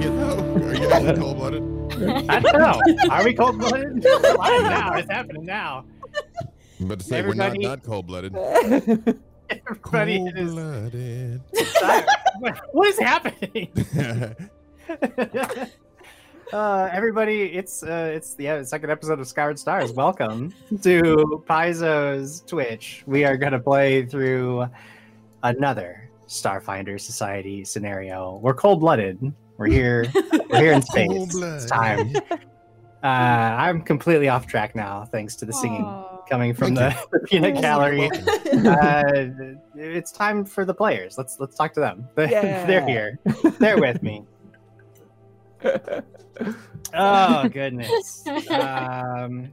you though? Are you actually cold blooded? I don't know. Are we cold blooded? now. It's happening now. I'm about to say Everybody- we're not not cold blooded. Everybody Cold is. blooded. what is happening? uh, everybody, it's uh, it's the uh, second episode of Scoured Stars. Welcome to Paizo's Twitch. We are gonna play through another Starfinder Society scenario. We're cold blooded. We're here. We're here in space. It's time. Uh, I'm completely off track now, thanks to the singing coming from the, the peanut gallery. Uh, it's time for the players. Let's let's talk to them. They're here. They're with me. Oh goodness. Um,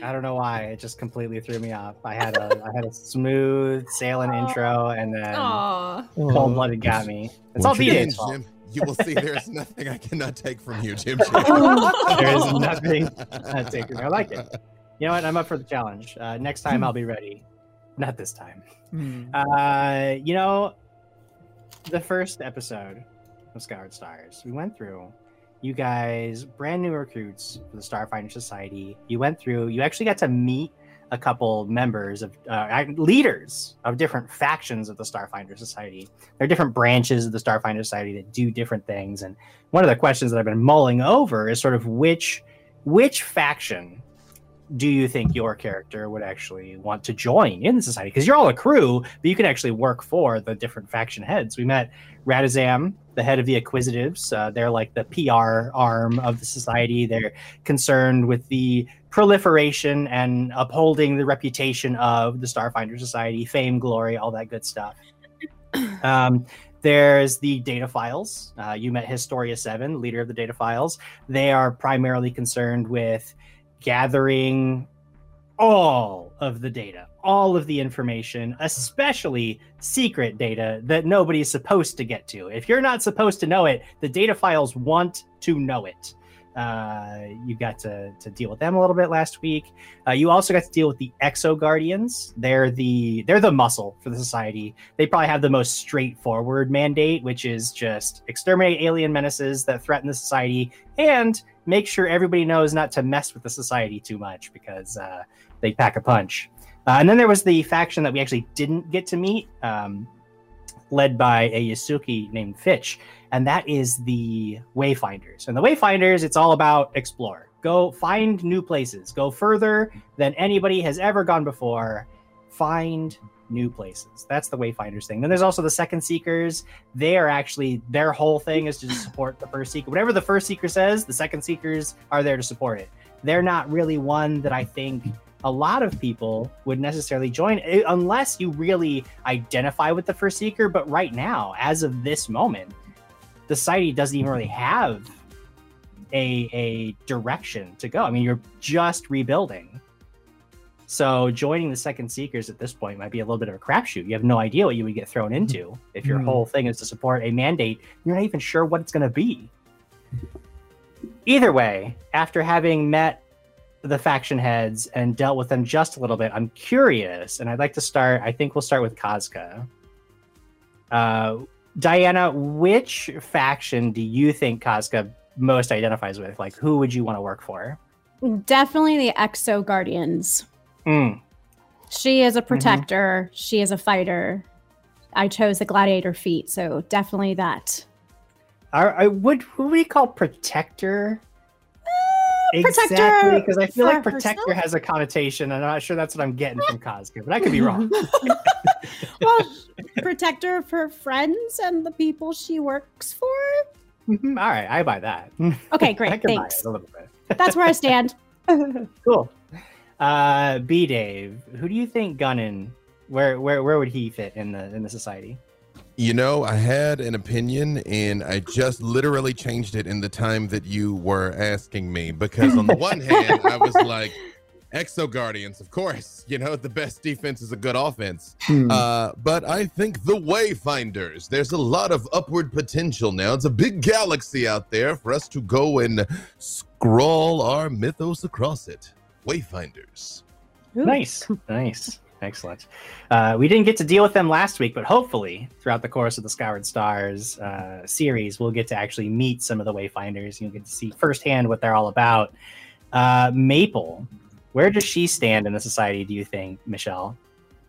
I don't know why it just completely threw me off. I had a I had a smooth sailing intro, and then Aw. cold blooded got me. It's all Once again, BJ's fault. Jim, you will see there's nothing I cannot take from you, Jim. There is nothing I'd take from you. I like it. You know what? I'm up for the challenge. Uh, next time I'll be ready. Not this time. Uh, you know, the first episode of Scoured Stars, we went through. You guys, brand new recruits for the Starfinder Society. You went through. You actually got to meet a couple members of uh, leaders of different factions of the Starfinder Society. There are different branches of the Starfinder Society that do different things. And one of the questions that I've been mulling over is sort of which which faction do you think your character would actually want to join in the society? Because you're all a crew, but you can actually work for the different faction heads. We met Radaszam, the head of the Acquisitives. Uh, they're like the PR arm of the society. They're concerned with the proliferation and upholding the reputation of the Starfinder Society, fame, glory, all that good stuff. Um, there's the Dataphiles. Uh, you met Historia 7, leader of the Dataphiles. They are primarily concerned with gathering all of the data, all of the information, especially secret data that nobody's supposed to get to. If you're not supposed to know it, the Dataphiles want to know it. Uh, you got to, to deal with them a little bit last week. Uh, you also got to deal with the Exo Guardians. They're the they're the muscle for the society. They probably have the most straightforward mandate, which is just exterminate alien menaces that threaten the society and make sure everybody knows not to mess with the society too much because uh, they pack a punch. Uh, and then there was the faction that we actually didn't get to meet, um, led by a Ysoki named Fitch, and that is the Wayfinders. And the Wayfinders, it's all about explore. Go find new places. Go further than anybody has ever gone before. Find new places. That's the Wayfinders thing. Then there's also the Second Seekers. They are actually their whole thing is to support the First Seeker. Whatever the First Seeker says, the Second Seekers are there to support it. They're not really one that I think a lot of people would necessarily join eh, unless you really identify with the First Seeker. But right now, as of this moment, the society doesn't even really have a a direction to go. I mean, you're just rebuilding. So joining the second seekers at this point might be a little bit of a crapshoot. You have no idea what you would get thrown into if your Mhm. whole thing is to support a mandate. You're not even sure what it's going to be. Either way, after having met the faction heads and dealt with them just a little bit, I'm curious, and I'd like to start. I think we'll start with Kazka. Uh, Diana, which faction do you think Kazka most identifies with? Like, who would you want to work for? Definitely the Exo Guardians. Mm. She is a protector. She is a fighter. I chose the gladiator feat, so definitely that. Are, I would who would we call protector? Protector Exactly, because I feel like protector herself? has a connotation, and I'm not sure that's what I'm getting from Kazka, but I could be wrong. well, protector of her friends and the people she works for. Mhm, All right, I buy that. Okay, I great. can buy Thanks. it a little bit. That's where I stand. cool. Uh, B Dave, who do you think Gunnan? Where where where would he fit in the in the society? You know, I had an opinion and I just literally changed it in the time that you were asking me. Because on the one hand, I was like, Exo Guardians, of course. You know, the best defense is a good offense. Uh, but I think the Wayfinders, there's a lot of upward potential now. It's a big galaxy out there for us to go and scrawl our mythos across it. Wayfinders. Ooh. Nice, nice. Excellent. Uh, we didn't get to deal with them last week, but hopefully, throughout the course of the Scoured Stars uh, series, we'll get to actually meet some of the Wayfinders. You'll get to see firsthand what they're all about. Uh, Maple, where does she stand in the society? Do you think, Michelle?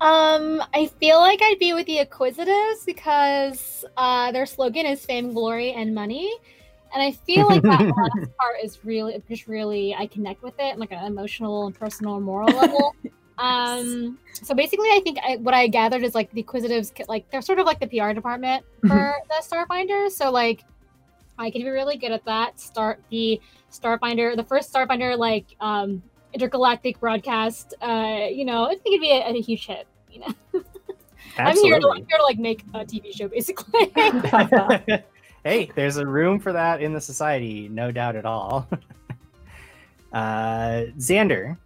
Um, I feel like I'd be with the Acquisitives because uh, their slogan is fame, glory, and money. And I feel like that last part is really, just really, I connect with it, like an emotional and personal and moral level. Um, so basically, I think I, what I gathered is like the Acquisitives, like they're sort of like the PR department for the Starfinder. So like, I could be really good at that. Start the Starfinder, the first Starfinder like um, intergalactic broadcast. Uh, you know, I think it'd be a, a huge hit. You know, I'm here, to, I'm here to like make a TV show, basically. hey, there's a room for that in the society, no doubt at all. uh, Xander,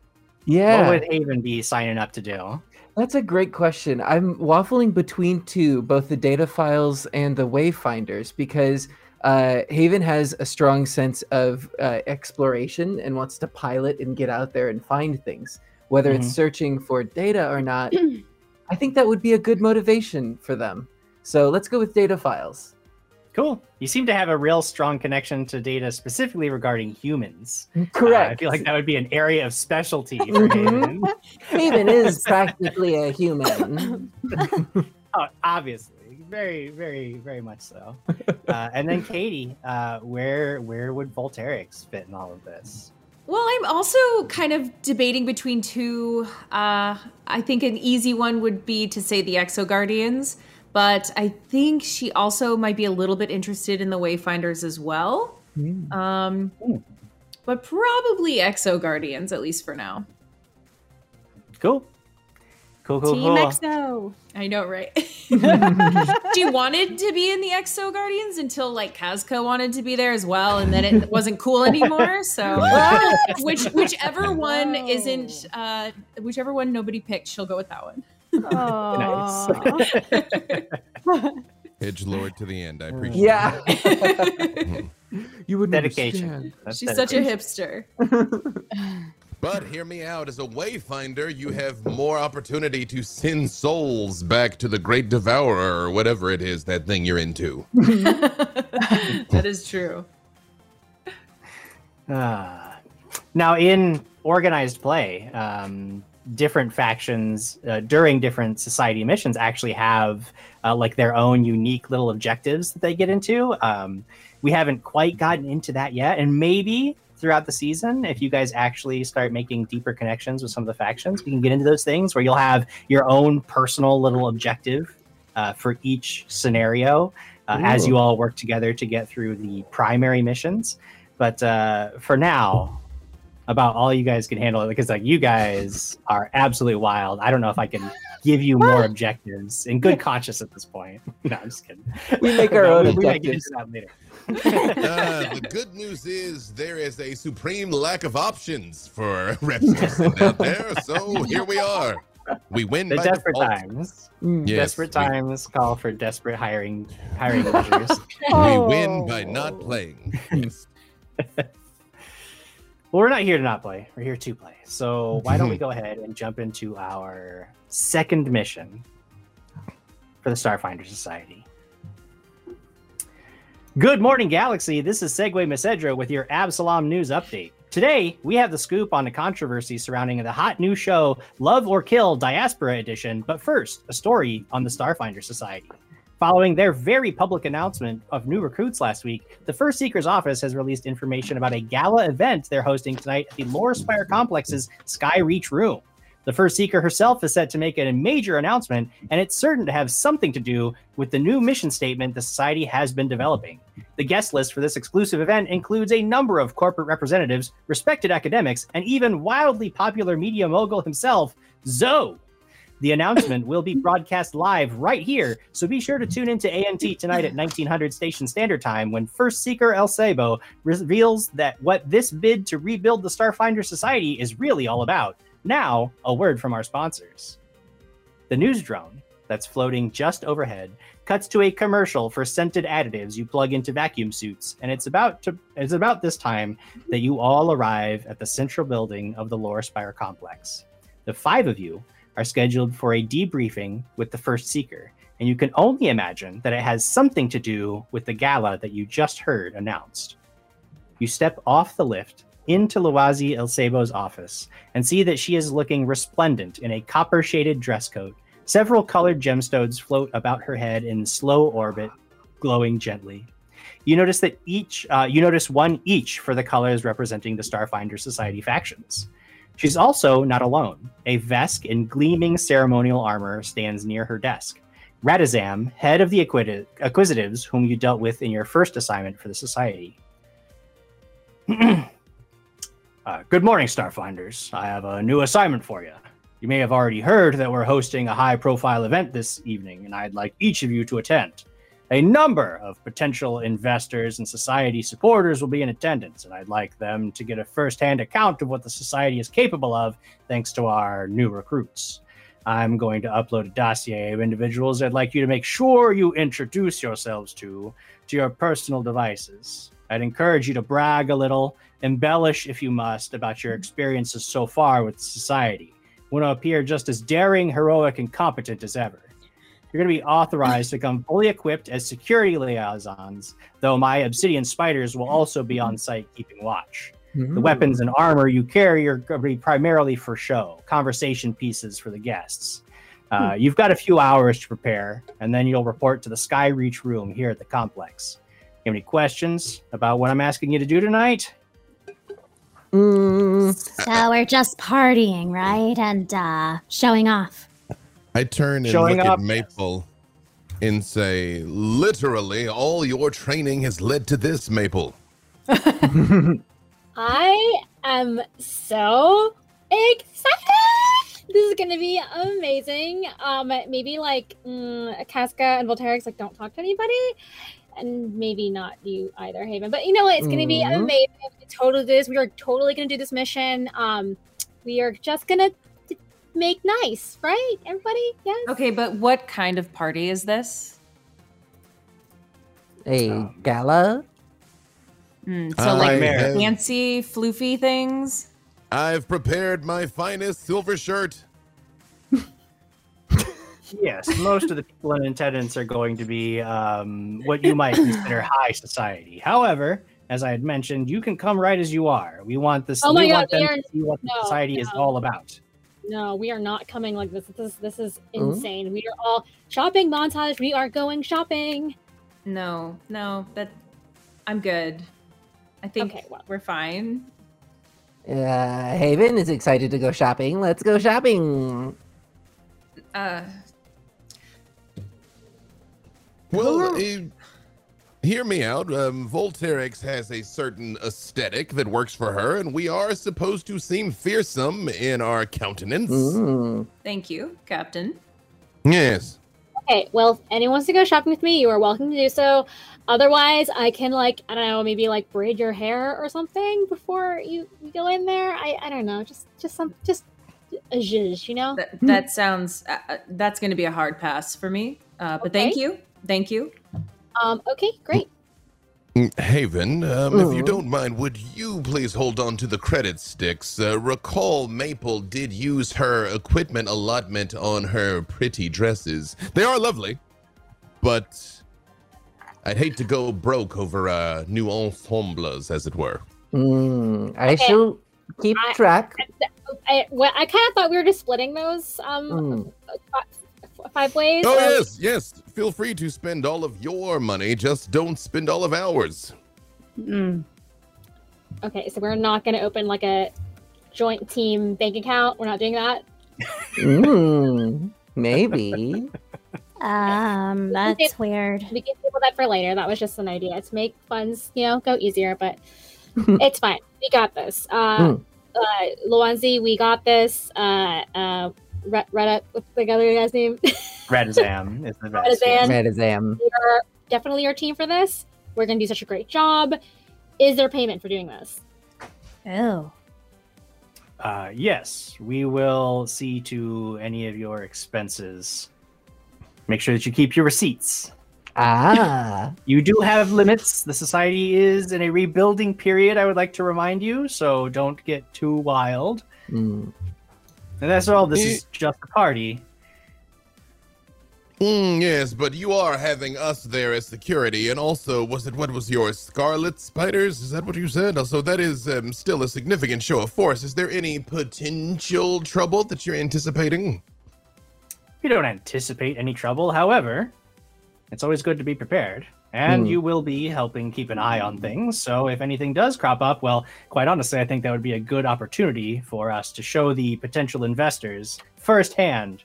yeah. What would Haven be signing up to do? That's a great question. I'm waffling between two, both the Dataphiles and the wayfinders, because uh, Haven has a strong sense of uh, exploration and wants to pilot and get out there and find things. Whether mm-hmm. it's searching for data or not, I think that would be a good motivation for them. So let's go with Dataphiles. Cool. You seem to have a real strong connection to data specifically regarding humans. Correct. Uh, I feel like that would be an area of specialty for Haven. Haven is practically a human. oh, obviously. Very, very, very much so. Uh, and then Katie, uh, where where would Volterix fit in all of this? Well, I'm also kind of debating between two. Uh, I think an easy one would be to say the Exo Guardians but I think she also might be a little bit interested in the Wayfinders as well. Mm. Um, mm. But probably Exo Guardians, at least for now. Cool. Cool, cool, Team cool. Exo. I know, right? she wanted to be in the Exo Guardians until like Kazka wanted to be there as well, and then it wasn't cool anymore. So, which whichever one isn't, uh, whichever one nobody picked, she'll go with that one nice. Edge Lord to the end. I appreciate. Yeah. you would dedication. She's dedication. such a hipster. But hear me out. As a wayfinder, you have more opportunity to send souls back to the Great Devourer or whatever it is that thing you're into. that is true. Uh, now, in organized play, um, different factions uh, during different society missions actually have uh, like their own unique little objectives that they get into. Um, we haven't quite gotten into that yet, and maybe throughout the season, if you guys actually start making deeper connections with some of the factions, we can get into those things where you'll have your own personal little objective uh, for each scenario uh, as you all work together to get through the primary missions. But uh, for now, about all you guys can handle it because like you guys are absolutely wild. I don't know if I can give you more objectives in good conscience at this point. No, I'm just kidding. We make our own we objectives. that later. uh, the good news is there is a supreme lack of options for reps out there. So here we are. We win. The desperate default. times. Mm. Yes, desperate we, times call for desperate hiring hiring measures. we win by not playing. Well, we're not here to not play. We're here to play. So why don't we go ahead and jump into our second mission for the Starfinder Society? Good morning, Galaxy. This is Segway Mesedra with your Absalom News Update. Today, we have the scoop on the controversy surrounding the hot new show Love or Kill Diaspora Edition. But first, a story on the Starfinder Society. Following their very public announcement of new recruits last week, the First Seeker's office has released information about a gala event they're hosting tonight at the Lorespire Complex's Skyreach Room. The First Seeker herself is set to make a major announcement, and it's certain to have something to do with the new mission statement the Society has been developing. The guest list for this exclusive event includes a number of corporate representatives, respected academics, and even wildly popular media mogul himself, Zoe. The announcement will be broadcast live right here, so be sure to tune into ANT tonight at 1900 Station Standard Time when First Seeker Elsebo reveals that what this bid to rebuild the Starfinder Society is really all about. Now, a word from our sponsors. The news drone that's floating just overhead cuts to a commercial for scented additives you plug into vacuum suits, and it's about to it's about this time that you all arrive at the central building of the Lorespire complex. The five of you are scheduled for a debriefing with the first seeker, and you can only imagine that it has something to do with the gala that you just heard announced. You step off the lift into Luwazi Elsebo's office and see that she is looking resplendent in a copper shaded dress coat. Several colored gemstones float about her head in slow orbit, glowing gently. You notice that each, uh, you notice one each for the colors representing the Starfinder Society factions. She's also not alone. A Vesk in gleaming ceremonial armor stands near her desk. Radaszam, head of the Acquit- Acquisitives, whom you dealt with in your first assignment for the Society. uh, good morning, Starfinders. I have a new assignment for you. You may have already heard that we're hosting a high profile event this evening, and I'd like each of you to attend. A number of potential investors and society supporters will be in attendance, and I'd like them to get a first hand account of what the society is capable of thanks to our new recruits. I'm going to upload a dossier of individuals I'd like you to make sure you introduce yourselves to to your personal devices. I'd encourage you to brag a little, embellish if you must about your experiences so far with society. Want to appear just as daring, heroic, and competent as ever. You're going to be authorized to come fully equipped as security liaisons, though my obsidian spiders will also be on site keeping watch. The weapons and armor you carry are going to be primarily for show, conversation pieces for the guests. Uh, you've got a few hours to prepare, and then you'll report to the Skyreach room here at the complex. You have any questions about what I'm asking you to do tonight? Mm, So we're just partying, right? And uh showing off. I turn and Showing look up, at Maple and say, literally, all your training has led to this, Maple. I am so excited. This is gonna be amazing. Um, maybe like mm, Casca and Volterix like don't talk to anybody, and maybe not you either, Haven. But you know what? It's gonna be Mhm. amazing. We totally do this. We are totally gonna do this mission. Um, we are just gonna t- make nice, right? Everybody, yes. Okay, but what kind of party is this? a Um, gala? Mm, so I like have- fancy, floofy things. I've prepared my finest silver shirt. Yes, most of the people in attendance are going to be um, what you might consider high society. However, as I had mentioned, you can come right as you are. We want this. Oh my we God, want them we to see what the no, society is all about. No, we are not coming like this. This is this is insane. We are all shopping montage. We are going shopping. No, no, that I'm good. I think Okay, well. we're fine. Uh, Haven is excited to go shopping. Let's go shopping. Uh, Well, uh, hear me out. Um, Volterix has a certain aesthetic that works for her, and we are supposed to seem fearsome in our countenance. Mm. thank you, Captain. Yes. Okay, well, if anyone wants to go shopping with me, you are welcome to do so. Otherwise, I can like I don't know, maybe like braid your hair or something before you, you go in there. I I don't know, just just some just a zhuzh, you know. That that sounds uh, uh, that's going to be a hard pass for me. Uh, but thank you, thank you. Um. Okay, great. Haven, um, if you Mm. don't mind, would you please hold on to the credit sticks? Uh, recall Maple did use her equipment allotment on her pretty dresses. They are lovely, but I'd hate to go broke over uh, new ensembles, as it were. Mm. I Okay. shall keep I- track. I well, I kind of thought we were just splitting those um Mm. five ways. Oh, or- yes, yes. Feel free to spend all of your money, just don't spend all of ours. Mm. Okay, so we're not going to open like a joint team bank account. We're not doing that. Mm. Maybe. Um, that's weird. We can table that for later. That was just an idea to make funds, you know, go easier, but it's fine. We got this. Uh, Mm. uh, Luanzi, we got this. Uh, uh, Re- Retta, what's the other guy's name? Redazam is the best. Redazam. yes. Red as am. We're definitely our team for this. We're going to do such a great job. Is there payment for doing this? Oh. Uh, yes, we will see to any of your expenses. Make sure that you keep your receipts. Ah. You do have limits. The society is in a rebuilding period, I would like to remind you, so don't get too wild. Mm. And that's all. This is just a party. Mm, yes, but you are having us there as security, and also, was it what was yours? Scarlet spiders? Is that what you said? Also, that is um, still a significant show of force. Is there any potential trouble that you're anticipating? We don't anticipate any trouble. However, it's always good to be prepared. And Hmm. you will be helping keep an eye on things. So if anything does crop up, well, quite honestly, I think that would be a good opportunity for us to show the potential investors firsthand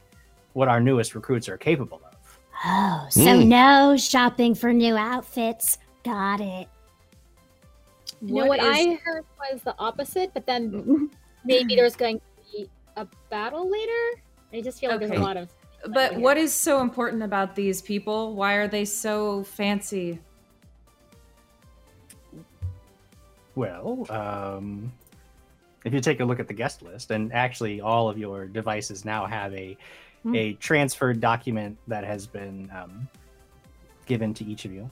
what our newest recruits are capable of. Oh, so Mm. no shopping for new outfits. Got it. You know what is- I heard was the opposite, but then maybe there's going to be a battle later. I just feel like there's a lot of. But what is so important about these people? Why are they so fancy? Well, um, if you take a look at the guest list, and actually all of your devices now have a Hmm. a transferred document that has been um, given to each of you.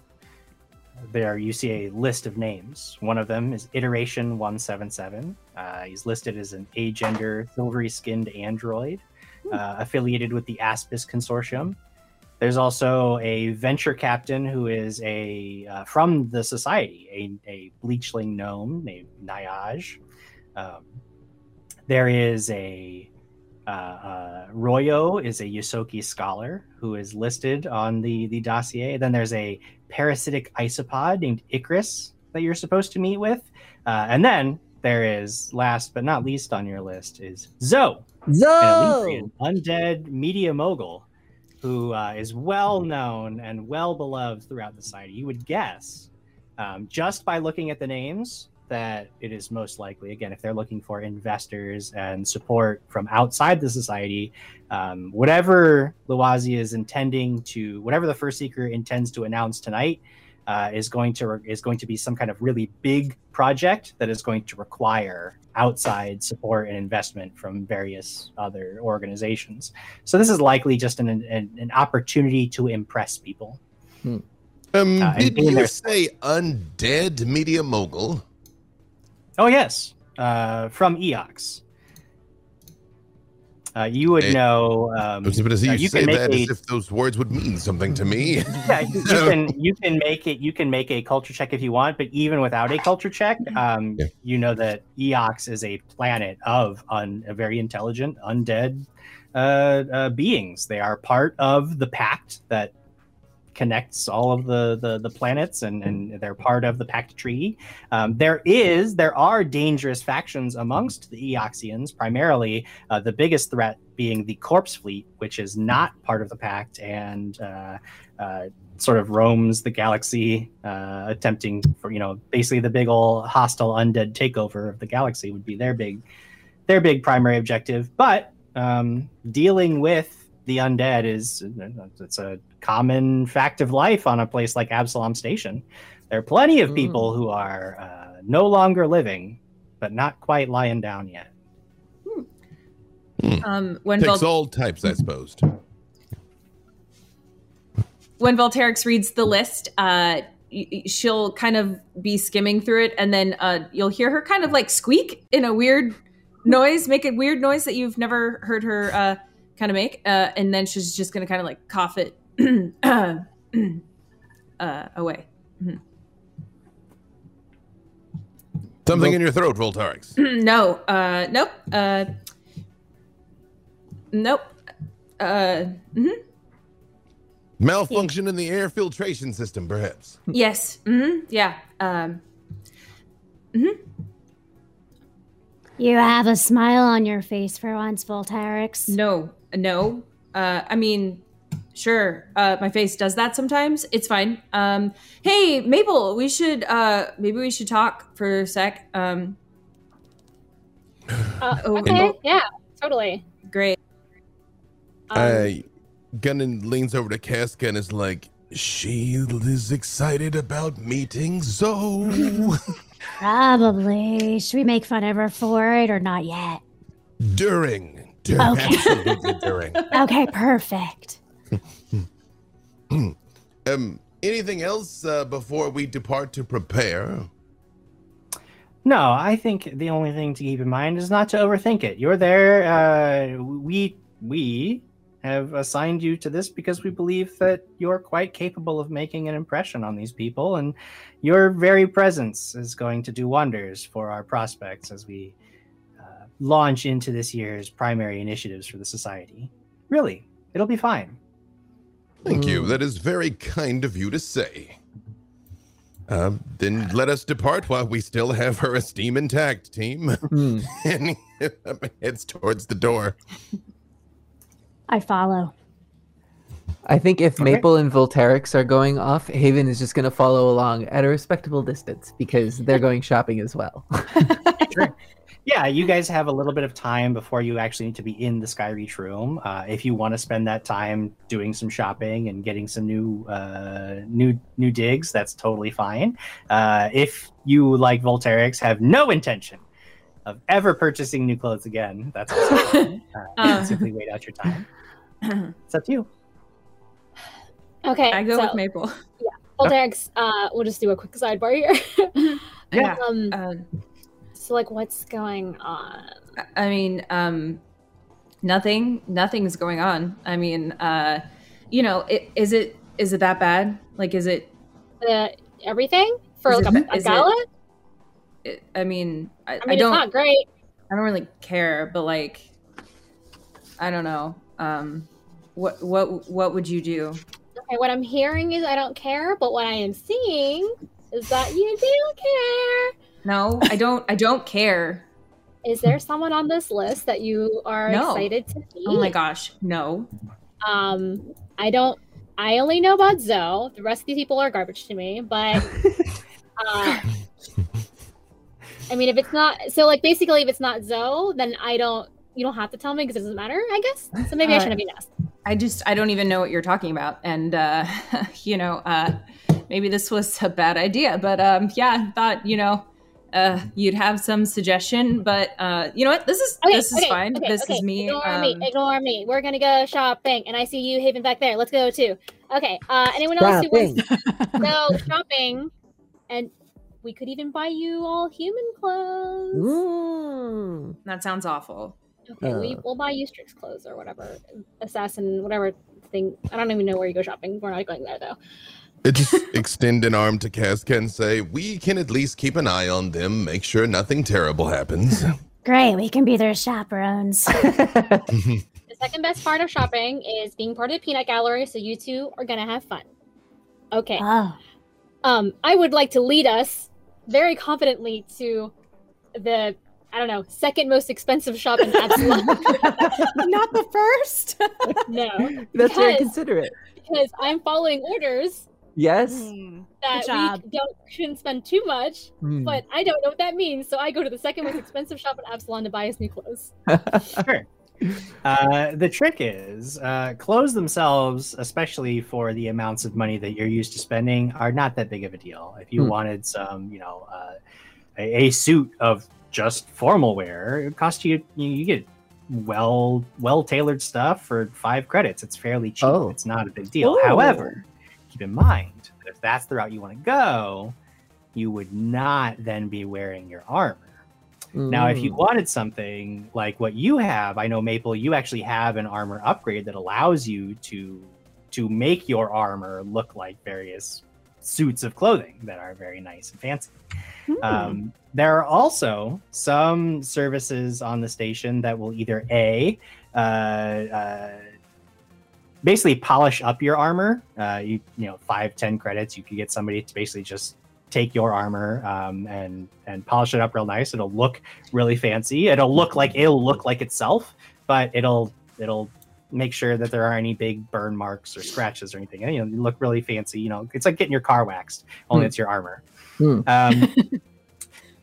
There, you see a list of names. One of them is Iteration One Seven Seven. Uh, he's listed as an agender, silvery-skinned android, uh, affiliated with the Aspis Consortium. There's also a venture captain who is a uh, from the society, a, a bleachling gnome named Nyaj. Um, there is a uh, uh, Royo is a Ysoki scholar who is listed on the the dossier. Then there's a parasitic isopod named Icarus that you're supposed to meet with, uh, and then there is last but not least on your list is Zoe an undead media mogul who uh, is well known and well beloved throughout the society. You would guess, um, just by looking at the names, that it is most likely, again, if they're looking for investors and support from outside the society, um, whatever Luwazi is intending to, whatever the first seeker intends to announce tonight, uh, is going to is going to be some kind of really big project that is going to require outside support and investment from various other organizations. So this is likely just an an, an opportunity to impress people. Um, Uh, did you there- say undead media mogul? Oh yes, uh, from EOX. Uh, you would know. Um, But as uh, you, you say that a- as if those words would mean something to me. yeah, you, you can you can make it. You can make a culture check if you want, but even without a culture check, um, Yeah. you know that Eox is a planet of un, a very intelligent undead uh, uh, beings. They are part of the pact that connects all of the the, the planets, and, and they're part of the pact treaty. Um, there is there are dangerous factions amongst the Eoxians, primarily uh, the biggest threat being the Corpse Fleet, which is not part of the pact and. Uh, uh, sort of roams the galaxy, uh, attempting for you know basically the big old hostile undead takeover of the galaxy would be their big their big primary objective. But um, dealing with the undead is it's a common fact of life on a place like Absalom Station. There are plenty of Mm. people who are uh, no longer living, but not quite lying down yet. Um, when Takes Vol- all types, I suppose. when Volterix reads the list, uh, y- y- she'll kind of be skimming through it, and then uh, you'll hear her kind of like squeak in a weird noise, make a weird noise that you've never heard her uh, kind of make, uh, and then she's just gonna kind of like cough it uh, away. Something in your throat, Volterix. no, uh, nope, uh, nope. Uh, mhm. Malfunction in the air filtration system, perhaps. Yes, hmm yeah. Um, You have a smile on your face for once, Volterix. No, no. Uh, I mean, sure. Uh, my face does that sometimes. It's fine. Um, hey, Mabel, we should uh, maybe we should talk for a sec. Um, Uh, Oh, okay, and- yeah, totally. great. Um, I Gunnan leans over to Casca and is like, She is excited about meeting Zoe Probably. Should we make fun of her for it or not yet? during. Dur- Okay. Absolutely during. Okay, perfect. Um, anything else uh, before we depart to prepare? No, I think the only thing to keep in mind is not to overthink it. You're there. Uh, we we have assigned you to this because we believe that you're quite capable of making an impression on these people, and your very presence is going to do wonders for our prospects as we uh, launch into this year's primary initiatives for the society. Really, it'll be fine. Thank you. That is very kind of you to say. Uh, then let us depart while we still have her esteem intact, team. Hmm. and heads towards the door. I follow. I think if Okay. Maple and Volterix are going off, Haven is just going to follow along at a respectable distance because they're going shopping as well. Yeah, you guys have a little bit of time before you actually need to be in the Skyreach room. Uh, if you want to spend that time doing some shopping and getting some new, uh, new, new digs, that's totally fine. Uh, if you, like Volterix, have no intention of ever purchasing new clothes again, that's also fine. Uh, Uh. simply wait out your time. It's up to you. Okay, I go so, with Maple. Yeah, Volterix, uh, we'll just do a quick sidebar here. Yeah. um, Uh, so like, what's going on? I mean, um, nothing. Nothing's going on. I mean, uh, you know, i- is it is it that bad? Like, is it? The everything for like it- a, a is it- gala? it I mean, I, I I, mean, don't. it's not great. I don't really care, but like, I don't know. Um, what what what would you do? Okay, what I'm hearing is I don't care, but what I am seeing is that you do care. No, I don't. I don't care. Is there someone on this list that you are No. excited to see? Oh my gosh, no. Um, I don't. I only know about Zoe. The rest of these people are garbage to me. But, uh, I mean, if it's not so, like basically, if it's not Zoe, then I don't. You don't have to tell me because it doesn't matter. I guess. So maybe I Uh, shouldn't be asked. I just I don't even know what you're talking about, and uh, you know, uh, maybe this was a bad idea, but um, yeah, I thought you know. Uh, you'd have some suggestion, but uh, you know what? This is Okay, this is okay, fine. okay, this okay. is me. Ignore um, me. Ignore me. We're gonna go shopping, and I see you, Haven, back there. Let's go too. Okay. Uh, anyone else who wants to go shopping? And we could even buy you all human clothes. Mm. That sounds awful. Okay, we, Uh. we'll buy you Strix clothes or whatever, assassin, whatever thing. I don't even know where you go shopping. We're not going there though. I just extend an arm to Casca and say, We can at least keep an eye on them, make sure nothing terrible happens. Great, we can be their chaperones. The second best part of shopping is being part of the peanut gallery, so you two are gonna have fun. Okay. oh, Um, I would like to lead us very confidently to the I don't know second most expensive shop in Absalom. not the first. no, That's very Because- considerate. because I'm following orders Yes. that job. we don't shouldn't spend too much, Hmm. but I don't know what that means. So I go to the second most expensive shop in Absalom to buy us new clothes. Sure. Uh, the trick is uh, clothes themselves, especially for the amounts of money that you're used to spending, are not that big of a deal. If you Hmm. wanted some, you know, uh, a, a suit of just formal wear, it costs you you, you get well well tailored stuff for five credits. It's fairly cheap. Oh. It's not a big deal. Oh. However, keep in mind that if that's the route you want to go, you would not then be wearing your armor. Now, if you Mm. wanted something like what you have, I know Maple, you actually have an armor upgrade that allows you to to make your armor look like various suits of clothing that are very nice and fancy. Um, there are also some services on the station that will either a uh, uh, basically polish up your armor. Uh, you you know five ten credits, you could get somebody to basically just take your armor um, and and polish it up real nice. It'll look really fancy. It'll look like it'll look like itself, but it'll it'll make sure that there aren't any big burn marks or scratches or anything. And, you know, you look really fancy. You know, it's like getting your car waxed, only Hmm. it's your armor. Hmm. Um,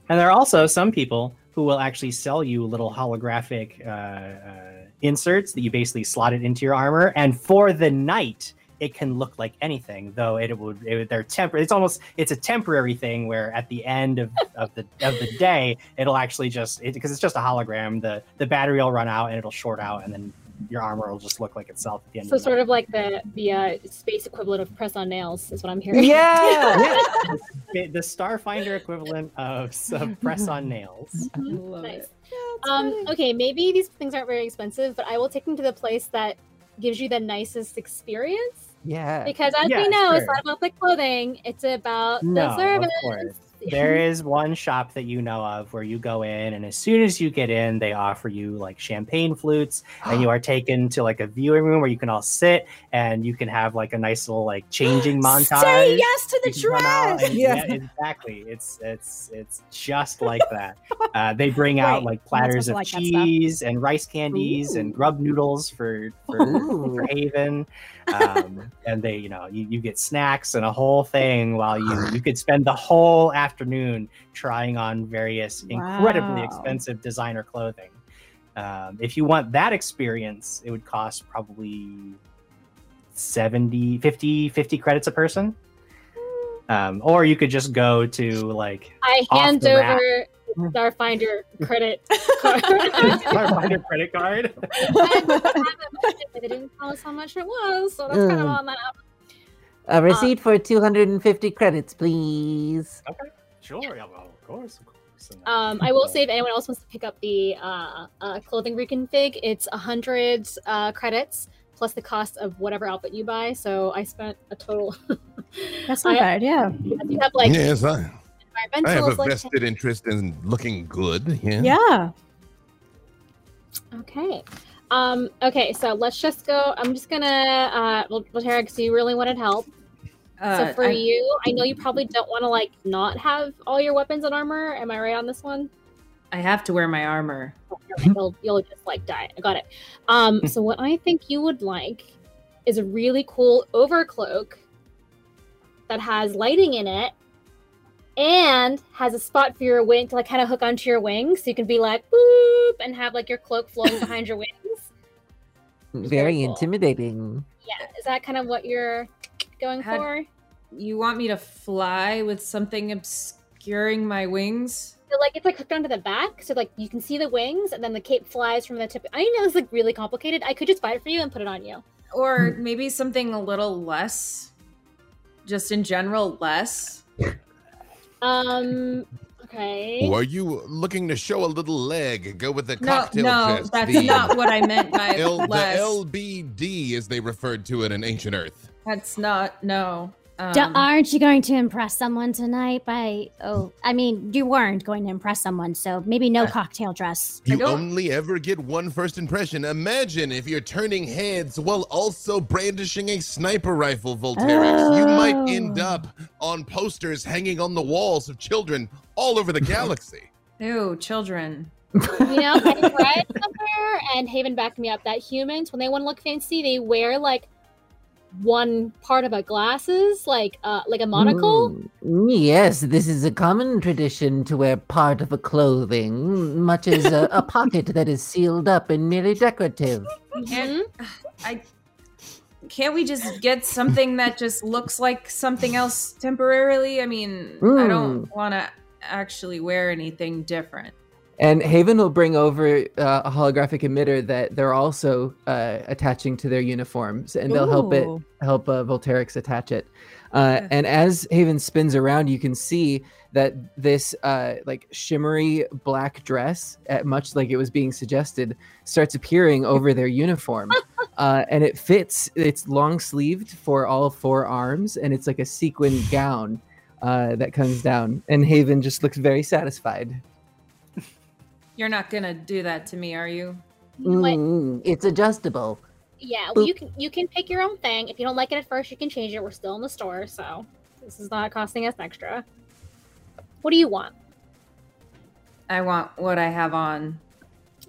and there are also some people who will actually sell you little holographic uh, uh, inserts that you basically slot it into your armor, and for the night it can look like anything. Though it would, it would they're temporary. It's almost it's a temporary thing where at the end of, of the of the day it'll actually just because it's just a hologram. The the battery will run out and it'll short out, and then your armor will just look like itself at the end. So of the sort night. of like the the uh, space equivalent of press on nails is what I'm hearing. Yeah. the, the Starfinder equivalent of some press on nails. Mhm. Love Nice. it. Um, okay, maybe these things aren't very expensive, but I will take them to the place that gives you the nicest experience. yeah. Because as Yeah, we know, it's not about the clothing; it's about No, the of service. There is one shop that you know of where you go in, and as soon as you get in, they offer you like champagne flutes, and you are taken to like a viewing room where you can all sit and you can have like a nice little like changing montage. Say yes to the dress. and- Yeah. yeah, exactly. It's it's it's just like that. Uh, they bring out Wait, like platters of like cheese and rice candies and grub noodles for for, Ooh. for Haven, um, and they you know you, you get snacks and a whole thing while you you could spend the whole afternoon trying on various incredibly expensive designer clothing. Um, if you want that experience, it would cost probably 70, 50, 50 credits a person. Um, or you could just go to like I Off hand the rack. over Starfinder credit card. Starfinder credit card. I have it, but they didn't tell us how much it was, so that's kind of Mm. on that. A receipt for 250 credits, please. Okay, sure, yeah, well, of course, of course. Uh, Um, I will so- say if anyone else wants to pick up the uh, uh, clothing reconfig, it's a hundred uh, credits plus the cost of whatever outfit you buy. So I spent a total. That's not I- bad. Yeah. You have like yes, I, I have environmental, a like vested interest in looking good. Yeah. Yeah. Okay. Um, okay, so let's just go. I'm just gonna uh well Tara, because you really wanted help. Uh, so for I- you, I know you probably don't want to like not have all your weapons and armor. Am I right on this one? I have to wear my armor. you'll you'll just like die. I got it. Um, so what I think you would like is a really cool overcloak that has lighting in it and has a spot for your wing to like kind of hook onto your wings, so you can be like boop and have like your cloak flowing behind your wings. Very Very cool. intimidating. Yeah, is that kind of what you're going Had- for? You want me to fly with something obscuring my wings? So like it's like hooked onto the back, so like you can see the wings, and then the cape flies from the tip. I know it's like really complicated. I could just buy it for you and put it on you. Or hmm. maybe something a little less, just in general, less? Um. Okay. Or are you looking to show a little leg? Go with the No, cocktail no, chest. that's the not what I meant by L- the. LBD, as they referred to it in ancient Earth. That's not, no. D- Um, aren't you going to impress someone tonight by oh i mean you weren't going to impress someone so maybe no Uh, cocktail dress You only ever get one first impression. Imagine if you're turning heads while also brandishing a sniper rifle, Volterix. You might end Oh. up on posters hanging on the walls of children all over the galaxy. Ew, children. You know, I read somewhere, and Haven backed me up that humans, when they want to look fancy, they wear like one part of a glasses, like uh, like a monocle. Mm, Yes, this is a common tradition to wear part of a clothing, much as a, a pocket that is sealed up and merely decorative. Can't, I can't we just get something that just looks like something else temporarily? I mean, I don't want to actually wear anything different. And Haven will bring over uh, a holographic emitter that they're also uh, attaching to their uniforms, and they'll help it help uh, Volterix attach it. Uh, Yeah. and as Haven spins around, you can see that this uh, like shimmery black dress, much like it was being suggested, starts appearing over their uniform, uh, and it fits. It's long sleeved for all four arms, and it's like a sequin gown uh, that comes down. And Haven just looks very satisfied. You're not gonna do that to me, are you? You know? Mm, it's adjustable. Yeah, well, you can you can pick your own thing. If you don't like it at first, you can change it. We're still in the store, so this is not costing us extra. What do you want? I want what I have on.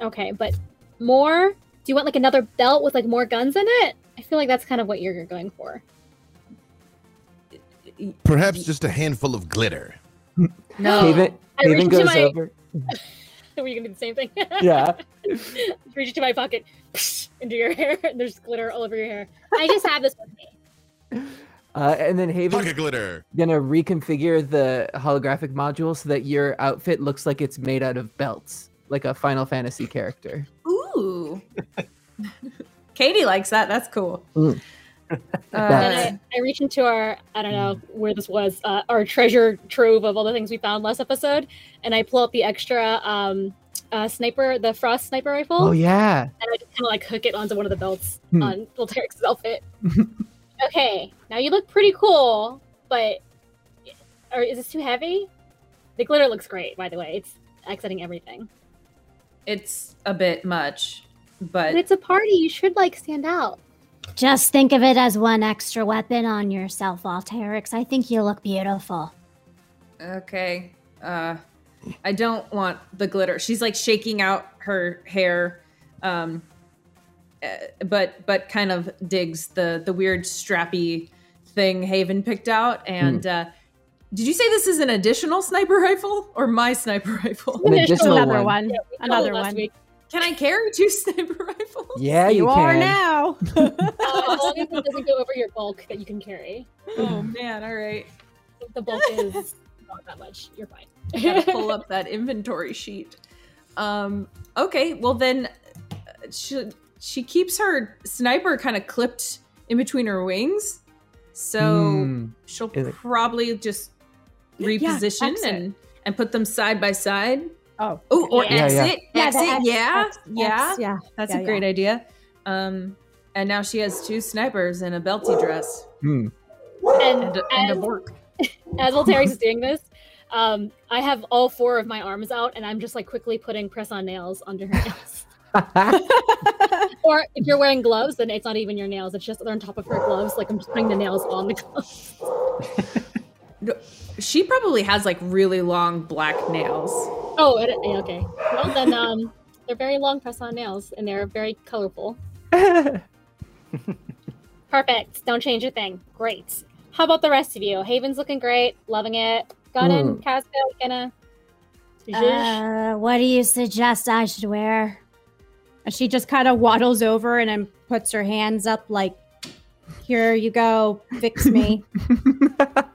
Okay, but more? Do you want like another belt with like more guns in it? I feel like that's kind of what you're going for. Perhaps just a handful of glitter. No, Haven, Haven reach into goes my- over. Were you gonna do the same thing? Yeah. reach into my pocket, into your hair. and There's glitter all over your hair. I just have this with me. Uh, and then Haven's Pocket glitter. gonna reconfigure the holographic module so that your outfit looks like it's made out of belts, like a Final Fantasy character. Ooh. Katie likes that. That's cool. Mm. Uh, And I, I reach into our, I don't know where this was, uh, our treasure trove of all the things we found last episode, and I pull out the extra um, uh, sniper, the frost sniper rifle, Oh yeah. and I just kind of like hook it onto one of the belts Hmm. on Volterix's outfit. okay, now you look pretty cool, but or is this too heavy? The glitter looks great, by the way. It's accenting everything. it's a bit much, but But it's a party. You should like stand out. Just think of it as one extra weapon on yourself, Volterix. I think you look beautiful. Okay. Uh I don't want the glitter. She's like shaking out her hair um uh, but but kind of digs the the weird strappy thing Haven picked out and uh did you say this is an additional sniper rifle or my sniper rifle? An additional Another one. one. Yeah, we called it Another one. week. Can I carry two sniper rifles? Yeah, you, you are can. now. Uh, as long as it doesn't go over your bulk that you can carry. Oh man, all right. The bulk is not that much, you're fine. I gotta pull up that inventory sheet. Um, okay, well then, uh, she she keeps her sniper kind of clipped in between her wings, so Hmm. she'll probably just reposition exit. and and put them side by side. Oh. Oh, or Yeah, yeah. exit, Yeah, the exit, X- yeah, X- yeah. X, yeah. That's Yeah, a great idea. Um, and now she has two snipers and a belty dress Hmm. And, and a, and a as, bork. as Volterix is doing this, um, I have all four of my arms out, and I'm just like quickly putting press-on nails under her nails. or if you're wearing gloves, then it's not even your nails; it's just they're on top of her gloves. Like I'm just putting the nails on the gloves. She probably has like really long black nails. Oh, it, okay. Well, then um, they're very long press-on nails, and they're very colorful. Perfect. Don't change a thing. Great. How about the rest of you? Haven's looking great. Loving it. Gunnin, Hmm. Casco, gonna. Uh, what do you suggest I should wear? She just kind of waddles over and then puts her hands up, like, "Here you go, fix me."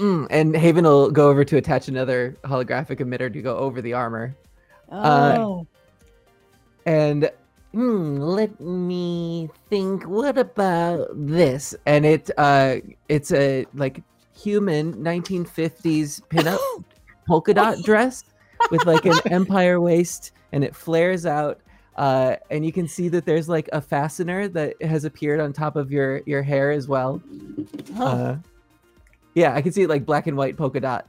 Mm, and Haven will go over to attach another holographic emitter to go over the armor. oh, And Hmm, let me think. What about this, and it uh, it's a like human 1950s pinup polka dot dress with like an empire waist, and it flares out. Uh, and you can see that there's like a fastener that has appeared on top of your your hair as well. Uh, yeah, I can see it like black and white polka dot.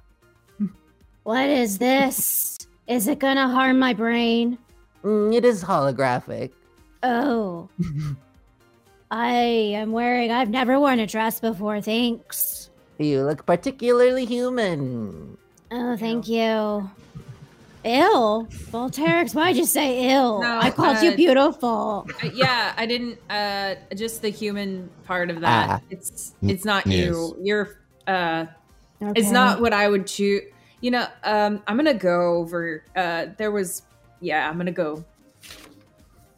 what is this? Is it gonna harm my brain? Mm, it is holographic. Oh, I am wearing. I've never worn a dress before. Thanks. You look particularly human. Oh, thank you. Ill, Volterix. Why'd you say ill? No, I called you uh, beautiful. Uh, yeah, I didn't. Uh, just the human part of that. Ah. It's it's not you. You're. Uh, it's not what I would choose. You know, um, I'm gonna go over. Uh, there was. Yeah, I'm gonna go.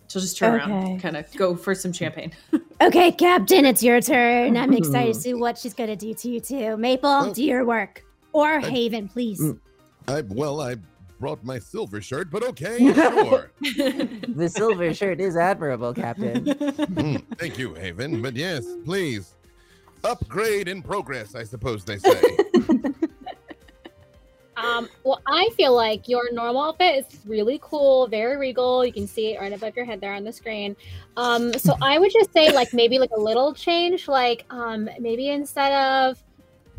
She'll just turn Okay. around, kind of go for some champagne. Okay, Captain, it's your turn. I'm excited to see what she's gonna do to you too. Maple, Oh. do your work. Or Haven, please. Mm. I well, I brought my silver shirt, but okay, sure. The silver shirt is admirable, Captain. Hmm, thank you, Haven. But yes, please. Upgrade in progress, I suppose they say. Um, well, I feel like your normal outfit is really cool, very regal. You can see it right above your head there on the screen. Um, so I would just say like maybe like a little change, like um, maybe instead of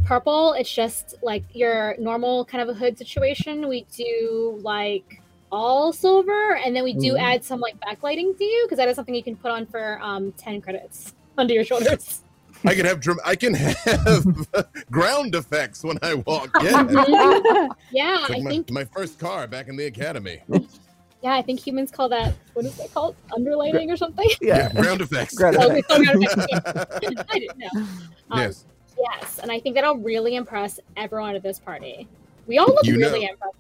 purple, it's just like your normal kind of a hood situation. We do like all silver, and then we do Mhm. add some like backlighting to you because that is something you can put on for um, ten credits under your shoulders. I can have I can have ground effects when I walk. Yeah, yeah, like I my, think my first car back in the academy. yeah, I think humans call that what is that called? Underlining or something? Yeah, ground effects. Ground Oh, ground effects. I didn't know. Um, yes. Yes, and I think that'll really impress everyone at this party. We all look You really know. impressed.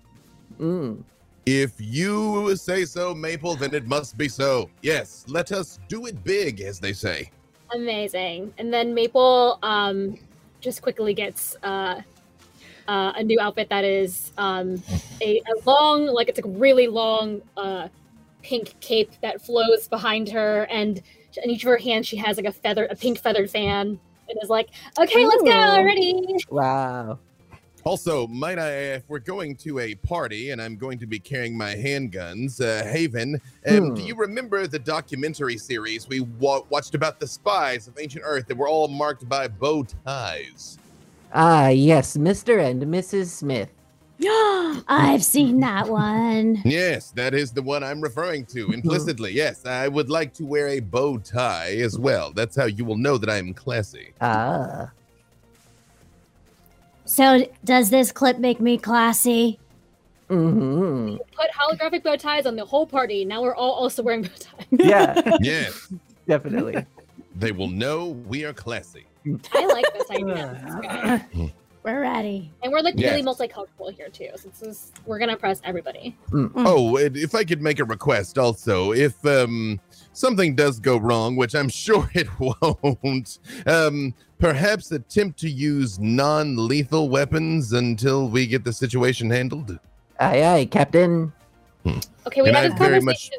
Mm. If you say so, Maple, then it must be so. Yes, let us do it big, as they say. Amazing. And then Maple um, just quickly gets uh, uh, a new outfit that is um, a, a long, like it's a really long uh, pink cape that flows behind her, and in each of her hands she has like a feather, a pink feathered fan, and is like, "Okay, let's go, Ooh. ready." Wow. Also, might I, if we're going to a party and I'm going to be carrying my handguns, uh, Haven, um, do Hmm. you remember the documentary series we wa- watched about the spies of ancient Earth that were all marked by bow ties? Ah, yes, Mr. and Mrs. Smith. I've seen that one. Yes, that is the one I'm referring to implicitly. yes, I would like to wear a bow tie as well. That's how you will know that I am classy. Ah. So, does this clip make me classy? Mm-hmm. Put holographic bow ties on the whole party. Now we're all also wearing bow ties. Yeah, yeah. definitely. they will know we are classy. I like this idea. We're ready. And we're like really multicultural here too. So this we're gonna press everybody. Oh, if I could make a request also, if um something does go wrong, which I'm sure it won't, um perhaps attempt to use non-lethal weapons until we get the situation handled. Aye, aye, Captain. Okay, we And had I this very conversation. much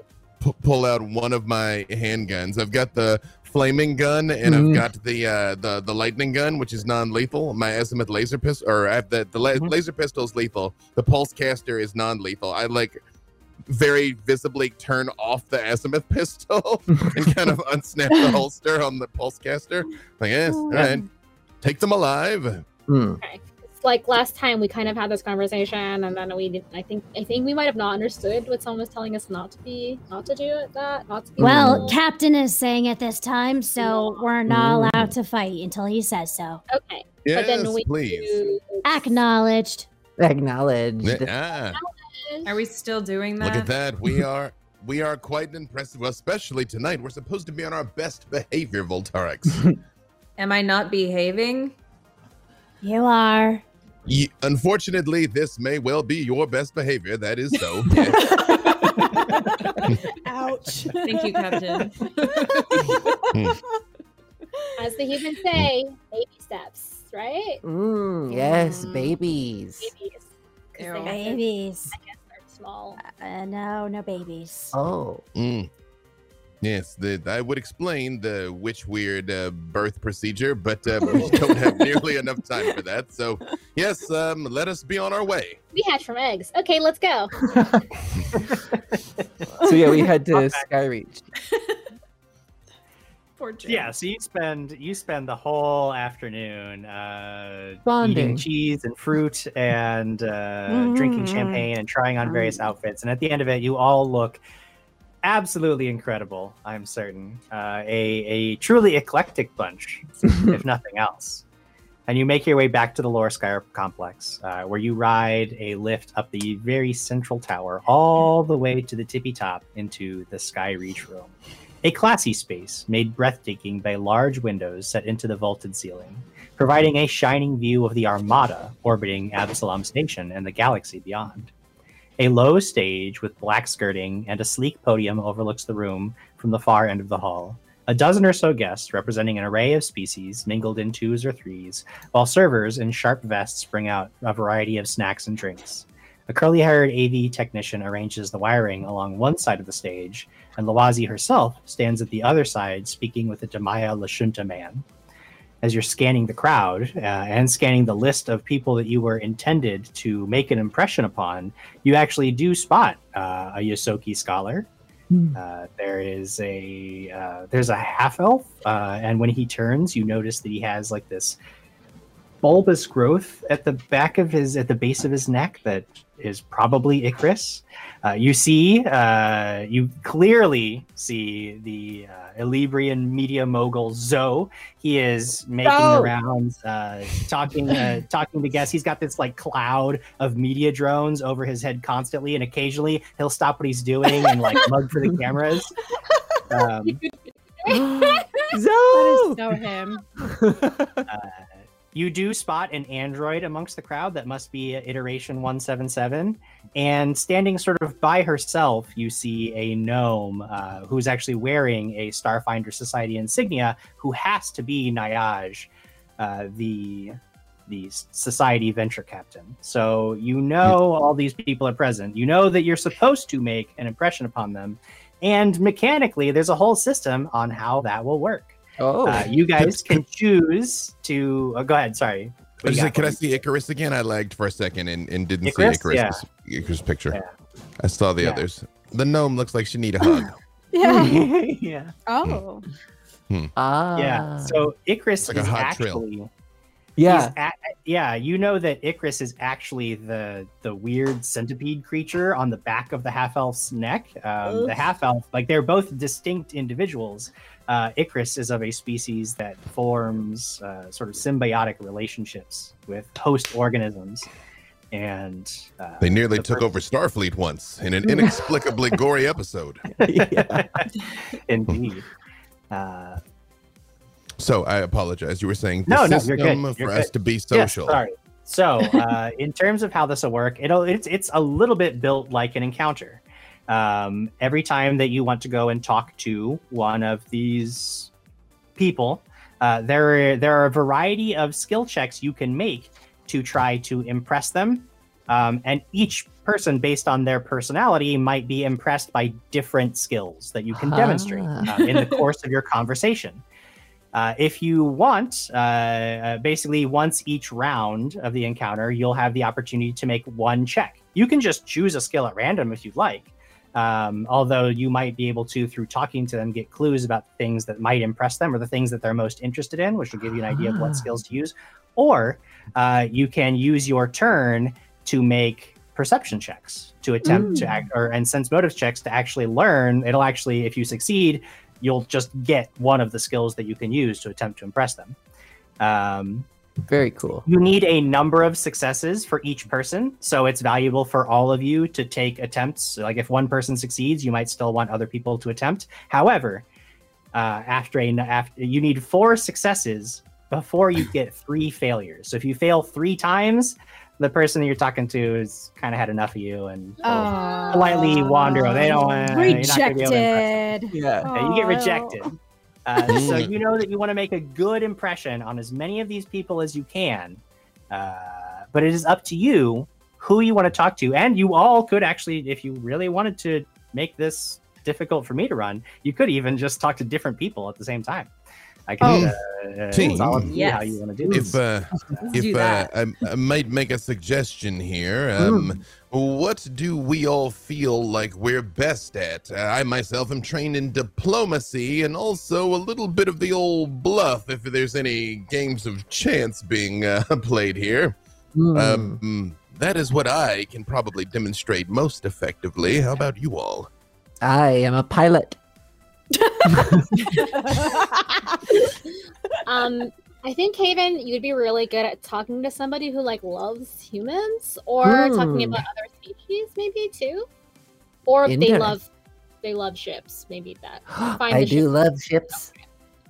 P- pull out one of my handguns. I've got the flaming gun and Mhm. I've got the uh the the lightning gun which is non-lethal my azimuth laser pistol or I have the the la- Mhm. laser pistol is lethal the pulse caster is non-lethal i like very visibly turn off the azimuth pistol and kind of unsnap the holster on the pulse caster like yes all right take them alive Hmm. Okay. It's like last time we kind of had this conversation and then we, I think I think we might have not understood what someone was telling us not to be not to do it that, not to be Well, rude. Captain is saying it this time, so we're not Mm. allowed to fight until he says so. Okay. yes but then we please do- Acknowledged. Acknowledged. ah, Are we still doing that? look at that we are we are quite impressive especially tonight we're supposed to be on our best behavior volterix Am I not behaving? You are. Ye- unfortunately, this may well be your best behavior. That is so. Ouch. Thank you, Captain. as the humans say, baby steps, right? Mm, yes, babies. Babies. 'Cause Ew. they Babies. I guess they're small. Uh, no, no babies. Oh. Mm. Yes, the, I would explain the witch weird uh, birth procedure, but uh, we don't have nearly enough time for that. So, yes, um, let us be on our way. We hatch from eggs. Okay, let's go. So yeah, we head to Skyreach. Poor Jim. Yeah, so you spend you spend the whole afternoon uh, eating Bonding. cheese and fruit and uh, drinking Mm. champagne and trying on various outfits. And at the end of it, you all look absolutely incredible. I'm certain uh, a a truly eclectic bunch, if nothing else. And you make your way back to the Lorespire complex, uh, where you ride a lift up the very central tower, all the way to the tippy top into the Sky Reach room a classy space made breathtaking by large windows set into the vaulted ceiling, providing a shining view of the Armada orbiting Absalom Station and the galaxy beyond. A low stage with black skirting and a sleek podium overlooks the room from the far end of the hall. A dozen or so guests representing an array of species mingled in twos or threes, while servers in sharp vests bring out a variety of snacks and drinks. A curly haired AV technician arranges the wiring along one side of the stage, and Luwazi herself stands at the other side speaking with the Damaya Lashunta man. As you're scanning the crowd uh, and scanning the list of people that you were intended to make an impression upon, you actually do spot uh, a Ysoki scholar. Uh, there is a uh, there's a half elf, uh, and when he turns, you notice that he has like this bulbous growth at the back of his at the base of his neck that is probably Icarus. Uh, you see, uh, you clearly see the uh, media mogul Zoe. He is making the rounds, uh, talking, uh, talking to guests. He's got this like cloud of media drones over his head constantly, and occasionally he'll stop what he's doing and like mug for the cameras. Um, That Zoe! is so him. You do spot an android amongst the crowd that must be iteration 177 and standing sort of by herself you see a gnome uh, who's actually wearing a starfinder society insignia who has to be Naiaj uh, the the society venture captain. So you know all these people are present. You know that you're supposed to make an impression upon them, and mechanically, there's a whole system on how that will work. Oh, Uh, you guys can choose to. Oh, go ahead. Sorry. I was like, can I see Icarus again? I lagged for a second and, and didn't Icarus? see Icarus, Icarus picture. Yeah. I saw the Yeah. others. The gnome looks like she need a hug. Yeah. yeah. Oh. ah, Yeah. So Icarus Like a is hot trail. actually. yeah, he's a- yeah. You know that Icarus is actually the the weird centipede creature on the back of the half elf's neck. Um, the half elf, like they're both distinct individuals. Uh, Icarus is of a species that forms uh, sort of symbiotic relationships with host organisms, and uh, They nearly the took per- over Starfleet once in an inexplicably gory episode. yeah. Indeed. Uh, So I apologize. You were saying the No, no, you're system good. for us to be social. sorry. So, uh, in terms of how this will work, it'll it's it's a little bit built like an encounter. Um, every time that you want to go and talk to one of these people, uh, there there are a variety of skill checks you can make to try to impress them, um, and each person, based on their personality, might be impressed by different skills that you can demonstrate Ah. uh, in the course of your conversation. Uh, if you want, uh, uh, basically, once each round of the encounter, you'll have the opportunity to make one check. You can just choose a skill at random if you'd like. Um, although you might be able to, through talking to them, get clues about things that might impress them or the things that they're most interested in, which will give you an idea of Ah. what skills to use. Or uh, you can use your turn to make perception checks to attempt to Mm. act or and sense motive checks to actually learn. It'll actually, if you succeed, you'll just get one of the skills that you can use to attempt to impress them. Um, Very cool. you need a number of successes for each person, so it's valuable for all of you to take attempts. Like if one person succeeds, you might still want other people to attempt. However, uh, after a after you need four successes before you get three failures. So if you fail three times, the person that you're talking to has kind of had enough of you and politely wander. They don't want Rejected. Yeah. yeah, you get rejected. Uh, so Mm. you know that you want to make a good impression on as many of these people as you can. Uh, but it is up to you who you want to talk to, and you all could actually, if you really wanted to make this difficult for me to run, you could even just talk to different people at the same time. I can. Oh. Uh, Team. it's all up to you how Yes. you want to do this. If uh, if uh. I, I might make a suggestion here, um, what do we all feel like we're best at? Uh, I myself am trained in diplomacy and also a little bit of the old bluff. If there's any games of chance being uh, played here, Hmm. um, that is what I can probably demonstrate most effectively. How about you all? I am a pilot. um, I think Haven, you'd be really good at talking to somebody who like loves humans, or talking Hmm. about other species, maybe too, or if they love they love ships, maybe that. I do ship. love ships.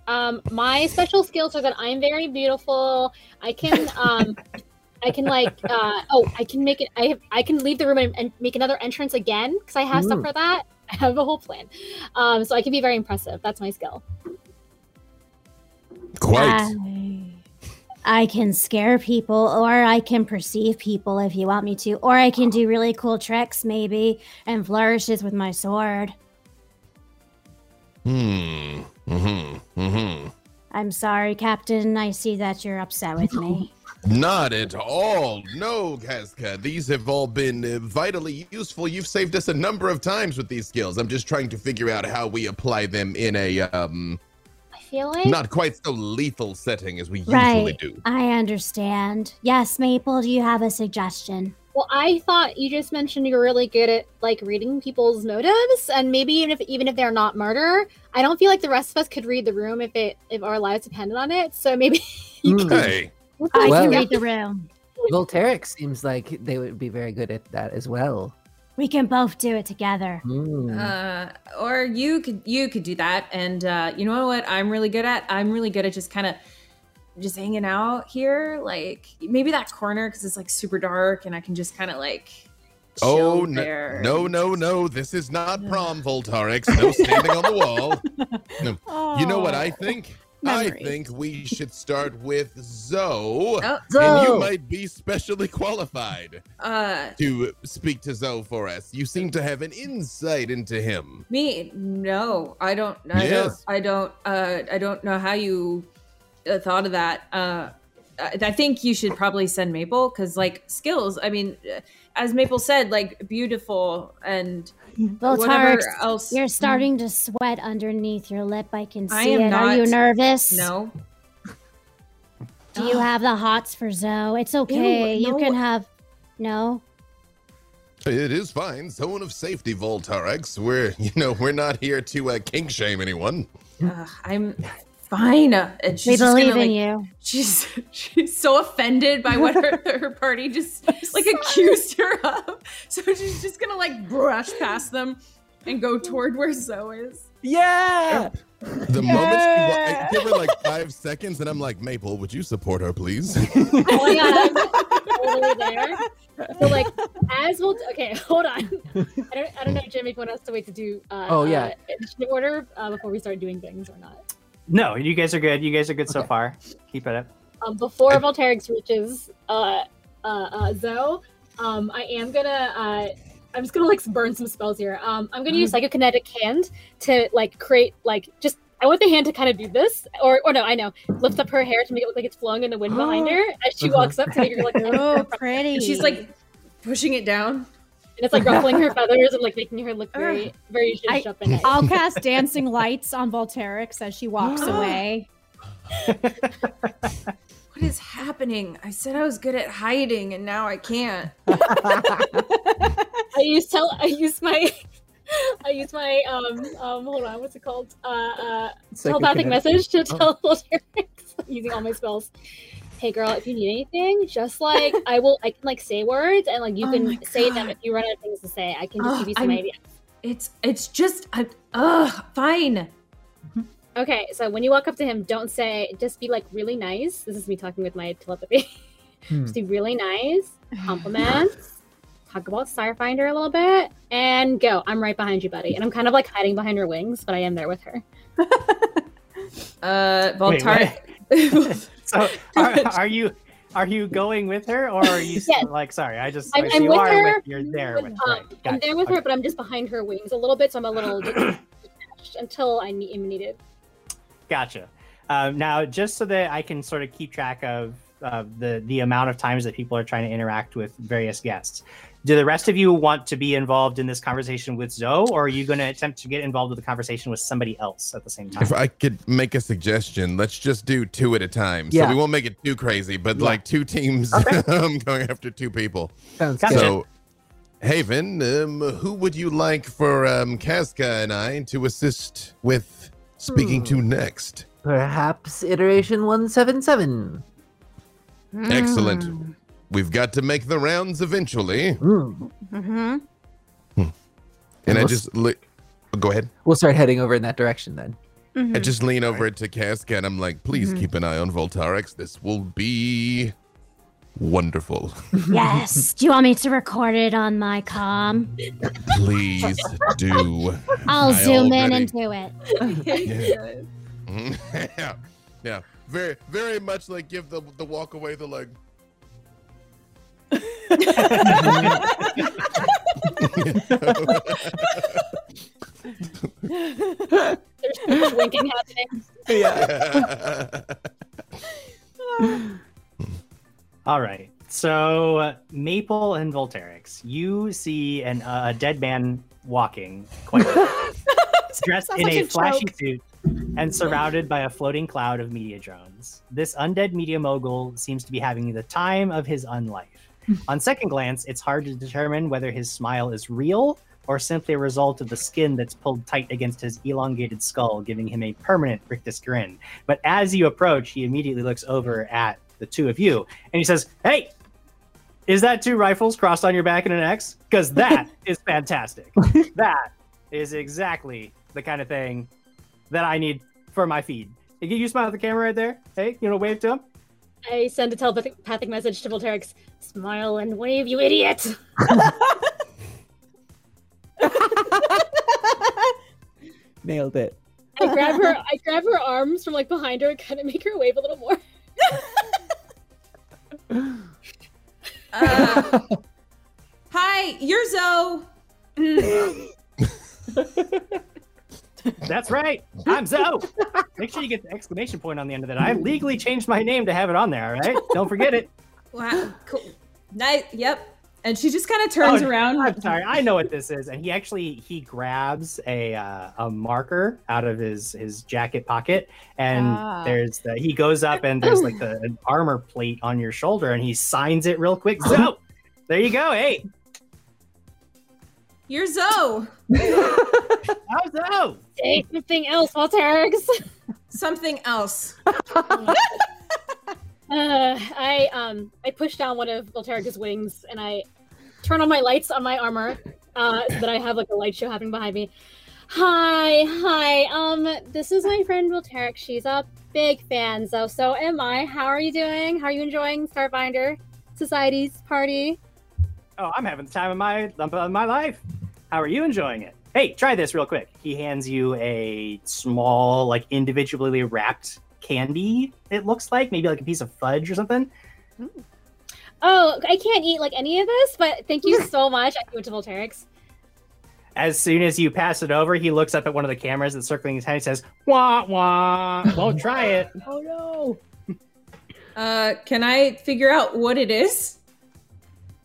Um, my special skills are that I'm very beautiful. I can um, I can like uh, oh, I can make it. I have, I can leave the room and, and make another entrance again because I have stuff for that. I have a whole plan. Um, so I can be very impressive. That's my skill. Quite. I, I can scare people, or I can perceive people if you want me to, or I can do really cool tricks, maybe, and flourishes with my sword. Hmm. Mm-hmm. Mm-hmm. I'm sorry, Captain. I see that you're upset with me. Not at all. No, Casca. These have all been uh, vitally useful. You've saved us a number of times with these skills. I'm just trying to figure out how we apply them in a um I feel like not quite so lethal setting as we usually Right. do. I understand. Yes, Maple, do you have a suggestion? Well, I thought you just mentioned you're really good at like reading people's motives, and maybe even if even if they're not murder, I don't feel like the rest of us could read the room if it if our lives depended on it. So maybe you Hmm. Can. Hey. I Well- can read the room. Volterix seems like they would be very good at that as well. We can both do it together. Hmm. Uh, or you could you could do that, and uh, you know what I'm really good at? I'm really good at just kind of just hanging out here, like maybe that corner because it's like super dark, and I can just kind of like. Oh chill no, there no, no, no! This is not prom, Volterix. No standing on the wall. No. You know what I think? I think we should start with Zoe. Oh, And you might be specially qualified uh, to speak to Zoe for us. You seem to have an insight into him. me? No, I don't. I Yes. don't. I don't. Uh, I don't know how you uh, thought of that. Uh, I I think you should probably send Maple because, like, skills. I mean, uh, as Maple said, like, beautiful and Well, whatever Tarek, else. you're starting to sweat underneath your lip. I can see I am it. Are you nervous? No. Do you have the hots for Zoe? It's okay. Ew, You can have. No. It is fine. Zone of safety, Volterix. We're, you know, we're not here to uh, king shame anyone. Uh, I'm fine. Uh, And she's we just believe gonna, in like, you. She's she's so offended by what her, her party just like accused her of. So she's just gonna like brush past them and go toward where Zoe is. Yeah. The moment she wa- I give her like five seconds, and I'm like, Maple, would you support her, please? Oh my god, I'm totally there. So like, as we'll okay, hold on. I don't, I don't know, Jim, if you want us to wait to do uh, Oh, yeah. uh, initiative order uh, before we start doing things or not. No, you guys are good. You guys are good so far. Keep it up. Um, before Volterix reaches uh, uh, uh, Zoe, um, I am gonna. Uh, I'm just gonna like burn some spells here. Um, I'm gonna use psychokinetic hand to like create like just. I want the hand to kind of do this, or or no, I know, lift up her hair to make it look like it's flowing in the wind behind her as she Uh-huh. walks up to make her like. Oh, pretty. And she's like pushing it down. It's like ruffling her feathers and like making her look very, very I- up and nice. I'll cast dancing lights on Volterix as she walks away. What is happening? I said I was good at hiding and now I can't. I use tell I use my I use my um um hold on what's it called uh uh telepathic message to tell Volterix using all my spells. Hey girl, if you need anything, just like I will I can like say words and like you Oh can say them if you run out of things to say. I can just Oh, give you some I'm- ideas. It's it's just I, ugh fine. Okay, so when you walk up to him, don't say just be like really nice. This is me talking with my telepathy. Hmm. just be really nice, compliments, talk about Starfinder a little bit, and go. I'm right behind you, buddy. And I'm kind of like hiding behind her wings, but I am there with her. Uh Wait, Voltar So, are, are you are you going with her, or are you Yes. like? Sorry, I just. I'm, I'm you with are her. With, you're there with. um, Right, I'm there with Okay. her, but I'm just behind her wings a little bit, so I'm a little detached until I need, am needed. Gotcha. Um, now, just so that I can sort of keep track of uh, the the amount of times that people are trying to interact with various guests, do the rest of you want to be involved in this conversation with Zoe, or are you going to attempt to get involved with the conversation with somebody else at the same time? If I could make a suggestion, let's just do two at a time. Yeah. So we won't make it too crazy, but Yeah. like two teams um, going after two people. Sounds Gotcha. good. So, Haven, um, who would you like for um, Casca and I to assist with speaking to next? Perhaps iteration 177. Excellent. We've got to make the rounds eventually. Hmm. Mm-hmm. And I let's- just li- go ahead. We'll start heading over in that direction then. I just lean over to Casca and I'm like, please keep an eye on Volterix. This will be wonderful. Yes. Do you want me to record it on my com? Please do. I'll I zoom in already- into it. yeah. Yeah. Very, very much like give the the walk away the like. There's too much winking happening. All right. So uh, Maple and Volterix, you see an uh, a dead man walking, quite dressed in a a flashy joke. suit and surrounded by a floating cloud of media drones. This undead media mogul seems to be having the time of his unlife. On second glance, it's hard to determine whether his smile is real or simply a result of the skin that's pulled tight against his elongated skull, giving him a permanent rictus grin. But as you approach, he immediately looks over at the two of you and he says, Hey, is that two rifles crossed on your back in an X? Because that is fantastic. that is exactly the kind of thing that I need for my feed. Can you smile at the camera right there? Hey, you know, wave to him. I send a telepathic message to Volterix. Smile and wave, you idiot! Nailed it. I grab her. I grab her arms from like behind her, and kind of make her wave a little more. Uh, hi, you're Zoe. That's right. I'm Zoe. Make sure you get the exclamation point on the end of that. I legally changed my name to have it on there. All right, don't forget it. Wow, cool. Nice. Yep. And she just kind of turns Oh, around. I'm sorry. I know what this is, and he actually he grabs a uh, a marker out of his his jacket pocket, and Ah. there's the he goes up and there's like the an armor plate on your shoulder, and he signs it real quick. Zoe, there you go. Hey, You're Zoe. how's Zoe? Say something else, Volterix. Something else. Uh, I um I push down one of Volterix's wings and I turn on my lights on my armor, uh, so that I have like a light show happening behind me. Hi, hi. Um, this is my friend Volterix. She's a big fan, so so am I. How are you doing? How are you enjoying Starfinder Society's party? Oh, I'm having the time of my of my life. How are you enjoying it? Hey, try this real quick. He hands you a small, like individually wrapped candy. It looks like maybe like a piece of fudge or something. Oh, I can't eat like any of this, but thank you so much. I give it to Volterix. As soon as you pass it over, he looks up at one of the cameras that's circling his head and says, "Wah wah! Won't try it." Oh no. Uh, can I figure out what it is?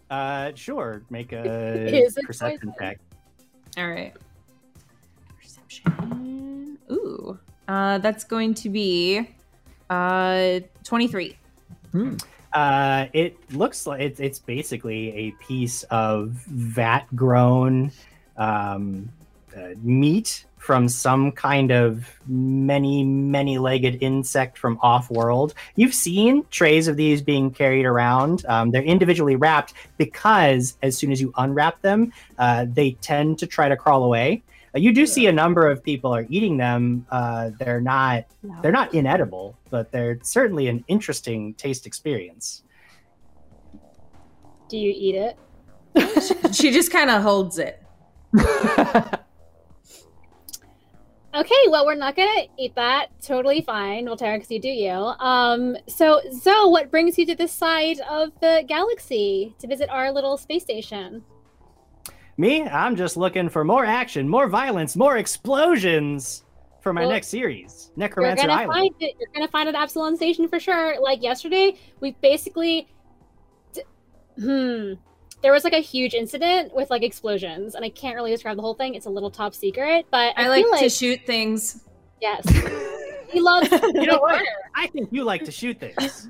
Uh, sure. Make a Is perception check. All right. Perception. Ooh. Uh, that's going to be uh 23. Uh, it looks like it's, it's basically a piece of vat grown um, uh, meat from some kind of many, many legged insect from off world. You've seen trays of these being carried around. Um, they're individually wrapped because as soon as you unwrap them, uh, they tend to try to crawl away. Uh, you do see a number of people are eating them. Uh, they're not No. they're not inedible, but they're certainly an interesting taste experience. Do you eat it? she just kind of holds it. Okay, well, we're not gonna eat that. Totally fine. Well, because you do you. Um, so Zoe, what brings you to this side of the galaxy to visit our little space station? Me, I'm just looking for more action, more violence, more explosions for my Well, next series, Necromancer You're gonna Island. find it. You're gonna find it at Absalom Station for sure. Like yesterday, we basically, d- hmm, there was like a huge incident with like explosions, and I can't really describe the whole thing. It's a little top secret, but I, I like feel to shoot things. yes, he loves. You know what? I think you like to shoot things.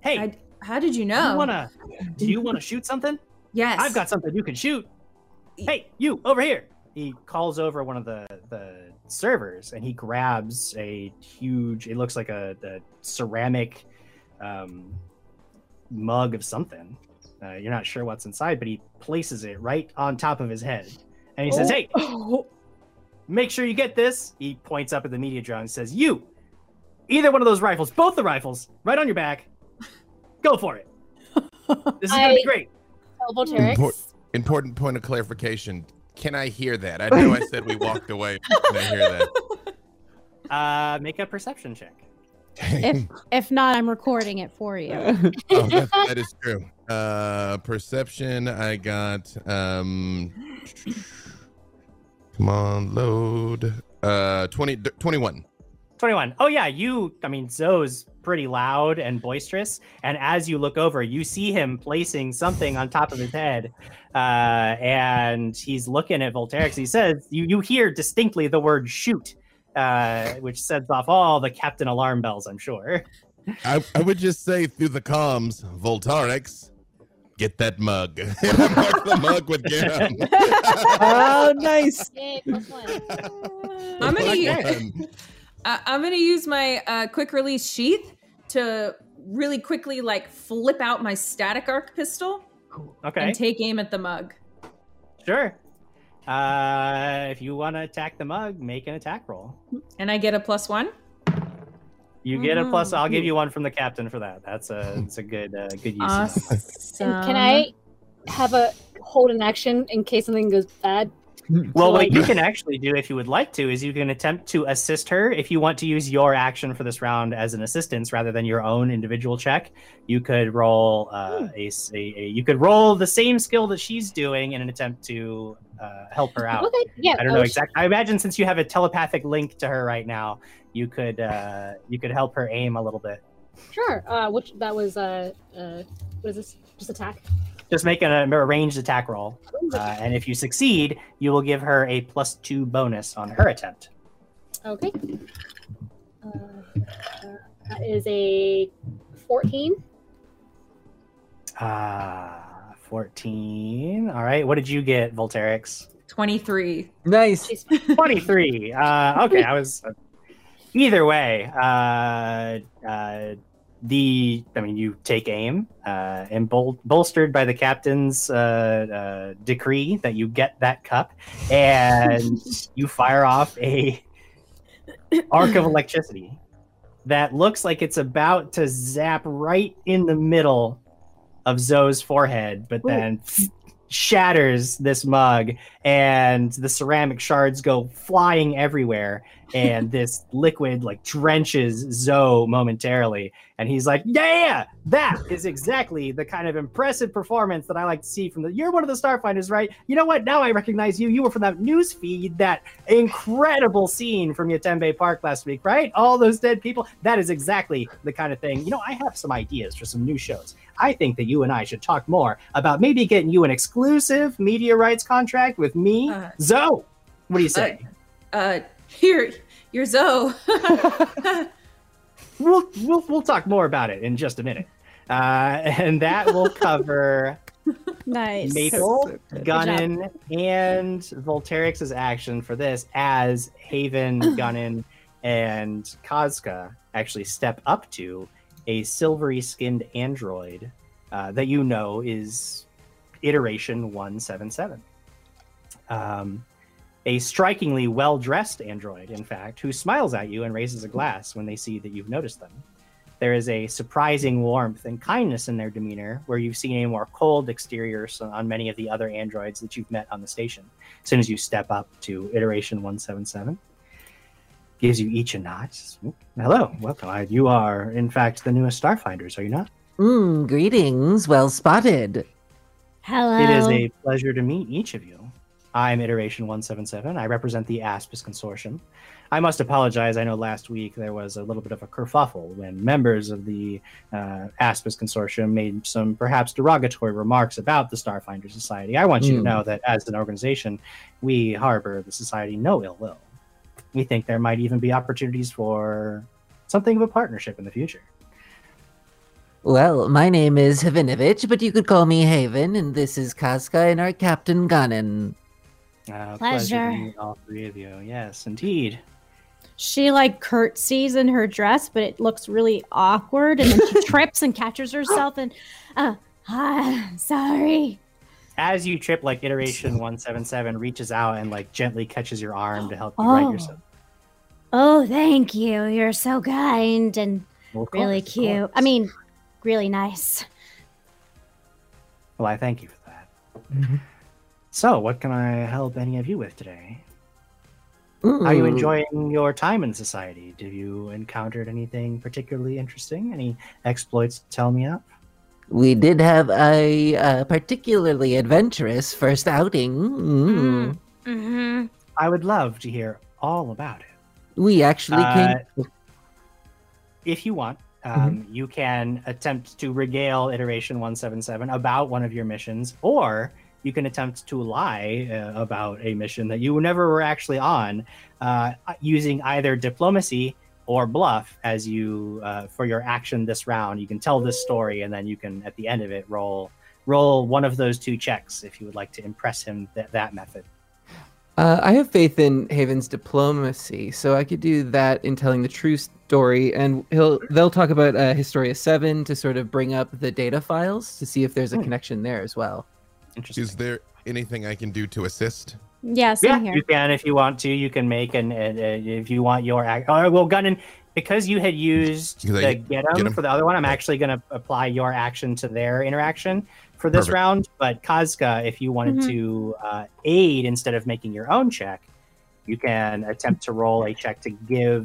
Hey, I, how did you know? you wanna do you wanna shoot something? Yes. I've got something you can shoot. Hey, you over here. He calls over one of the the servers and he grabs a huge. It looks like a, a ceramic um, mug of something. Uh, you're not sure what's inside, but he places it right on top of his head, and he says, "Hey, make sure you get this." He points up at the media drone and says, "You, either one of those rifles, both the rifles, right on your back. Go for it. This is gonna be great." Tell Import- important point of clarification. Can I hear that? I know I said we walked away. Can I hear that? Uh, make a perception check. If if not, I'm recording it for you. oh, that, that is true. Uh, perception. I got. Um, come on, load. Uh, 20, 21. 21. Oh, yeah. You, I mean, Zoe's pretty loud and boisterous. And as you look over, you see him placing something on top of his head. Uh, and he's looking at Volterix. He says, you, you hear distinctly the word shoot, uh, which sets off all the captain alarm bells, I'm sure. I, I would just say through the comms, Volterix, get that mug. Mark the mug with get 'em. oh, nice. Yay, plus. I'm gonna use, uh, I'm gonna use my uh, quick release sheath to really quickly like flip out my static arc pistol Okay, and take aim at the mug. sure. Uh, if you want to attack the mug, make an attack roll. And I get a plus one. You get a plus. I'll Mm-hmm. give you one from the captain for that. That's a, it's a good, uh, good use. of that. Awesome. And can I have a hold an action in case something goes bad? Well, what you can actually do if you would like to is you can attempt to assist her. If you want to use your action for this round as an assistance rather than your own individual check, you could roll uh, a, a, a you could roll the same skill that she's doing in an attempt to uh, help her out. Okay, yeah. I don't know exactly. I imagine since you have a telepathic link to her right now, you could uh, you could help her aim a little bit. Sure. Uh, which that was uh, uh, what is this? Just attack. Just make an, a ranged attack roll, uh, and if you succeed, you will give her a plus two bonus on her attempt. Okay. Uh, uh, that is a fourteen. Ah, 14. All right. What did you get, Volterix? 23. Nice. 23. Uh, okay. I was. Either way, uh, uh, the I mean, you take aim, uh, and bol- bolstered by the captain's uh, uh, decree that you get that cup, and you fire off a arc of electricity that looks like it's about to zap right in the middle of Zoe's forehead, but then shatters this mug, and the ceramic shards go flying everywhere, and this liquid like drenches Zoe momentarily. And he's like, "Yeah, that is exactly the kind of impressive performance that I like to see from the. You're one of the starfinders right? You know what? Now I recognize you. You were from that news feed, that incredible scene from Yatembe Park last week, right? All those dead people. That is exactly the kind of thing. You know, I have some ideas for some new shows. I think that you and I should talk more about maybe getting you an exclusive media rights contract with me, Uh, Zoe. What do you say? Uh, here, you're Zoe. we'll, we'll we'll talk more about it in just a minute. Uh, and that will cover Nice. Maple, Good Gunnin, and Volterix's action for this as Haven, Gunnin, and Kazka actually step up to a silvery skinned android uh, that you know is iteration 177. Um, a strikingly well dressed android, in fact, who smiles at you and raises a glass when they see that you've noticed them. There is a surprising warmth and kindness in their demeanor, where you've seen a more cold exterior on many of the other androids that you've met on the station. As soon as you step up to iteration 177, gives you each a nod. "Oh, Hello, welcome. Uh, You are, in fact, the newest Starfinders, are you not? Mm, greetings, well spotted. Hello. It is a pleasure to meet each of you. I'm Iteration 177. I represent the Aspis Consortium. I must apologize. I know last week there was a little bit of a kerfuffle when members of the uh, Aspis Consortium made some perhaps derogatory remarks about the Starfinder Society. I want you to Hmm. know that as an organization, we harbor the society no ill will. We think there might even be opportunities for something of a partnership in the future. Well, my name is Havinovich, but you could call me Haven, and this is Kaska and our Captain Gunnin. Uh, Pleasure. to meet all three of you. Yes, indeed. She like curtsies in her dress, but it looks really awkward, and then she trips and catches herself. And uh, ah, sorry. as you trip, like iteration 177 reaches out and like gently catches your arm to help you right Oh. yourself. Oh, thank you. You're so kind and Well, of really cute. I mean, really nice. well, I thank you for that. So, what can I help any of you with today? How are you Mm, enjoying your time in society? Have you encountered anything particularly interesting? Any exploits to tell me up? We did have a, uh particularly adventurous first outing. Mm. Mm-hmm. I would love to hear all about it. We actually Uh, came. if you want, um, you can attempt to regale iteration 177 about one of your missions, or you can attempt to lie uh, about a mission that you never were actually on uh, using either diplomacy or bluff as you uh, for your action this round you can tell this story and then you can at the end of it roll roll one of those two checks if you would like to impress him th- that method Uh, I have faith in Haven's diplomacy, so I could do that in telling the true story, and he'll they'll talk about uh, Historia Seven to sort of bring up the data files to see if there's a Hmm. connection there as well. Interesting Is there anything I can do to assist? Yeah, yeah, here. you can if you want to. You can make an uh, uh, if you want your act. Oh, well, Gunnan, because you had used Because the get- get get 'em 'em. for the other one, I'm actually going to apply your action to their interaction for this Perfect. round. But Kazka, if you wanted Mhm. to uh, aid instead of making your own check, you can attempt to roll a check to give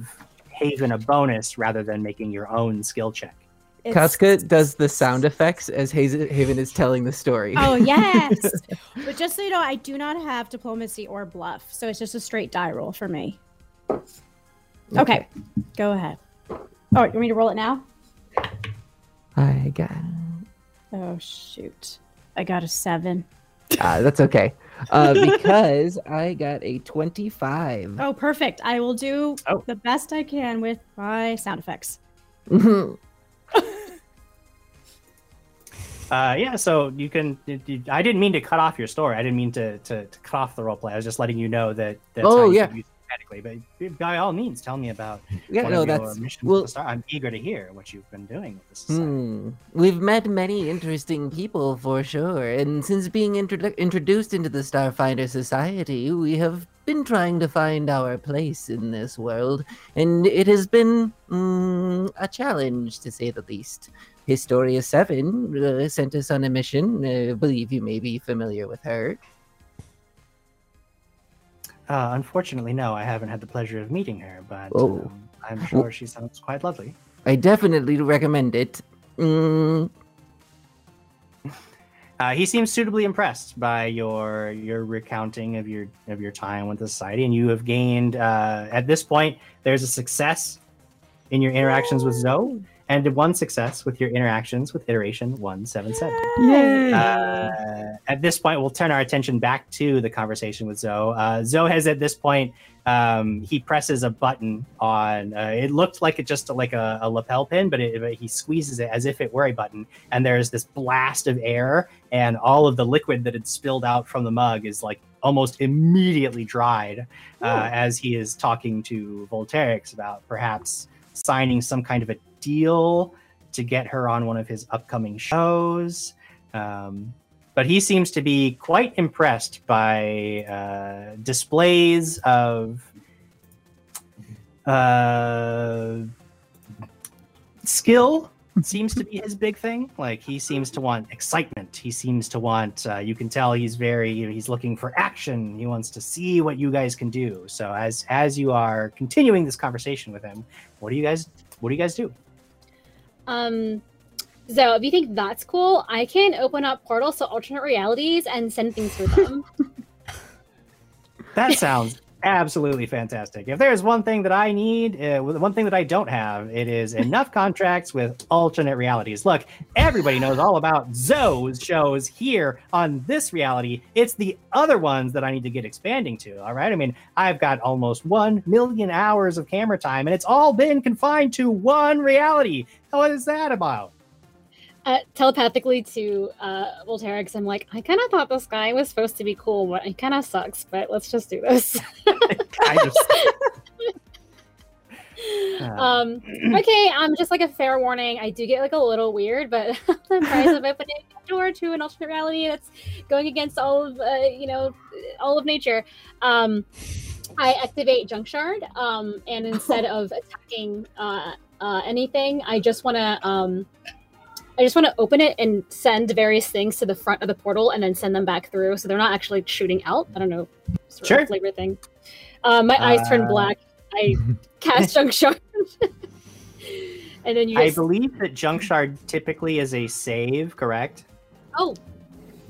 Haven a bonus rather than making your own skill check. It's- Casca does the sound effects as Haven is telling the story. Oh yes. but just so you know, I do not have diplomacy or bluff, so it's just a straight die roll for me. Okay, go ahead. All right, you want me to roll it now? I got. Oh shoot, I got a seven. Ah, that's okay. Uh, because I got a 25. Oh, perfect. I will do Oh. the best I can with my sound effects. Uh, yeah, so you can. you- I didn't mean to cut off your story. I didn't mean to, to, to cut off the role play. I was just letting you know that that's Oh, yeah. But by all means, tell me about yeah, no, that's. Well. I'm eager to hear what you've been doing with this. Hmm. We've met many interesting people for sure, and since being introdu- introduced into the Starfinder Society, we have been trying to find our place in this world, and it has been mm, a challenge to say the least. Historia 7 uh, sent us on a mission. Uh, I believe you may be familiar with her. Uh, unfortunately, no, I haven't had the pleasure of meeting her, but Oh. um, I'm sure she sounds quite lovely. I definitely recommend it. Mm, Uh, he seems suitably impressed by your your recounting of your of your time with the society, and you have gained uh, at this point. There's a success in your interactions with Zoe, and one success with your interactions with Iteration One Seven Seven. Yay! Uh, at this point, we'll turn our attention back to the conversation with Zoe. Uh, Zoe has at this point, um, he presses a button on. Uh, it looked like it just like a, a lapel pin, but, it, but he squeezes it as if it were a button, and there's this blast of air, and all of the liquid that had spilled out from the mug is like almost immediately dried uh, as he is talking to Volterix about perhaps signing some kind of a deal to get her on one of his upcoming shows. Um, but he seems to be quite impressed by uh, displays of uh, skill. Seems to be his big thing. Like he seems to want excitement. He seems to want. Uh, you can tell he's very. He's looking for action. He wants to see what you guys can do. So as as you are continuing this conversation with him, what do you guys? What do you guys do? Um, so if you think that's cool, I can open up portals to alternate realities and send things through them. That sounds absolutely fantastic. If there's one thing that I need, uh, one thing that I don't have, it is enough contracts with alternate realities. Look, everybody knows all about Zoe's shows here on this reality. It's the other ones that I need to get expanding to. All right. I mean, I've got almost 1 million hours of camera time, and it's all been confined to one reality. What is that about? Uh, telepathically to uh, Volterix, I'm like, I kind of thought this guy was supposed to be cool, but he kind of sucks. But let's just do this. Kind of. Uh, um, okay, um, just like a fair warning, I do get like a little weird, but the price of opening a door to an alternate reality that's going against all of uh, you know all of nature. Um, I activate Junk Shard, um, and instead of attacking uh, uh, anything, I just want to um, I just want to open it and send various things to the front of the portal, and then send them back through, so they're not actually shooting out. I don't know, sort Sure. of flavor thing. Um, my eyes turn Uh, black. I cast Junk Shard, and then you I believe that Junk Shard typically is a save, correct? Oh,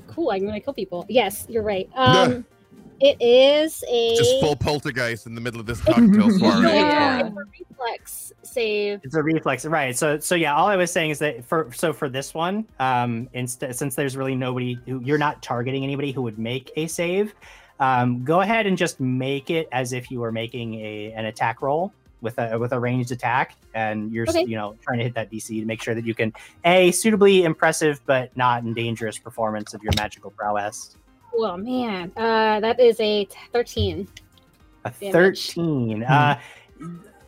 cool! I'm gonna kill people. Yes, you're right. Um, it is a Just full poltergeist in the middle of this cocktail soiree. No, Yeah. it's a reflex save. It's a reflex, right? So, so yeah. All I was saying is that for so for this one, um, instead since there's really nobody who you're not targeting anybody who would make a save, um, go ahead and just make it as if you were making a an attack roll with a with a ranged attack, and you're Okay. you know trying to hit that DC to make sure that you can a suitably impressive but not dangerous performance of your magical prowess. Oh man, uh, that is a thirteen. A Damage. 13. Uh,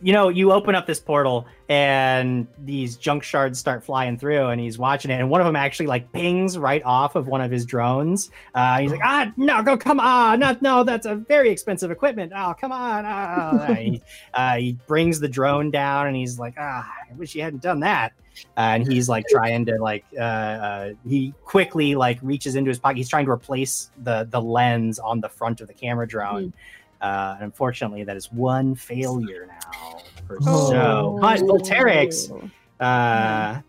you know, you open up this portal and these junk shards start flying through, and he's watching it, and one of them actually like pings right off of one of his drones. Uh, he's like, ah, no, go, come on, no, no, that's a very expensive equipment. Oh, come on. Ah. he, uh, he brings the drone down, and he's like, ah, I wish you hadn't done that. Uh, and he's like trying to like uh, uh, he quickly like reaches into his pocket. He's trying to replace the the lens on the front of the camera drone. Mm. Uh, unfortunately, that is one failure now for oh. Zoe. But Volterix, uh,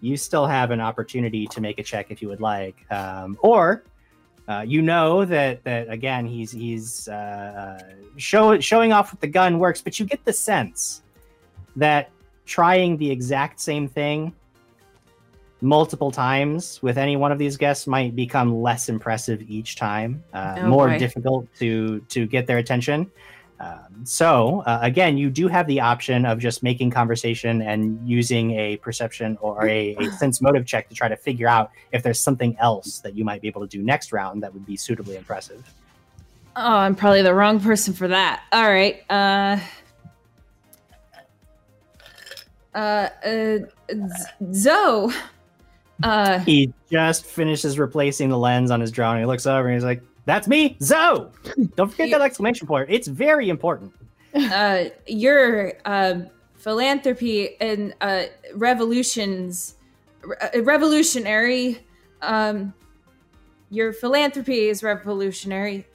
you still have an opportunity to make a check if you would like, um, or uh, you know that that again he's he's uh, show, showing off with the gun works, but you get the sense that trying the exact same thing multiple times with any one of these guests might become less impressive each time, uh, oh, more boy. difficult to to get their attention. Um, so uh, again, you do have the option of just making conversation and using a perception or a, a sense motive check to try to figure out if there's something else that you might be able to do next round that would be suitably impressive. Oh, I'm probably the wrong person for that. All right. Uh, uh, uh, Zoe. Uh, he just finishes replacing the lens on his drone. He looks over and he's like, "That's me, Zoe." Don't forget that exclamation point. It's very important. Uh, your uh, philanthropy and uh, revolutions, uh, revolutionary. Um, your philanthropy is revolutionary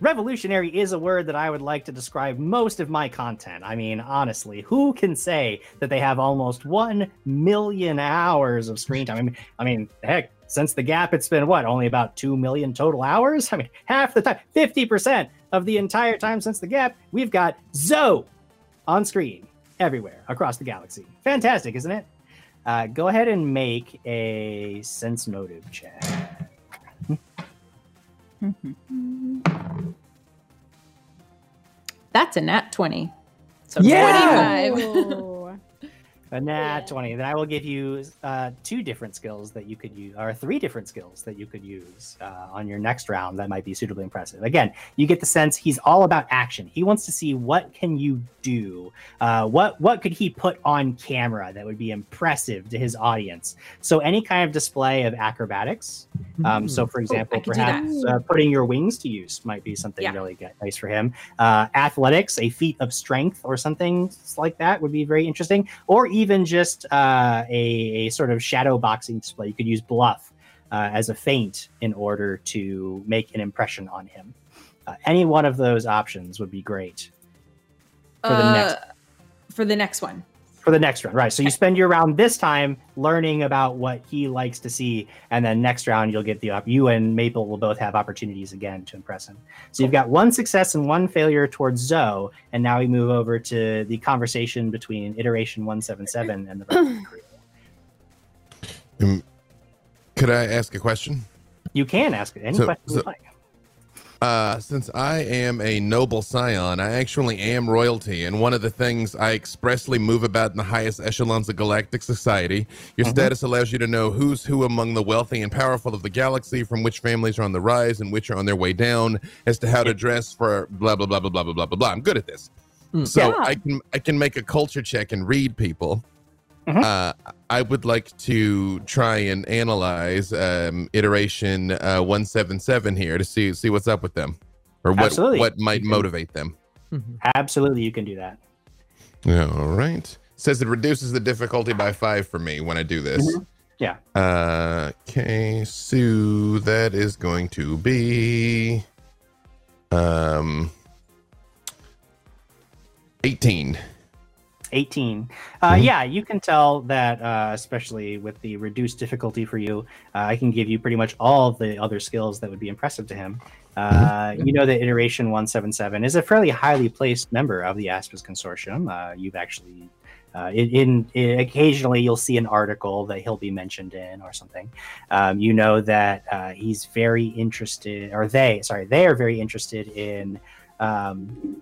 revolutionary is a word that I would like to describe most of my content. I mean, honestly, who can say that they have almost 1 million hours of screen time? I mean, I mean, heck, since the gap, it's been what, only about 2 million total hours? I mean, half the time, 50% of the entire time since the gap, we've got Zoe on screen everywhere across the galaxy. Fantastic, isn't it? Uh, go ahead and make a sense motive check. That's a nat 20. So yeah! 25. A nat 20 then i will give you uh, two different skills that you could use or three different skills that you could use uh, on your next round that might be suitably impressive. Again you get the sense he's all about action. He wants to see what can you do uh, what what could he put on camera that would be impressive to his audience? So any kind of display of acrobatics um, so for example perhaps uh, putting your wings to use might be something yeah. really good, nice for him. Uh, athletics a feat of strength or something like that would be very interesting. Or even just uh, a, a, sort of shadow boxing display. You could use bluff uh, as a feint in order to make an impression on him. Uh, any one of those options would be great for the next uh, for the next one for the next round, right? So you spend your round this time learning about what he likes to see, and then next round you'll get the up. You and Maple will both have opportunities again to impress him. So you've got one success and one failure towards Zoe, and now we move over to the conversation between iteration one seven seven and the. Um, could I ask a question? You can ask any so, question so, you like. Uh, since I am a noble scion, I actually am royalty, and one of the things I expressly move about in the highest echelons of galactic society. Your mm-hmm. status allows you to know who's who among the wealthy and powerful of the galaxy, from which families are on the rise and which are on their way down, as to how to dress for blah blah blah blah blah blah blah blah. I'm good at this, mm. so yeah. I can I can make a culture check and read people. Mm-hmm. Uh, I would like to try and analyze um, iteration uh, 177 here to see see what's up with them, or what Absolutely. what might motivate them. Absolutely, you can do that. All right. Says it reduces the difficulty by five for me when I do this. Mm-hmm. Yeah. Uh, okay, so that is going to be um 18. 18. Uh, mm-hmm. Yeah, you can tell that, uh, especially with the reduced difficulty for you, uh, I can give you pretty much all the other skills that would be impressive to him. Uh, mm-hmm. You know that Iteration 177 is a fairly highly placed member of the Aspis Consortium. Uh, you've actually, uh, in, in, occasionally, you'll see an article that he'll be mentioned in or something. Um, you know that he's very interested, or they, sorry, they are very interested in. Um,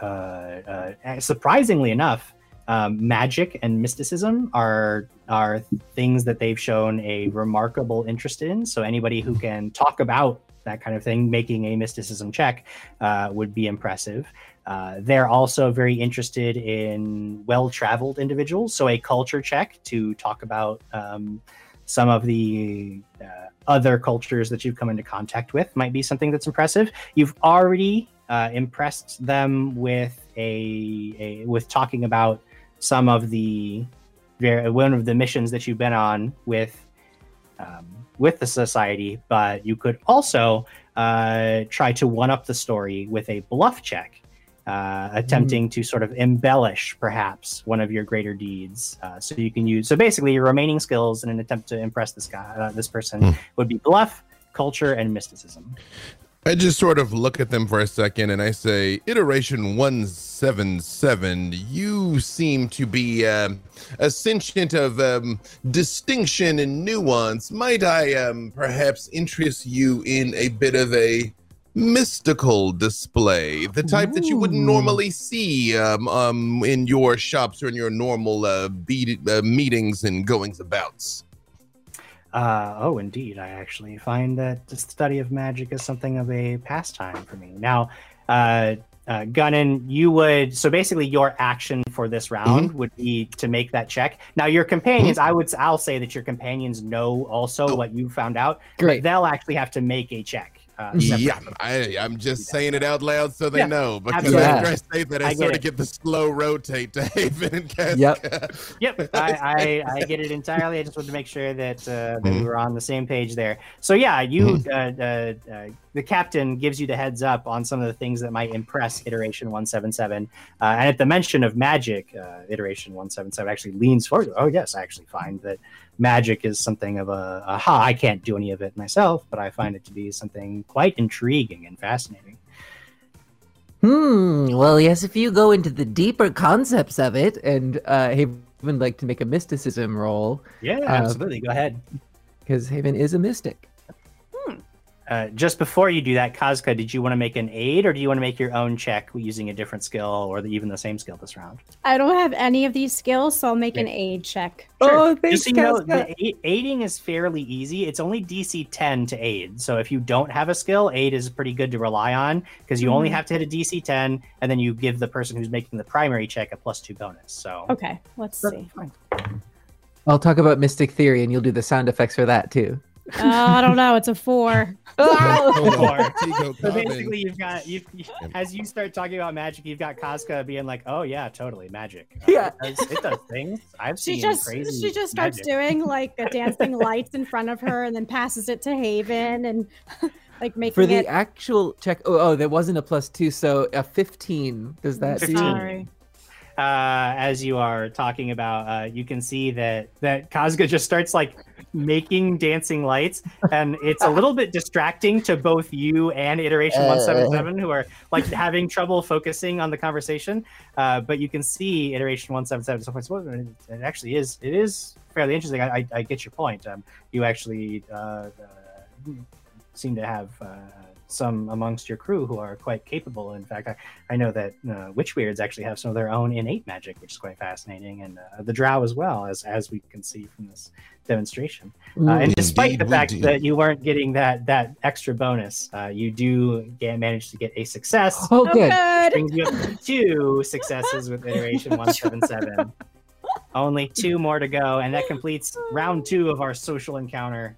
uh, uh, surprisingly enough, um, magic and mysticism are are things that they've shown a remarkable interest in. So anybody who can talk about that kind of thing, making a mysticism check uh, would be impressive. Uh, they're also very interested in well traveled individuals. So, a culture check to talk about um, some of the uh, other cultures that you've come into contact with might be something that's impressive. You've already uh, impressed them with a, a, with talking about some of the one of the missions that you've been on with um, with the society, but you could also uh, try to one up the story with a bluff check uh, attempting mm. to sort of embellish perhaps one of your greater deeds. Uh, so you can use so basically your remaining skills in an attempt to impress this guy, uh, this person, mm. would be bluff, culture, and mysticism. I just sort of look at them for a second and I say, Iteration 177, you seem to be um, a sentient of um, distinction and nuance. Might I um, perhaps interest you in a bit of a mystical display, the type Ooh. that you wouldn't normally see um, um, in your shops or in your normal uh, be- uh, meetings and goings abouts. Uh, oh, indeed. I actually find that the study of magic is something of a pastime for me. Now, uh, uh, Gunnan, you would so basically your action for this round mm-hmm. would be to make that check. Now, your companions, mm-hmm. I would, I'll say that your companions know also oh. what you found out. Great. they'll actually have to make a check. Uh, yeah, I, am just saying it out loud so they yeah, know because after I say that, I, I sort of get the slow rotate to Haven and Casca. Yep, yep, I, I, I, get it entirely. I just wanted to make sure that, uh, that mm-hmm. we were on the same page there. So yeah, you, mm-hmm. uh, uh, uh, the captain gives you the heads up on some of the things that might impress iteration 177, uh, and at the mention of magic, iteration 177 actually leans forward. Oh yes, I actually find that magic is something of a aha. I can't do any of it myself, but I find it to be something quite intriguing and fascinating. Hmm. Well, yes. If you go into the deeper concepts of it, and uh, Haven would like to make a mysticism roll. Yeah, uh, absolutely. Go ahead. Because Haven is a mystic. Uh, just before you do that, Kazka, did you want to make an aid or do you want to make your own check using a different skill or the, even the same skill this round? I don't have any of these skills, so I'll make an aid check. Sure. Oh, thanks, just so you know, the aiding is fairly easy. It's only DC 10 to aid. So if you don't have a skill, aid is pretty good to rely on because you mm. only mm-hmm. have to hit a DC 10 and then you give the person who's making the primary check a plus two bonus. So Okay, let's see. Fine. I'll talk about Mystic Theory and you'll do the sound effects for that too. Uh, I don't know. It's a four. four. so basically, you've got you as you start talking about magic, you've got Casca being like, "Oh yeah, totally magic. Uh, yeah, it does, it does, things. I've she seen just crazy. she just starts magic. doing like a dancing lights in front of her, and then passes it to Haven, and like making for the it... actual check. Oh, oh, there wasn't a plus two, so a fifteen. Does that 15. Sorry uh, as you are talking about, uh, you can see that that Kazga just starts like making dancing lights, and it's a little bit distracting to both you and Iteration uh, One Seven Seven, who are like having trouble focusing on the conversation. Uh, but you can see Iteration One Seven Seven. So it actually is it is fairly interesting. I, I, I get your point. Um, you actually uh, uh, seem to have some amongst your crew who are quite capable. In fact, I, I know that uh, Witchwyrds actually have some of their own innate magic, which is quite fascinating, and uh, the Drow as well, as as we can see from this demonstration. Uh, and despite indeed, the fact that you weren't getting that that extra bonus, uh, you do get, manage to get a success. Oh, good. Brings you up two successes with iteration one seven seven. Only two more to go, and that completes round two of our social encounter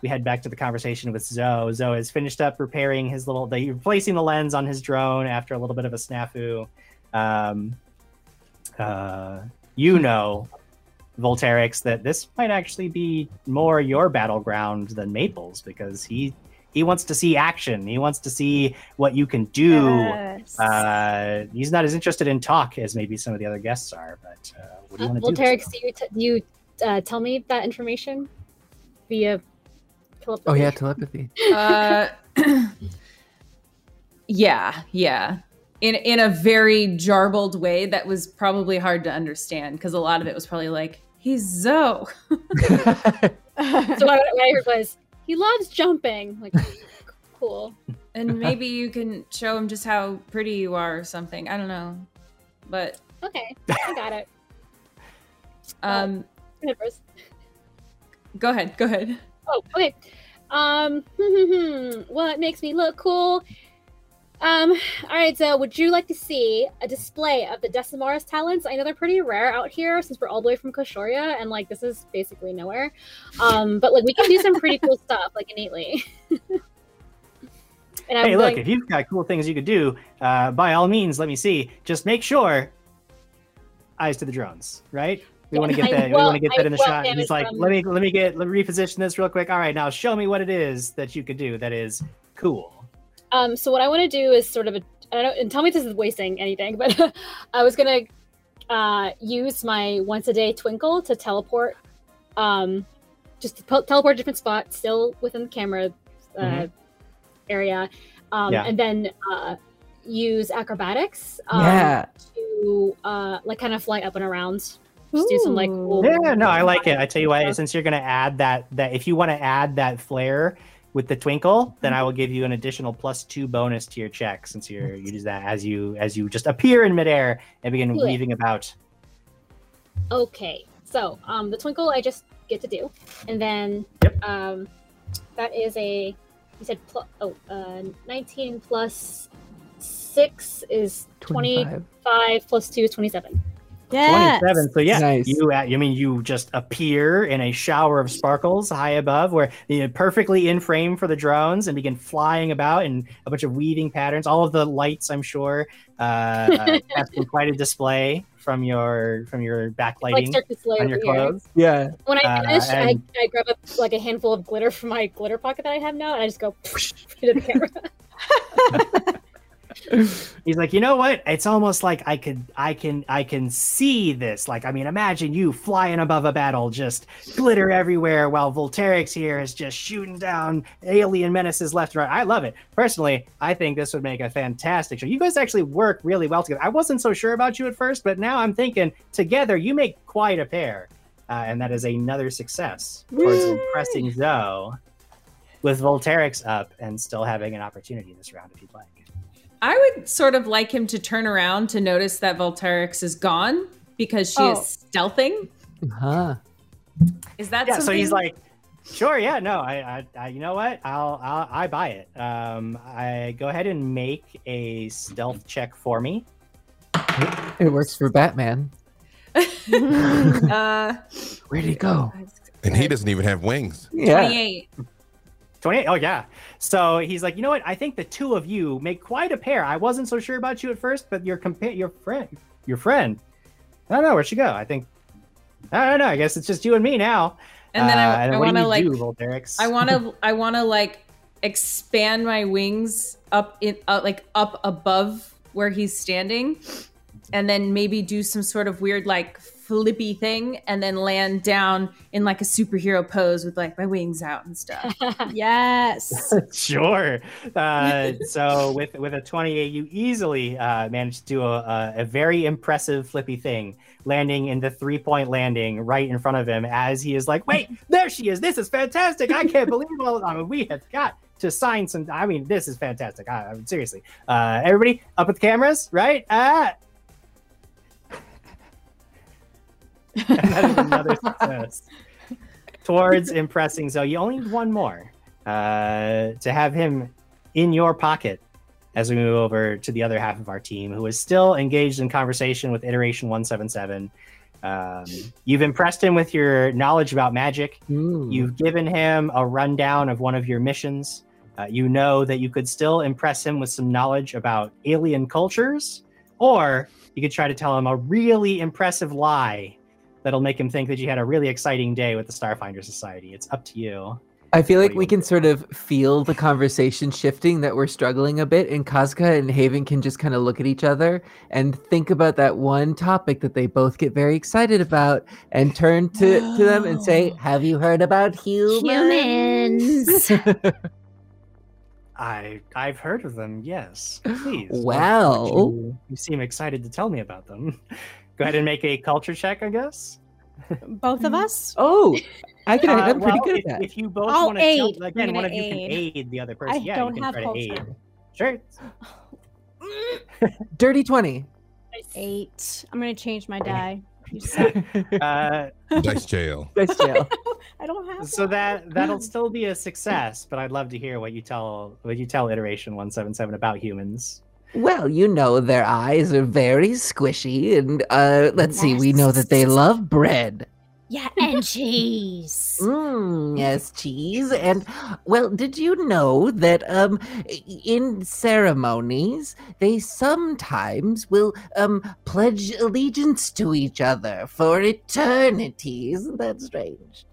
we head back to the conversation with Zoe. Zoe has finished up repairing his little, the, replacing the lens on his drone after a little bit of a snafu. Um, uh, you know, Volterix, that this might actually be more your battleground than Maple's because he he wants to see action. He wants to see what you can do. Yes. Uh, he's not as interested in talk as maybe some of the other guests are. But uh, what do you uh, want to do? Volterix, do you, t- do you uh, tell me that information via telepathy. Oh yeah, telepathy. Uh, yeah, yeah. In in a very jarbled way that was probably hard to understand because a lot of it was probably like, he's Zoe. so what I heard was, he loves jumping. Like, cool. And maybe you can show him just how pretty you are or something. I don't know. But okay, I got it. Um, go ahead. Go ahead. Oh, okay. Um, what makes me look cool? Um, all right, so would you like to see a display of the Decimorus talents? I know they're pretty rare out here since we're all the way from Koshoria and like this is basically nowhere. Um, but like we can do some pretty cool stuff, like innately. and hey, look, if you've got cool things you could do, uh, by all means, let me see. Just make sure eyes to the drones, right? We want to get that. we want to get that in the shot. He's like, let me let me get let me reposition this real quick. All right, now show me what it is that you could do that is cool. Um, so what I want to do is sort of a, I don't and tell me if this is wasting anything, but I was gonna uh, use my once a day twinkle to teleport, um, just to teleport a different spots, still within the camera uh, mm-hmm. area, um, yeah. and then uh, use acrobatics um, yeah. to uh, like kind of fly up and around. Just do some like cool yeah no i like it i tell you what since you're gonna add that that if you want to add that flair with the twinkle, then I will give you an additional plus two bonus to your check since you're you use that as you as you just appear in midair and begin cool. weaving about. Okay, so um, the twinkle I just get to do, and then yep. um, that is a you said pl- oh uh, 19 plus six is 25. 25 plus two is 27. Yes. 27. So yeah, nice. you I mean you just appear in a shower of sparkles high above where you know, perfectly in frame for the drones and begin flying about in a bunch of weaving patterns. All of the lights, I'm sure, uh, casting quite a display from your from your backlighting like on your clothes. Yeah. When I uh, finish, uh, and... I, I grab up like a handful of glitter from my glitter pocket that I have now, and I just go into the camera. He's like, you know what? It's almost like I could, I can, I can see this. Like, I mean, imagine you flying above a battle, just glitter everywhere, while Volterix here is just shooting down alien menaces left and right. I love it. Personally, I think this would make a fantastic show. You guys actually work really well together. I wasn't so sure about you at first, but now I'm thinking together you make quite a pair, uh, and that is another success towards impressing Zoe with Volterix up and still having an opportunity this round if you'd like. I would sort of like him to turn around to notice that Volterix is gone because she oh. is stealthing. Huh. Is that yeah? Something? So he's like, sure, yeah, no, I, I, I, you know what? I'll, I'll, I buy it. Um, I go ahead and make a stealth check for me. It works for Batman. uh, Where'd he go? And he doesn't even have wings. Yeah. 28. 28 oh yeah. So he's like you know what? I think the two of you make quite a pair. I wasn't so sure about you at first but your compa- your friend your friend. I don't know where'd she go. I think i don't know. I guess it's just you and me now. And then i, uh, I want to like do, i want to i want to like expand my wings up in uh, like up above where he's standing and then maybe do some sort of weird like flippy thing and then land down in like a superhero pose with like my wings out and stuff. yes. sure. Uh, so with with a 28, you easily uh, managed to do a, a, very impressive flippy thing, landing in the three point landing right in front of him as he is like, wait, there she is. This is fantastic. I can't believe all I mean, we have got to sign some. I mean, this is fantastic. I, I mean, seriously. Uh, everybody up with the cameras, right? Uh, and that is another success towards impressing Zoe. You only need one more uh, to have him in your pocket as we move over to the other half of our team, who is still engaged in conversation with Iteration 177. Um, you've impressed him with your knowledge about magic. Ooh. You've given him a rundown of one of your missions. Uh, you know that you could still impress him with some knowledge about alien cultures, or you could try to tell him a really impressive lie that'll make him think that you had a really exciting day with the Starfinder Society. It's up to you. I feel like we can sort of feel the conversation shifting that we're struggling a bit, and Kazka and Haven can just kind of look at each other and think about that one topic that they both get very excited about, and turn to, to them and say, "Have you heard about humans?" Humans. I I've heard of them. Yes, please. Wow, you, you seem excited to tell me about them. Go ahead and make a culture check, I guess. Both of us? Oh, I can. Uh, I'm pretty well, good if, at that. If you both I'll want to aid. Tell, again, one of you can aid the other person. I yeah, don't you can have try culture. to aid. Sure. Dirty twenty. Eight. I'm gonna change my die. You suck. Uh, Dice jail. Dice jail. I don't have. so one. that that'll still be a success, but I'd love to hear what you tell what you tell iteration one seven seven about humans. Well, you know their eyes are very squishy, and uh, let's see, we know that they love bread. Yeah, and cheese. Mm, yes, cheese. And well, did you know that um in ceremonies they sometimes will um pledge allegiance to each other for eternity? Isn't that strange?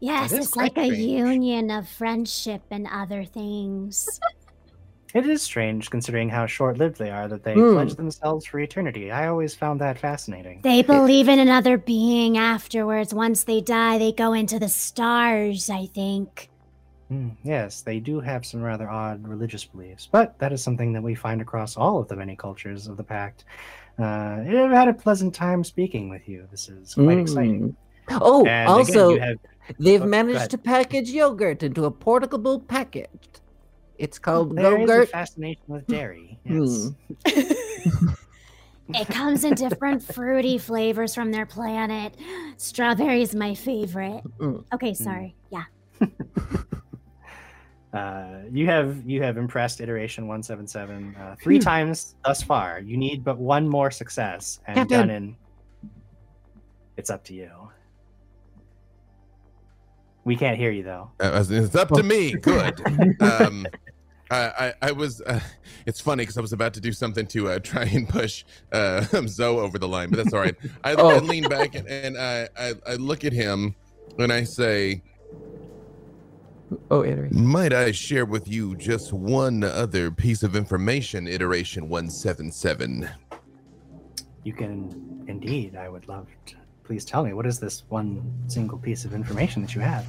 Yes, That is it's like quite a union of friendship and other things. It is strange considering how short lived they are that they Hmm. pledge themselves for eternity. I always found that fascinating. They believe in another being afterwards. Once they die, they go into the stars, I think. Hmm, yes, they do have some rather odd religious beliefs, but that is something that we find across all of the many cultures of the Pact. Uh, I've had a pleasant time speaking with you. This is quite exciting. Mm. Oh, And also, again, have they've Oh, managed to package yogurt into a portable packet. It's called there is a yogurt. fascination with dairy. Yes. Hmm. It comes in different fruity flavors from their planet. Strawberry is my favorite. Mm. Okay, sorry. Yeah. Uh, you have you have impressed iteration 177 uh, three Hmm. times thus far. You need but one more success, and Captain. Gunnan, it's up to you. We can't hear you though. Uh, it's up to me. Good. Um, I, I, I was. Uh, it's funny because I was about to do something to uh, try and push uh, Zoe over the line, but that's all right. I, I Oh. lean back and, and I, I, I look at him and I say, Oh, iteration. "Might I share with you just one other piece of information?" Iteration one seven seven. You can indeed. I would love to. Please tell me what is this one single piece of information that you have?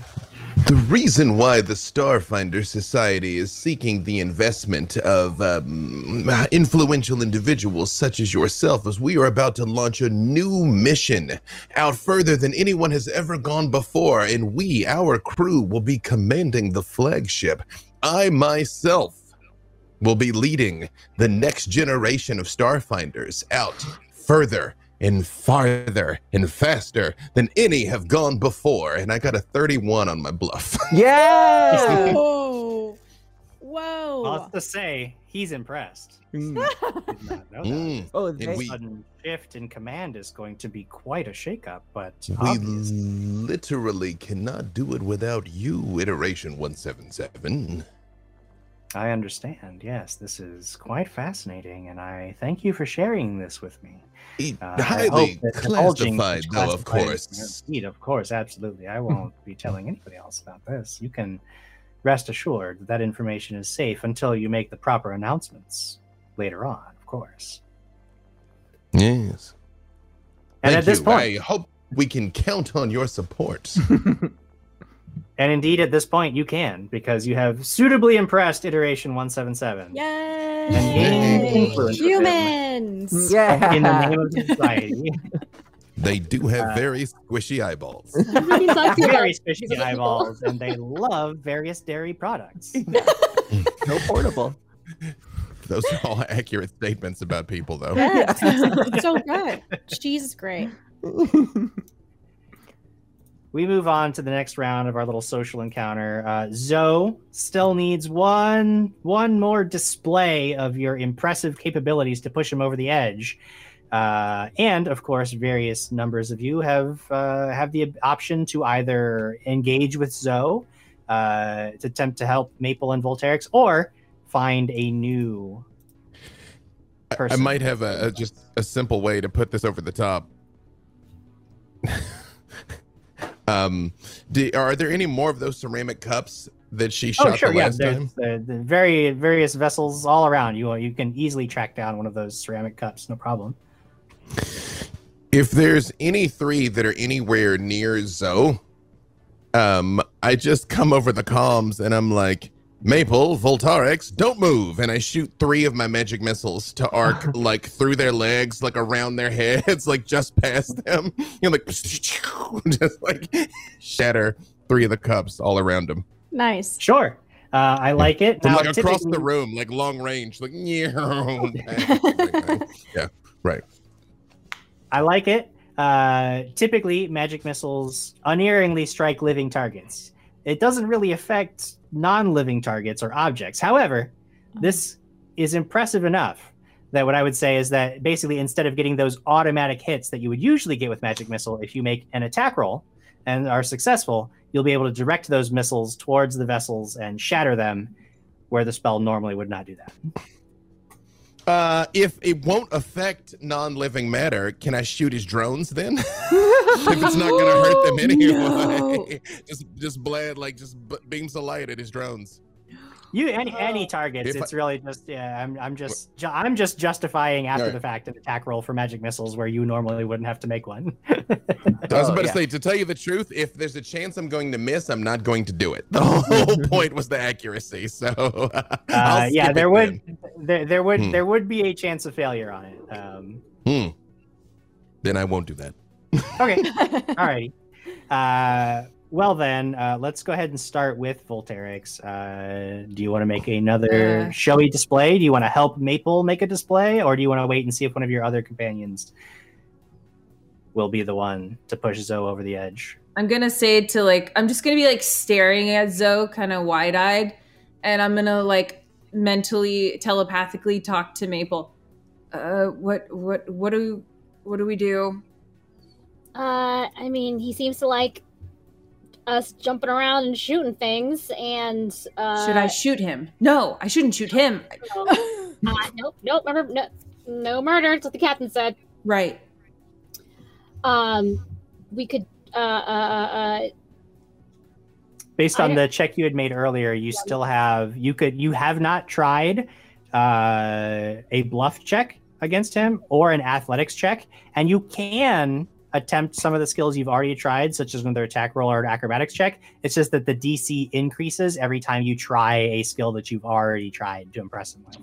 The reason why the Starfinder Society is seeking the investment of um, influential individuals such as yourself is we are about to launch a new mission out further than anyone has ever gone before, and we, our crew, will be commanding the flagship. I myself will be leading the next generation of Starfinders out further and farther and faster than any have gone before. And I got a 31 on my bluff. Yeah. Whoa. Whoa. Well, let's just say he's impressed. Mm. Did not know that. Mm. Oh, And they, we- sudden shift in command is going to be quite a shakeup, but We obviously, literally cannot do it without you, iteration 177. I understand. Yes, this is quite fascinating, and I thank you for sharing this with me. Uh, Highly hope that divulging classified, though, of course. Indeed, of course, absolutely. I won't be telling anybody else about this. You can rest assured that that information is safe until you make the proper announcements later on, of course. Yes. And Thank at this you. point, I hope we can count on your support. and indeed at this point, you can because you have suitably impressed iteration 177. Yay! Yay. Humans. yeah. In the name of society, they do have Uh, very squishy eyeballs. very squishy eyeballs, and they love various dairy products. no portable. Those are all accurate statements about people, though. Yes, it's so good. Cheese is great. We move on to the next round of our little social encounter. Uh, Zoe still needs one one more display of your impressive capabilities to push him over the edge. Uh, and of course, various numbers of you have uh, have the option to either engage with Zoe uh, to attempt to help Maple and Volterix, or find a new I- I might have a, a just a simple way to put this over the top. um, do, are there any more of those ceramic cups that she shot Oh, sure. the Yeah, last there's time? the, the very various vessels all around you. You can easily track down one of those ceramic cups, no problem. If there's any three that are anywhere near Zoe, um, I just come over the comms and I'm like, Maple, Volterix, don't move. And I shoot three of my magic missiles to arc like through their legs, like around their heads, like just past them. You know, like just like shatter three of the cups all around them. Nice. Sure, uh, I like it. From Now, like across the room, like long range, like yeah. Right. I like it. Uh, typically, magic missiles unerringly strike living targets. It doesn't really affect non-living targets or objects. However, this is impressive enough that what I would say is that basically instead of getting those automatic hits that you would usually get with magic missile, if you make an attack roll and are successful, you'll be able to direct those missiles towards the vessels and shatter them, where the spell normally would not do that. Uh, if it won't affect non-living matter, can I shoot his drones then? if it's not gonna hurt them anyway, no. just just bled like just b- beams of light at his drones. You any any targets? If I- it's really just yeah. I'm I'm just ju- I'm just justifying after Alright. the fact an attack roll for magic missiles where you normally wouldn't have to make one. I was Oh, about yeah. to say, to tell you the truth, if there's a chance I'm going to miss, I'm not going to do it. The whole point was the accuracy. So, uh, I'll yeah, there it would there, there would Hmm. there would be a chance of failure on it. Um, then. Hmm. Then I won't do that. okay, alrighty. Uh, well then, uh, let's go ahead and start with Volterix. Uh, do you want to make another Uh. showy display? Do you want to help Maple make a display, or do you want to wait and see if one of your other companions will be the one to push Zoe over the edge? I'm gonna say to like I'm just gonna be like staring at Zoe kind of wide eyed, and I'm gonna like mentally telepathically talk to Maple. Uh, what what what do what do we do? Uh, I mean, he seems to like us jumping around and shooting things, and uh, Should I shoot him? No, I shouldn't shoot him. uh, nope, nope, remember, no, no murder. That's what the captain said. Right. Um, we could, uh, uh, uh, based on don't- the check you had made earlier you still have you could you have not tried uh, a bluff check against him or an athletics check and you can attempt some of the skills you've already tried such as another attack roll or an acrobatics check it's just that the dc increases every time you try a skill that you've already tried to impress him with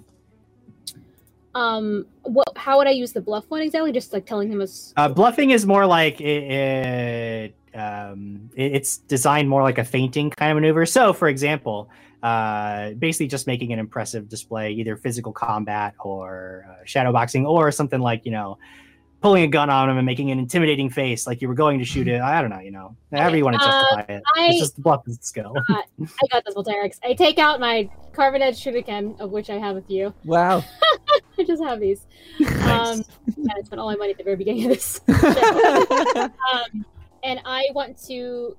um, what? How would I use the bluff one exactly? Just like telling him a. Uh, bluffing is more like it, it, um, it- it's designed more like a feinting kind of maneuver. So, for example, uh, basically just making an impressive display, either physical combat or uh, shadow boxing, or something like you know, pulling a gun on him and making an intimidating face, like you were going to shoot it. I don't know, you know, however you want to Uh, justify it. I- It's just the bluff is the skill. I got this, Volterix. I take out my carbon edge shuriken, of which I have a few. Wow. I just have these. Um, and I spent all my money at the very beginning of this. um, and I want to,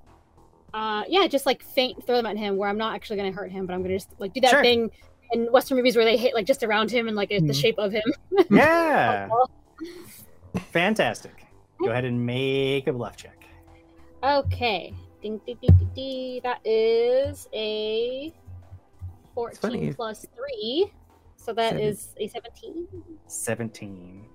uh, yeah, just like faint, throw them at him where I'm not actually going to hurt him, but I'm going to just like do that Sure. thing in Western movies where they hit like just around him and like the Mhm. shape of him. yeah, fantastic. Go ahead and make a bluff check. Okay. Ding, ding, ding, ding, ding. That is a 14 plus 3. So that Seven. is a 17. 17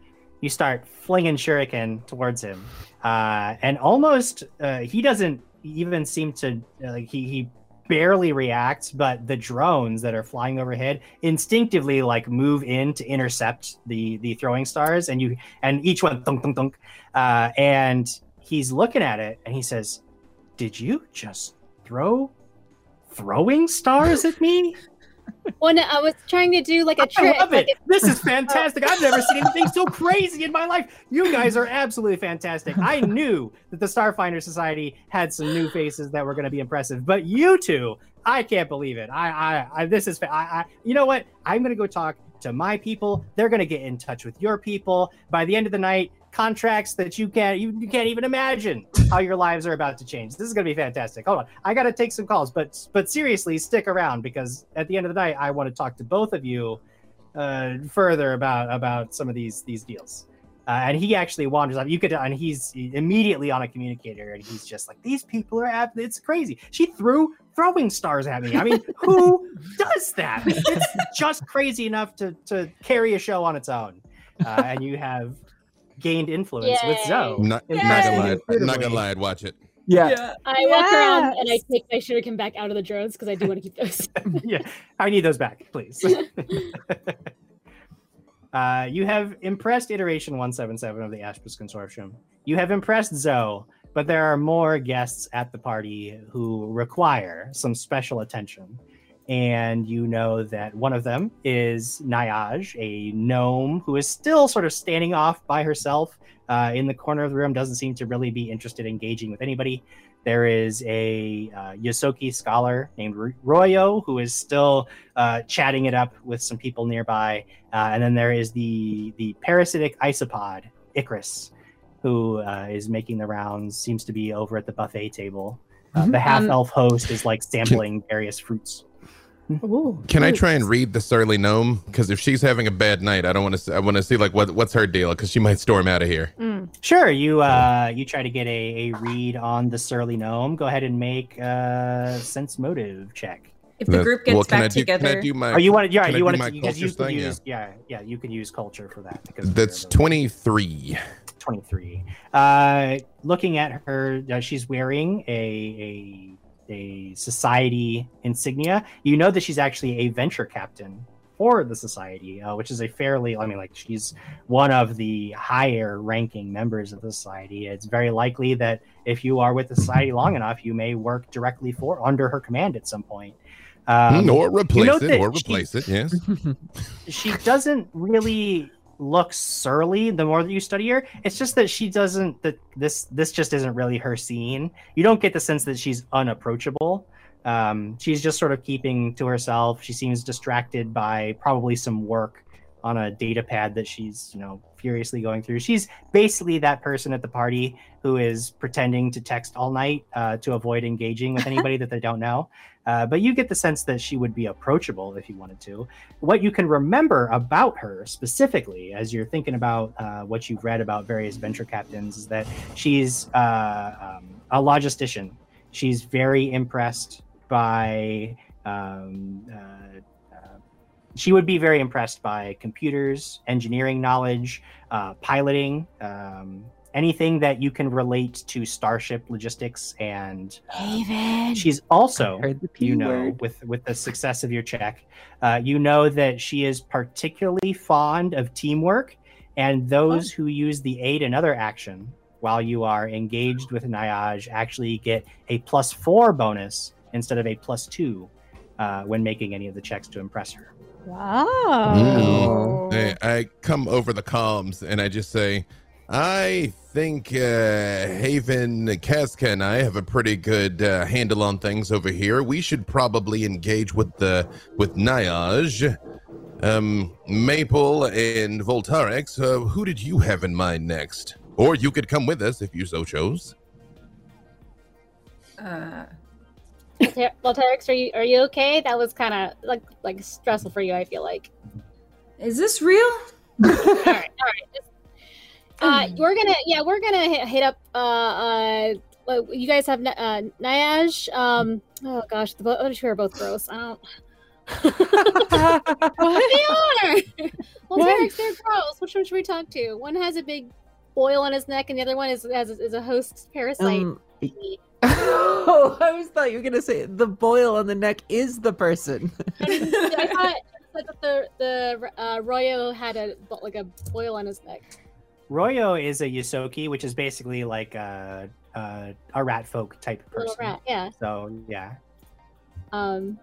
you start flinging shuriken towards him uh, and almost uh, he doesn't even seem to uh, like he, he barely reacts but the drones that are flying overhead instinctively like move in to intercept the the throwing stars and you and each one thunk thunk thunk uh, and he's looking at it and he says did you just throw throwing stars at me Well, no, I was trying to do like a I trick. love like it. This is oh. fantastic. I've never seen anything so crazy in my life. You guys are absolutely fantastic. I knew that the Starfinder Society had some new faces that were going to be impressive, but you two, I can't believe it. I, I, I this is, fa- I, I, you know what? I'm going to go talk to my people. They're going to get in touch with your people. By the end of the night, contracts that you can't, you, you can't even imagine how your lives are about to change. This is going to be fantastic. Hold on, I got to take some calls, but, but seriously, stick around because at the end of the night, I want to talk to both of you uh, further about about some of these these deals. Uh, and he actually wanders off. You could, and he's immediately on a communicator, and he's just like, "These people are ab- it's crazy." She threw throwing stars at me. I mean, who does that? It's just crazy enough to to carry a show on its own. Uh, and you have gained influence with Zoe. I'm not, Yay. not gonna lie. I'm not gonna lie. I'd watch it. Yeah. I walk around and I take my shuriken back out of the drones because I do want to keep those. yeah, I need those back, please. uh, you have impressed iteration 177 of the Aspis Consortium. You have impressed Zoe, but there are more guests at the party who require some special attention. And you know that one of them is Naiaj, a gnome who is still sort of standing off by herself, uh, in the corner of the room, doesn't seem to really be interested in engaging with anybody. There is a uh, Ysoki scholar named Royo who is still uh, chatting it up with some people nearby, uh, and then there is the the parasitic isopod Icarus, who uh, is making the rounds. Seems to be over at the buffet table. Uh, Mhm. the half Um, elf host is like sampling various fruits. Ooh, Can I try and read the surly gnome? Because if she's having a bad night, I don't want to. I want to see like what what's her deal because she might storm out of here. Mm. Sure, you uh, you try to get a, a read on the surly gnome. Go ahead and make a sense motive check. If the That- group gets well, can back I do, together, Can I do my? Oh, you want to? Yeah, you want to because you can thing? use yeah. yeah you can use culture for that because That's twenty three. 23. Uh, looking at her, uh, she's wearing a, a a society insignia. You know that she's actually a venture captain for the society, uh, which is a fairly, I mean, like she's one of the higher ranking members of the society. It's very likely that if you are with the society long enough, you may work directly for under her command at some point. Um, or replace know it, or she- replace it. Yes. she doesn't really look surly the more that you study her. It's just that she doesn't that this this just isn't really her scene. You don't get the sense that she's unapproachable. Um, she's just sort of keeping to herself. She seems distracted by probably some work on a data pad that she's you know furiously going through she's basically that person at the party who is pretending to text all night uh, to avoid engaging with anybody that they don't know uh, but you get the sense that she would be approachable if you wanted to what you can remember about her specifically as you're thinking about uh, what you've read about various venture captains is that she's uh, um, a logistician. She's very impressed by. Um, uh, she would be very impressed by computers, engineering knowledge, uh, piloting, um, anything that you can relate to starship logistics and Haven. She's also, heard the P you know, word. with with the success of your check, uh, you know that she is particularly fond of teamwork, and those who use the aid and other action while you are engaged with Naiaj actually get a plus four bonus instead of a plus two uh, when making any of the checks to impress her. Wow. Hey, I come over the comms and I just say, I think uh, Haven, Kazka, and I have a pretty good uh, handle on things over here. We should probably engage with the with Naiaj, um, Maple, and Volterix. Uh, who did you have in mind next? Or you could come with us if you so chose. uh, Voltaire- Volterix, are you are you okay? That was kind of like like stressful for you. I feel like. is this real? all right, all right. Just, uh, we're gonna yeah, we're gonna hit, hit up. Uh, uh, you guys have N- uh, Naiaj. Um, oh gosh, the both of you are both gross. I don't. they are. Well, Terex, they're gross. Which one should we talk to? One has a big boil on his neck, and the other one is has is a host parasite. Um, oh, I always thought you were gonna say the boil on the neck is the person. I thought that the the uh, Royo had a like a boil on his neck. Royo is a Ysoki, which is basically like a a, a rat folk type person. Little rat, yeah. So yeah, Um,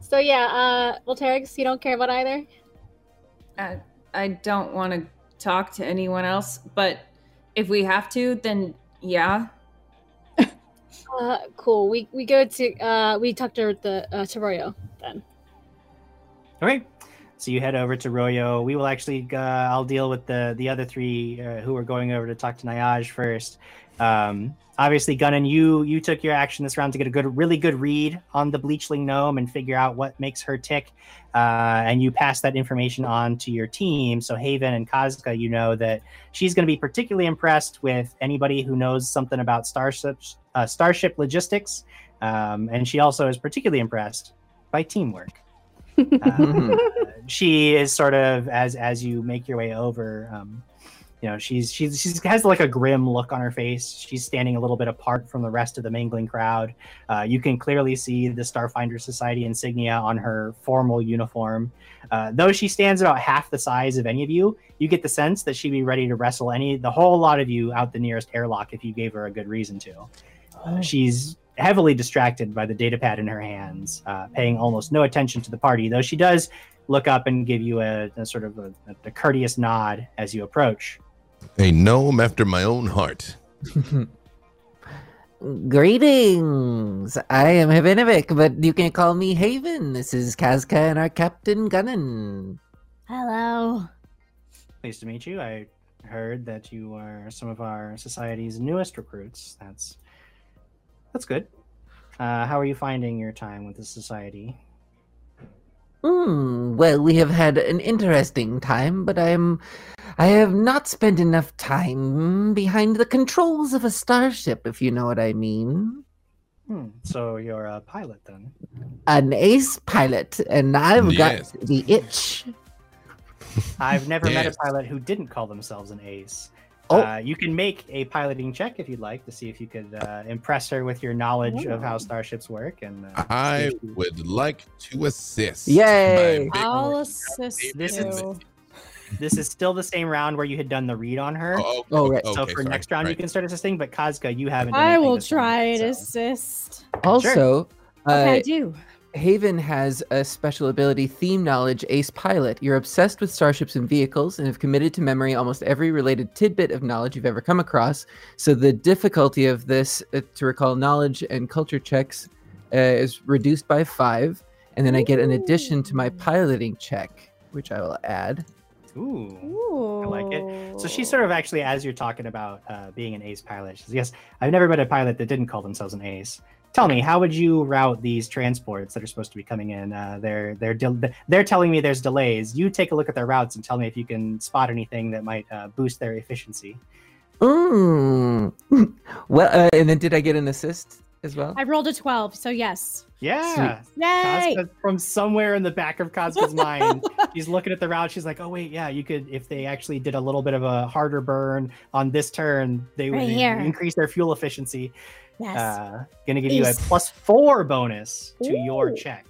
so yeah, uh, Volterix, you don't care about either. Uh, I don't want to talk to anyone else, but if we have to, then yeah. Uh, cool. We we go to uh we talk to the uh, to Royo then. Okay. So you head over to Royo. We will actually, uh, I'll deal with the the other three uh, who are going over to talk to Naiaj first. Um, obviously, Gunnan, you you took your action this round to get a good, really good read on the Bleachling gnome and figure out what makes her tick, uh, and you pass that information on to your team. So Haven and Kazka, you know that she's going to be particularly impressed with anybody who knows something about starship uh, starship logistics, um, and she also is particularly impressed by teamwork. Uh, she is sort of as as you make your way over um you know she's she's she has like a grim look on her face. She's standing a little bit apart from the rest of the mingling crowd. Uh, you can clearly see the starfinder society insignia on her formal uniform. Uh, though she stands about half the size of any of you you get the sense that she'd be ready to wrestle any the whole lot of you out the nearest airlock if you gave her a good reason to uh, she's heavily distracted by the data pad in her hands, uh, paying almost no attention to the party, though she does look up and give you a, a sort of a, a courteous nod as you approach. A gnome after my own heart. Greetings. I am Havinovic, but you can call me Haven. This is Kazka and our Captain Gunnan. Hello. Pleased to meet you. I heard that you are some of our society's newest recruits. That's that's good. Uh, how are you finding your time with the society? Hmm. Well, we have had an interesting time, but I'm I have not spent enough time behind the controls of a starship, if you know what I mean. Hmm. So you're a pilot then? An ace pilot, and I've Yes. got the itch. I've never met a pilot who didn't call themselves an ace. Oh. Uh, you can make a piloting check if you'd like to see if you could uh, impress her with your knowledge of how starships work. And uh, I would like to assist. Yay. I'll assist This you. is- this is still the same round where you had done the read on her. Oh, Oh, right. so okay, for sorry, next round, you can start assisting. But Kazka, you haven't. done I will this round, try to so- assist. Also, Okay, I uh, do. Haven has a special ability, Theme Knowledge Ace Pilot. You're obsessed with starships and vehicles and have committed to memory almost every related tidbit of knowledge you've ever come across. So the difficulty of this uh, to recall knowledge and culture checks uh, is reduced by five, and then I get an addition to my piloting check, which I will add. Ooh. Ooh. I like it. So she sort of actually, as you're talking about uh, being an ace pilot, she says, "Yes, I've never met a pilot that didn't call themselves an ace." Tell me, how would you route these transports that are supposed to be coming in? Uh, they're they're del- they're telling me there's delays. You take a look at their routes and tell me if you can spot anything that might uh, boost their efficiency. Mm. Well, uh, and then did I get an assist as well? I rolled a 12, so yes. Yeah, Yay! Kazka, from somewhere in the back of Kazka's mind, she's looking at the route. She's like, "Oh wait, yeah, you could if they actually did a little bit of a harder burn on this turn, they would here. increase their fuel efficiency." Yes. Uh, gonna give you a plus four bonus to your check.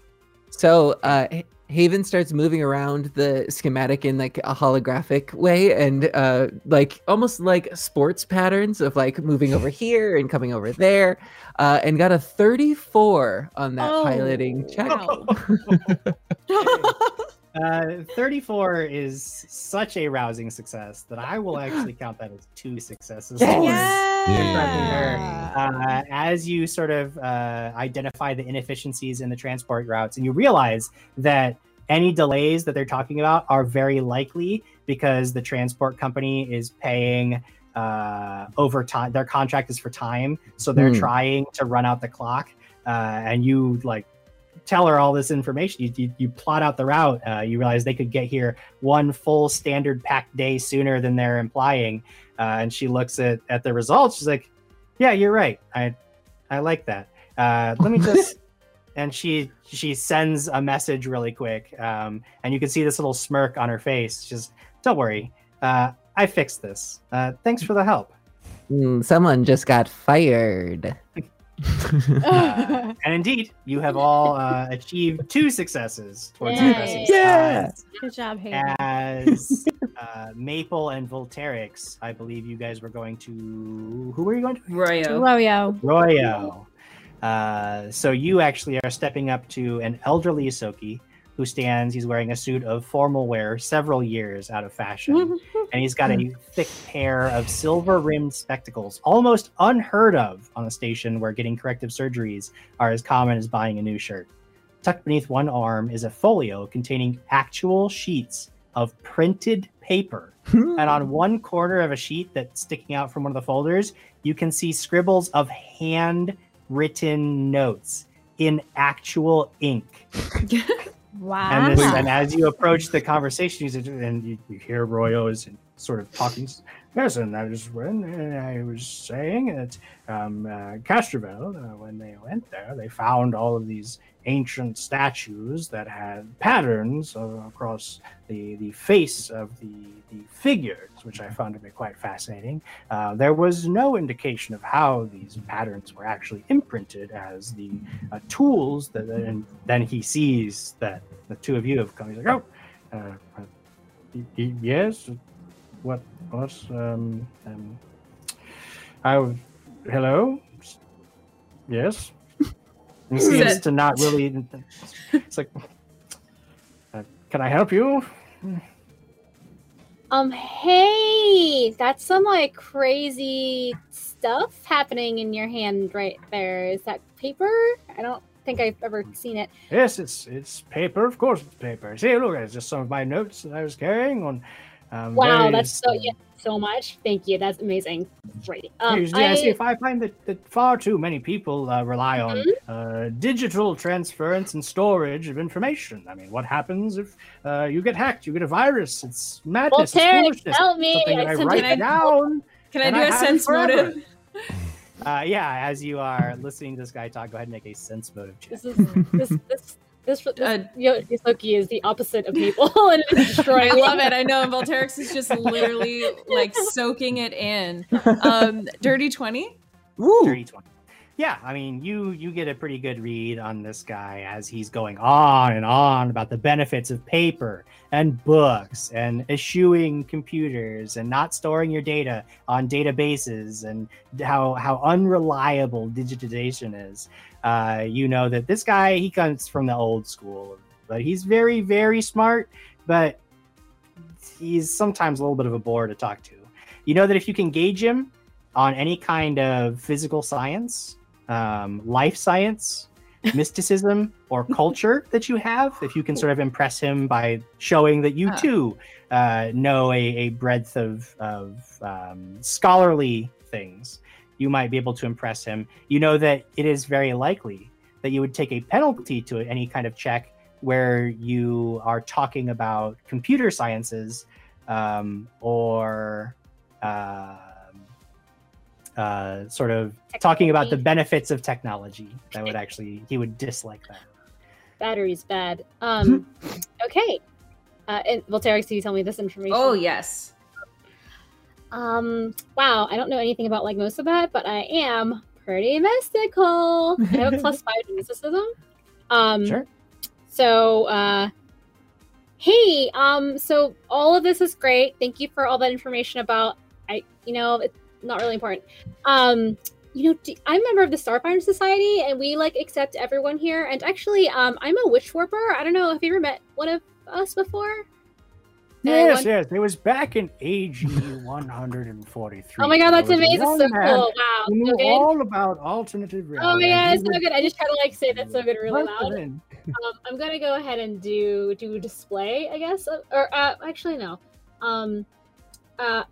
So uh, Haven starts moving around the schematic in like a holographic way, and uh, like almost like sports patterns of like moving over here and coming over there, uh, and got a 34 on that Oh, piloting check. wow. Uh, 34 is such a rousing success that I will actually count that as two successes. Yes. Yeah. uh, as you sort of uh, identify the inefficiencies in the transport routes, and you realize that any delays that they're talking about are very likely because the transport company is paying uh, over time. Their contract is for time, so they're Hmm. trying to run out the clock. Uh, and you like tell her all this information. You, you, you plot out the route. Uh, you realize they could get here one full standard packed day sooner than they're implying. Uh, and she looks at, at the results. She's like, "Yeah, you're right. I I like that. Uh, let me just." and she she sends a message really quick, um, and you can see this little smirk on her face. She's don't worry. Uh, I fixed this. Uh, thanks for the help. Mm, someone just got fired. Uh, and indeed, you have all uh, achieved two successes towards Yay. impressive Yeah. Good job, Hayden. As uh, Maple and Volterix, I believe you guys were going to. Who were you going to? Royo. Royo. Royo. Uh, so you actually are stepping up to an elderly Ysoki who stands. He's wearing a suit of formal wear, several years out of fashion, and he's got a thick pair of silver-rimmed spectacles, almost unheard of on a station where getting corrective surgeries are as common as buying a new shirt. Tucked beneath one arm is a folio containing actual sheets of printed paper and on one corner of a sheet that's sticking out from one of the folders, you can see scribbles of handwritten notes in actual ink. Wow. And, this, and as you approach the conversation, you and you, you hear Royo is sort of talking. Yes, and that is when uh, I was saying that um, uh, Castrovel, uh, when they went there, they found all of these ancient statues that had patterns uh, across the, the face of the, the figures, which I found to be quite fascinating. Uh, there was no indication of how these patterns were actually imprinted as the uh, tools that and then he sees that the two of you have come. He's like, "Oh, uh, yes, what was um um I hello, yes." He Is seems to not really. It's like, uh, can I help you? Um, hey, that's some like crazy stuff happening in your hand right there. Is that paper? I don't think I've ever seen it. Yes, it's it's paper. Of course, it's paper. See, look, it's just some of my notes that I was carrying on. Um, wow, that's so yeah, so much. Thank you. That's amazing. Great. Um, Here's- yeah, see, I- if I find that, that far too many people uh, rely on Mm-hmm. uh, digital transference and storage of information. I mean, what happens if uh, you get hacked? You get a virus. It's madness. Voltaire, it's foolishness. help me. Something I I write it- down. Can I do I a sense motive? Uh, yeah, as you are listening to this guy talk, go ahead and make a sense motive check. This is this this this, this Uh, Yo- Ysoki is the opposite of people, and destroying. I love it. I know. And Volterix is just literally like soaking it in. Um, dirty 20? Dirty 20. Yeah, I mean, you you get a pretty good read on this guy as he's going on and on about the benefits of paper and books and eschewing computers and not storing your data on databases and how how unreliable digitization is. Uh, you know that this guy he comes from the old school, but he's very very smart, but he's sometimes a little bit of a bore to talk to. You know that if you can gauge him on any kind of physical science, um, life science, mysticism, or culture that you have, if you can sort of impress him by showing that you too uh, know a, a breadth of, of um, scholarly things, you might be able to impress him. You know that it is very likely that you would take a penalty to any kind of check where you are talking about computer sciences um, or um, uh, sort of talking about the benefits of technology. That would actually he would dislike that. Battery's bad. Um, okay. Uh, and Volterix, can you tell me this information? Oh, yes. Um, wow, I don't know anything about like most of that, but I am pretty mystical. I have a plus five to mysticism. Um, Sure. So, uh, hey, um, so all of this is great. Thank you for all that information about. I, you know, it's not really important. Um, you know, do, I'm a member of the Starfinder Society, and we like accept everyone here. And actually, um, I'm a witch warper. I don't know if you ever met one of us before. Yes, yes. It was back in AG 143. Oh my god, that's There was a amazing! So cool! Wow, who so knew good. all about alternative Oh reality. my god, it's so good! I just try to like say that so good really loud. Um, I'm gonna go ahead and do do display, I guess, or uh, actually no. Um, uh,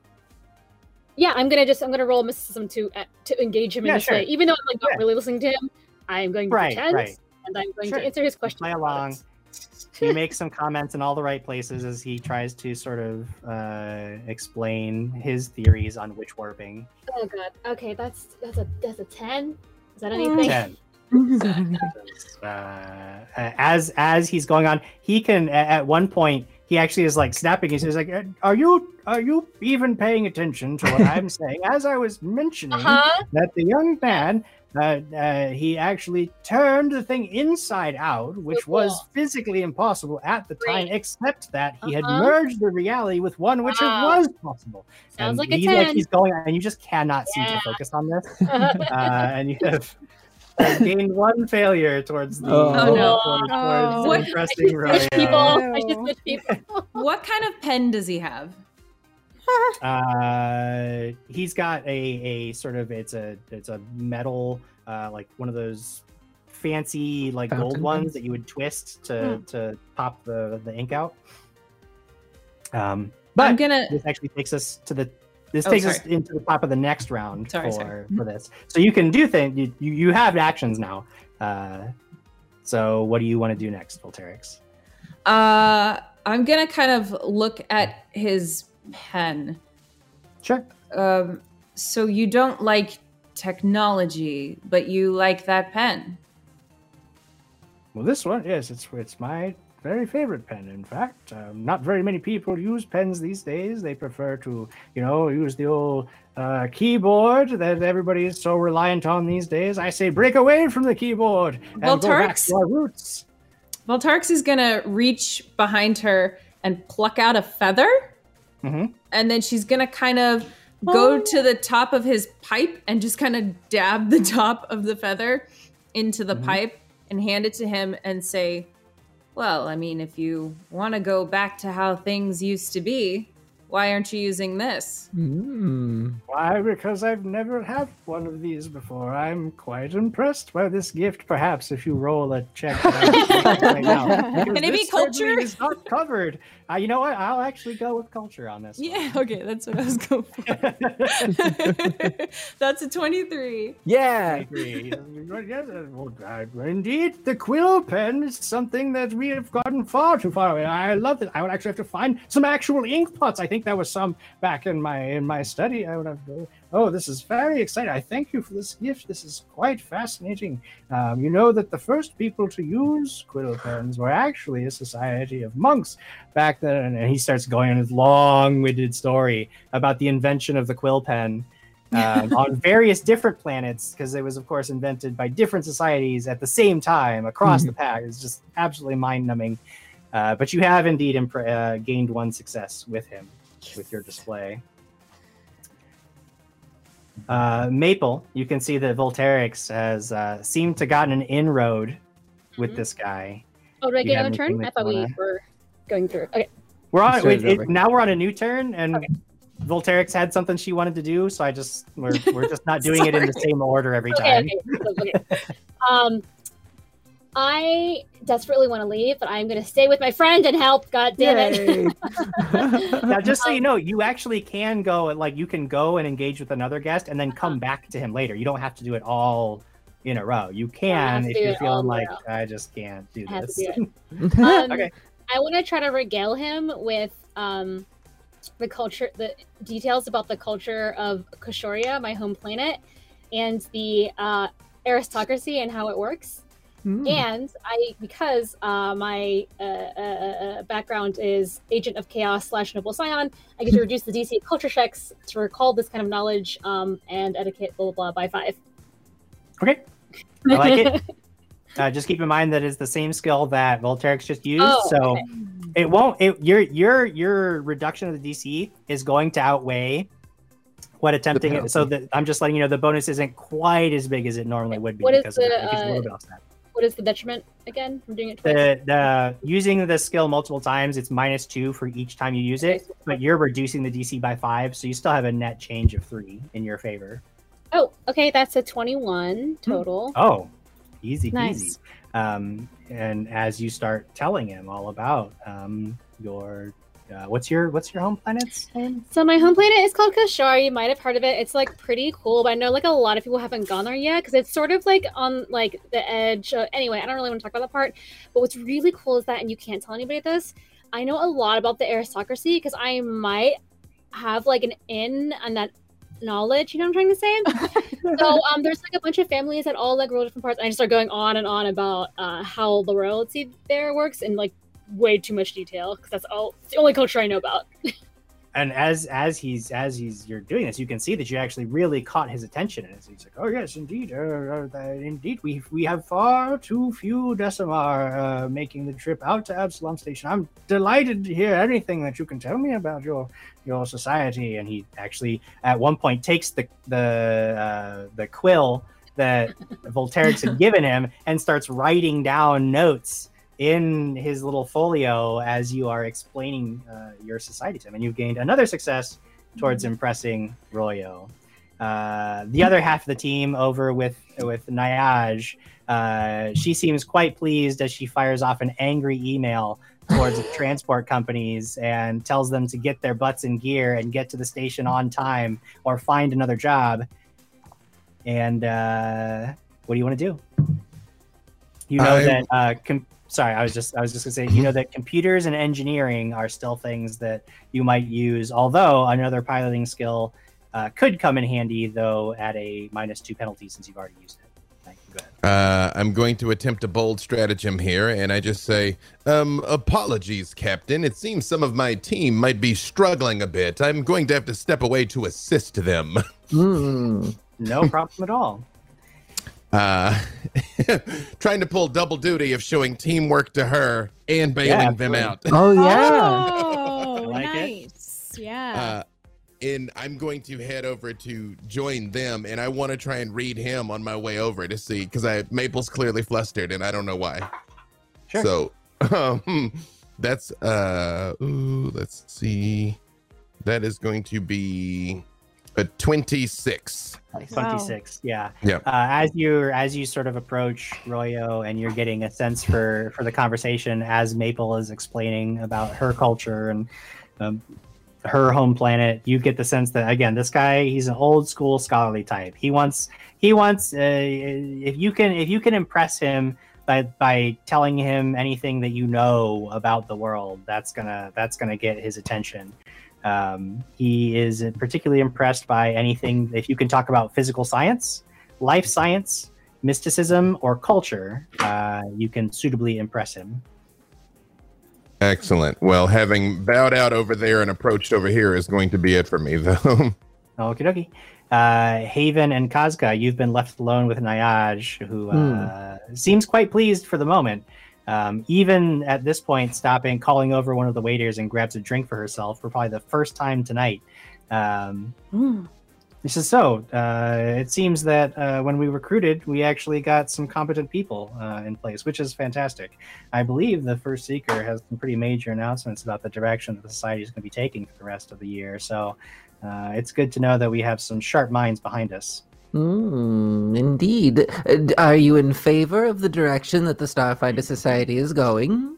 yeah, I'm gonna just I'm gonna roll mysticism to uh, to engage him in Yeah, this sure. way, even though I'm like not Yeah. really listening to him. I'm going to Right, pretend, right. and I'm going Sure. to answer his question. Play along. He makes some comments in all the right places as he tries to sort of uh, explain his theories on witch warping. Oh god. Okay, that's that's a that's a ten. Is that anything? Ten. uh, as as he's going on, he can at one point he actually is like snapping. He's like, "Are you are you even paying attention to what I'm saying?" As I was mentioning Uh huh. that the young man. Uh, uh, he actually turned the thing inside out, which So was physically impossible at the time, except that he had Uh-huh. merged the reality with one which Wow. it was possible. Sounds And like a he's ten. he's going, and you just cannot seem to focus on this uh, and you have gained one failure towards the Oh. Oh, no. towards, Oh. towards What- impressing Switch people. Oh. I should switch people. What kind of pen does he have? Uh, he's got a, a sort of it's a it's a metal uh, like one of those fancy like gold ones pens? that you would twist to Hmm. to pop the the ink out. Um, I'm but gonna. this actually takes us to the this Oh, takes us into the top of the next round Sorry, for sorry. for this. So you can do things. You, you you have actions now. Uh, so what do you want to do next, Volterix? Uh, I'm gonna kind of look at his pen. Sure. Um, so you don't like technology, but you like that pen. Well, this one, yes, it's it's my very favorite pen. In fact, um, not very many people use pens these days. They prefer to, you know, use the old uh, keyboard that everybody is so reliant on these days. I say, break away from the keyboard and go back to our roots. Volterix is gonna reach behind her and pluck out a feather, Mhm. and then she's gonna kind of go to the top of his pipe and just kind of dab the top of the feather into the Mhm. pipe and hand it to him and say, "Well, I mean, if you want to go back to how things used to be, Why aren't you using this? Mm. Why? Because I've never had one of these before. I'm quite impressed by this gift. Perhaps if you roll a check right now. Can it be culture? Is not covered. Uh, you know what? I'll actually go with culture on this. one. Yeah, okay, that's what I was going for. that's a 23. Yeah. agree. Yes, well, Indeed, the quill pen is something that we have gotten far too far away. I love it. I would actually have to find some actual ink pots. I think there was some back in my in my study. I would have. To, oh, this is very exciting. I thank you for this gift. This is quite fascinating. Um, you know that the first people to use quill pens were actually a society of monks back then. And he starts going on his long-winded story about the invention of the quill pen um, on various different planets because it was, of course, invented by different societies at the same time across the pack. It's just absolutely mind numbing. Uh, but you have indeed impre- uh, gained one success with him, with your display. Uh, Maple, you can see that Volterix has uh, seemed to gotten an inroad with Mhm. this guy. Oh, do I get have another turn? I thought we wanna- were going through. Okay. We're on Started it, it, now. We're on a new turn, and Volterix had something she wanted to do, so I just we're we're just not doing it in the same order every Okay, time. okay, okay. Um, I desperately want to leave, but I'm going to stay with my friend and help. God damn it! now, just so you know, you actually can go and like you can go and engage with another guest, and then come back to him later. You don't have to do it all in a row. You can if you're feeling like. I just can't do I this. do Um, Okay. I want to try to regale him with um, the culture, the details about the culture of Koshoria, my home planet, and the uh, aristocracy and how it works. Hmm. And I, because uh, my uh, uh, uh, background is Agent of Chaos slash Noble Scion, I get to reduce the DC culture checks to recall this kind of knowledge um, and etiquette, blah blah blah, by five. Okay, I like it. Uh, just keep in mind that it's the same skill that Volterix just used, Oh, so okay. it won't. It, your your your reduction of the DC is going to outweigh what attempting it. So that I'm just letting you know the bonus isn't quite as big as it normally would be What is because the, of it. It gets a uh, little bit offset. What is the detriment again from doing it twice? the the using the skill multiple times it's minus two for each time you use it but you're reducing the dc by five so you still have a net change of three in your favor Oh, okay, that's a 21 total. oh easy Nice. um and as you start telling him all about um your uh, what's your what's your home planets name? So my home planet is called Kashar. You might have heard of it. It's like pretty cool, but I know like a lot of people haven't gone there yet because it's sort of like on like the edge. Of, anyway, I don't really want to talk about that part. But what's really cool is that, and you can't tell anybody this. I know a lot about the aristocracy because I might have like an in on that knowledge. You know what I'm trying to say? so um, there's like a bunch of families that all like rule different parts. And I just start going on and on about uh, how the royalty there works and like way too much detail because that's all it's the only culture I know about. and as as he's as he's you're doing this you can see that you actually really caught his attention and he's like oh yes indeed uh, uh, uh, indeed we we have far too few decimar uh, making the trip out to absalom station i'm delighted to hear anything that you can tell me about your your society and he actually at one point takes the the uh, the quill that volterix had given him and starts writing down notes in his little folio as you are explaining uh, your society to him, and you've gained another success towards impressing Royo. Uh, the other half of the team over with with Naiaj, uh, she seems quite pleased as she fires off an angry email towards the transport companies and tells them to get their butts in gear and get to the station on time or find another job. And uh, what do you want to do? You know I- that uh, com- sorry, I was just I was just gonna say you know that computers and engineering are still things that you might use. Although another piloting skill uh, could come in handy, though at a minus two penalty since you've already used it. Thank you. Go. Uh, I'm going to attempt a bold stratagem here, and I just say, um, apologies, Captain. It seems some of my team might be struggling a bit. I'm going to have to step away to assist them. Hmm. No problem at all. Uh, trying to pull double duty of showing teamwork to her and bailing them out. Oh yeah. Oh, like it. nice. Yeah. Uh, and I'm going to head over to join them, and I want to try and read him on my way over to see because I Maple's clearly flustered, and I don't know why. Sure. So um, that's uh, ooh, let's see. That is going to be a 26. Nice. 26 yeah Yeah. uh, as you as you sort of approach royo and you're getting a sense for for the conversation as maple is explaining about her culture and um, her home planet you get the sense that again this guy he's an old school scholarly type he wants he wants uh, if you can if you can impress him by by telling him anything that you know about the world that's gonna that's gonna get his attention um, he is particularly impressed by anything if you can talk about physical science, life science, mysticism, or culture. Uh, you can suitably impress him. Excellent. Well, having bowed out over there and approached over here is going to be it for me, though. Okie dokie. Uh, Haven and Kazka, you've been left alone with Naiaj, who uh, seems quite pleased for the moment. Um, even at this point, stopping, calling over one of the waiters and grabs a drink for herself for probably the first time tonight. Um, This is so. Uh, it seems that uh, when we recruited, we actually got some competent people uh, in place, which is fantastic. I believe the first seeker has some pretty major announcements about the direction that the society is going to be taking for the rest of the year. So uh, it's good to know that we have some sharp minds behind us. Hmm, indeed. Uh, Are you in favor of the direction that the Starfinder Society is going?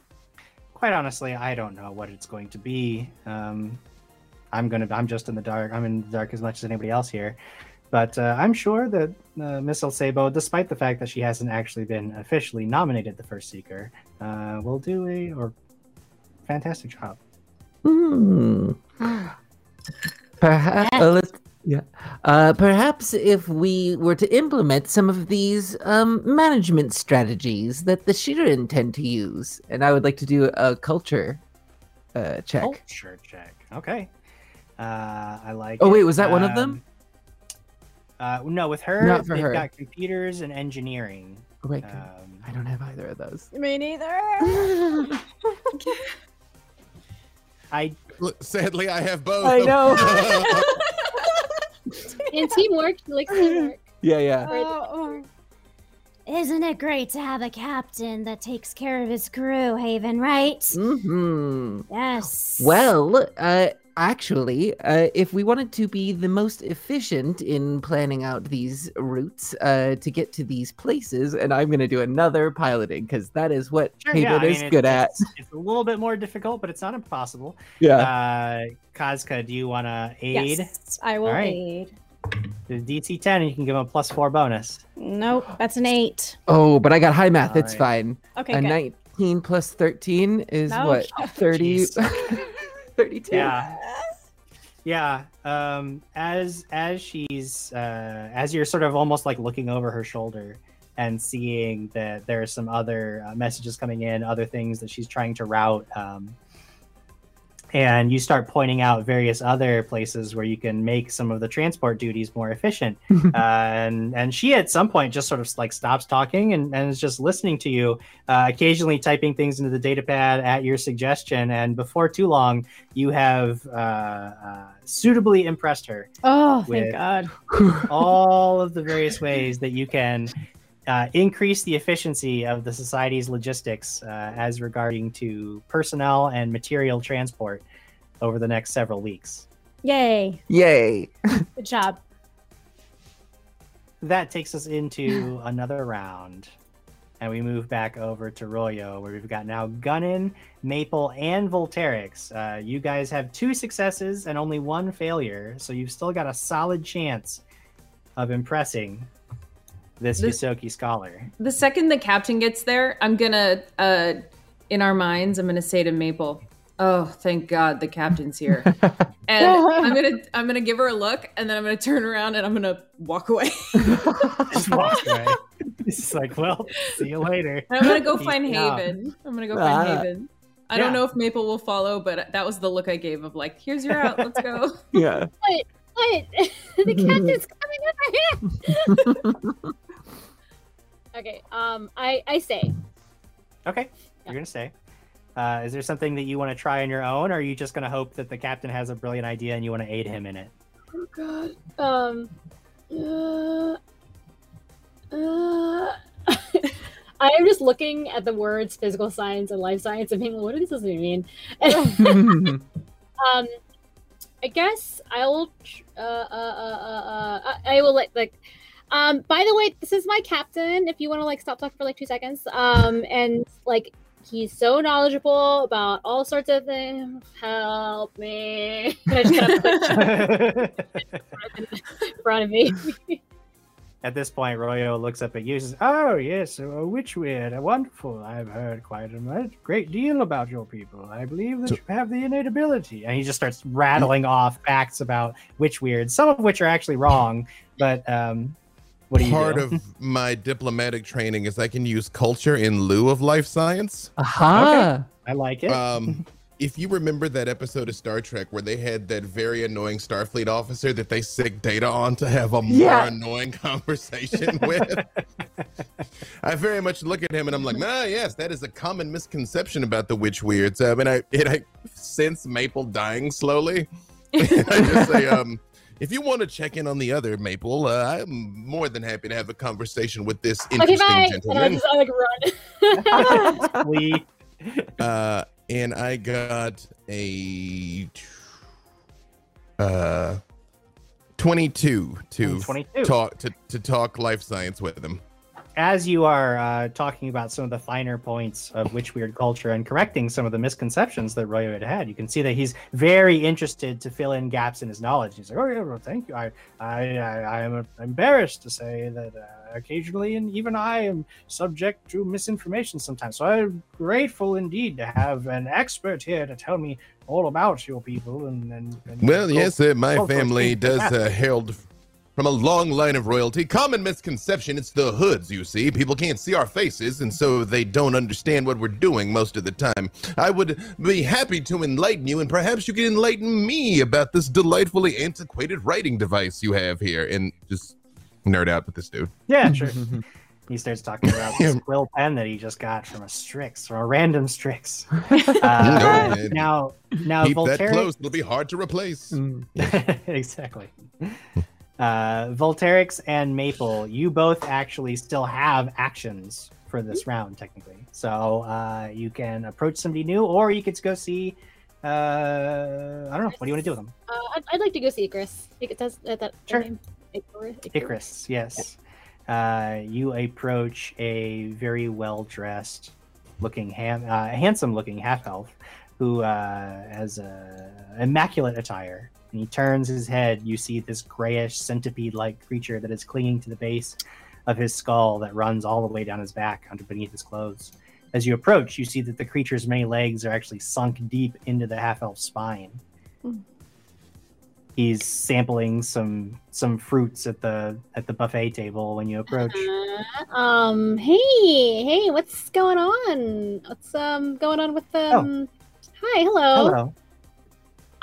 Quite honestly, I don't know what it's going to be. Um, I'm gonna. I'm just in the dark. I'm in the dark as much as anybody else here. But uh, I'm sure that uh, Miss Elsebo, despite the fact that she hasn't actually been officially nominated the first seeker, uh, will do a or fantastic job. Hmm. Perhaps. Yes. Let's, yeah. Uh, perhaps if we were to implement some of these um, management strategies that the Shirren tend to use, and I would like to do a culture uh, check. Culture check. Okay. Uh, I like. Oh, it. wait, was that one of them? Um, Uh, no, with her, Not for they've her. got computers and engineering. Oh, wait, good. Um, I don't have either of those. Me neither. I Sadly, I have both. I know. And teamwork, he likes teamwork. yeah, yeah. Oh, Isn't it great to have a captain that takes care of his crew, Haven, right? hmm Yes. Well, uh, actually, uh, if we wanted to be the most efficient in planning out these routes uh, to get to these places, and I'm going to do another piloting because that is what Sure, Haven yeah, I is mean, good it's, at. It's, it's a little bit more difficult, but it's not impossible. Yeah. Uh, Kazka, do you want to aid Yes, I will All right. aid. The DC 10 and you can give him a plus four bonus? Nope, that's an eight. oh, but I got high math. It's Alright. fine. Okay, a good. 19 plus 13 is No. what? 30. jeez. 32. Yeah. Yeah. Um, as as she's uh, as you're sort of almost like looking over her shoulder and seeing that there are some other uh, messages coming in, other things that she's trying to route. Um, and you start pointing out various other places where you can make some of the transport duties more efficient. uh, and and she at some point just sort of like stops talking and, and is just listening to you, uh, occasionally typing things into the data pad at your suggestion. And before too long, you have uh, uh, suitably impressed her Oh, thank God. all of the various ways that you can uh, increase the efficiency of the society's logistics uh, as regarding to personnel and material transport over the next several weeks. Yay. Yay. Good job. That takes us into another round. And we move back over to Royo, where we've got now Gunnan, Maple, and Volterix. Uh, you guys have two successes and only one failure, so you've still got a solid chance of impressing this This- Ysoki scholar. The second the captain gets there, I'm gonna, uh, in our minds, I'm gonna say to Maple, "Oh, thank God the captain's here," and I'm gonna, I'm gonna give her a look, and then I'm gonna turn around and I'm gonna walk away. Just walks away. It's like, well, see you later. And I'm gonna go find out. Haven. I'm gonna go find Ah. Haven. I Yeah. don't know if Maple will follow, but that was the look I gave of like, "Here's your out. Let's go." yeah. What? the captain's coming over here. Okay. Um. I I say. Okay, you're gonna say. Uh, is there something that you want to try on your own, or are you just gonna hope that the captain has a brilliant idea and you want to aid him in it? Oh God. Um. Uh. Uh. I am just looking at the words physical science and life science and being like, what does this even mean? um, I guess I'll. Uh, uh, uh, uh, uh, I will let like. Um. By the way, this is my captain. If you want to like stop talking for like two seconds. Um. And like he's so knowledgeable about all sorts of things. Help me. I just kind of in front of me. At this point, Royo looks up at you and says, Oh, yes, a Witchwyrd. Wonderful. I've heard quite a great deal about your people. I believe that you have the innate ability. And he just starts rattling off facts about Witchwyrd, some of which are actually wrong. But um, what do you Part do? of my diplomatic training is I can use culture in lieu of life science. Aha! I like it. Um, if you remember that episode of Star Trek where they had that very annoying Starfleet officer that they sick data on to have a more Yeah. annoying conversation with, I very much look at him and I'm like, ah, yes, that is a common misconception about the witchwyrds. Um, and I, and I sense Maple dying slowly. I just say, um, if you want to check in on the other Maple, uh, I'm more than happy to have a conversation with this okay, interesting bye. And I gentleman. just I like run. uh, and I got a uh 22 to 22. talk to, to talk life science with him. As you are uh, talking about some of the finer points of witchwyrd culture and correcting some of the misconceptions that Royo had had, you can see that he's very interested to fill in gaps in his knowledge. He's like, "Oh yeah, well, thank you. I, I, I, am embarrassed to say that uh, occasionally, and even I am subject to misinformation sometimes. So I'm grateful indeed to have an expert here to tell me all about your people and and, and Well, yes, uh, my family does uh, herald from a long line of royalty. Common misconception it's the hoods, you see. People can't see our faces, and so they don't understand what we're doing most of the time. I would be happy to enlighten you, and perhaps you can enlighten me about this delightfully antiquated writing device you have here. And just nerd out with this dude. Yeah, sure. he starts talking about this quill pen that he just got from a Strix, from a random Strix. Uh, man. now, now Keep that Voltaire. close; it'll be hard to replace. Mm. exactly. Uh, Volterix and Maple, you both actually still have actions for this round, technically. So uh, you can approach somebody new, or you could go see. Uh, I don't know. What do you want to do with them? Uh, I'd, I'd like to go see Icarus. It does that. that Sure. name? Icarus. Icarus, yes. Uh, you approach a very well dressed looking, ham- uh, handsome looking half elf who uh, has a immaculate attire. And he turns his head. You see this grayish centipede like creature that is clinging to the base of his skull that runs all the way down his back under beneath his clothes. As you approach, you see that the creature's many legs are actually sunk deep into the half elf's spine he's sampling some some fruits at the at the buffet table when you approach. Uh, um. Hey. Hey. What's going on? What's um going on with the? Um... Hi. Hello. Hello.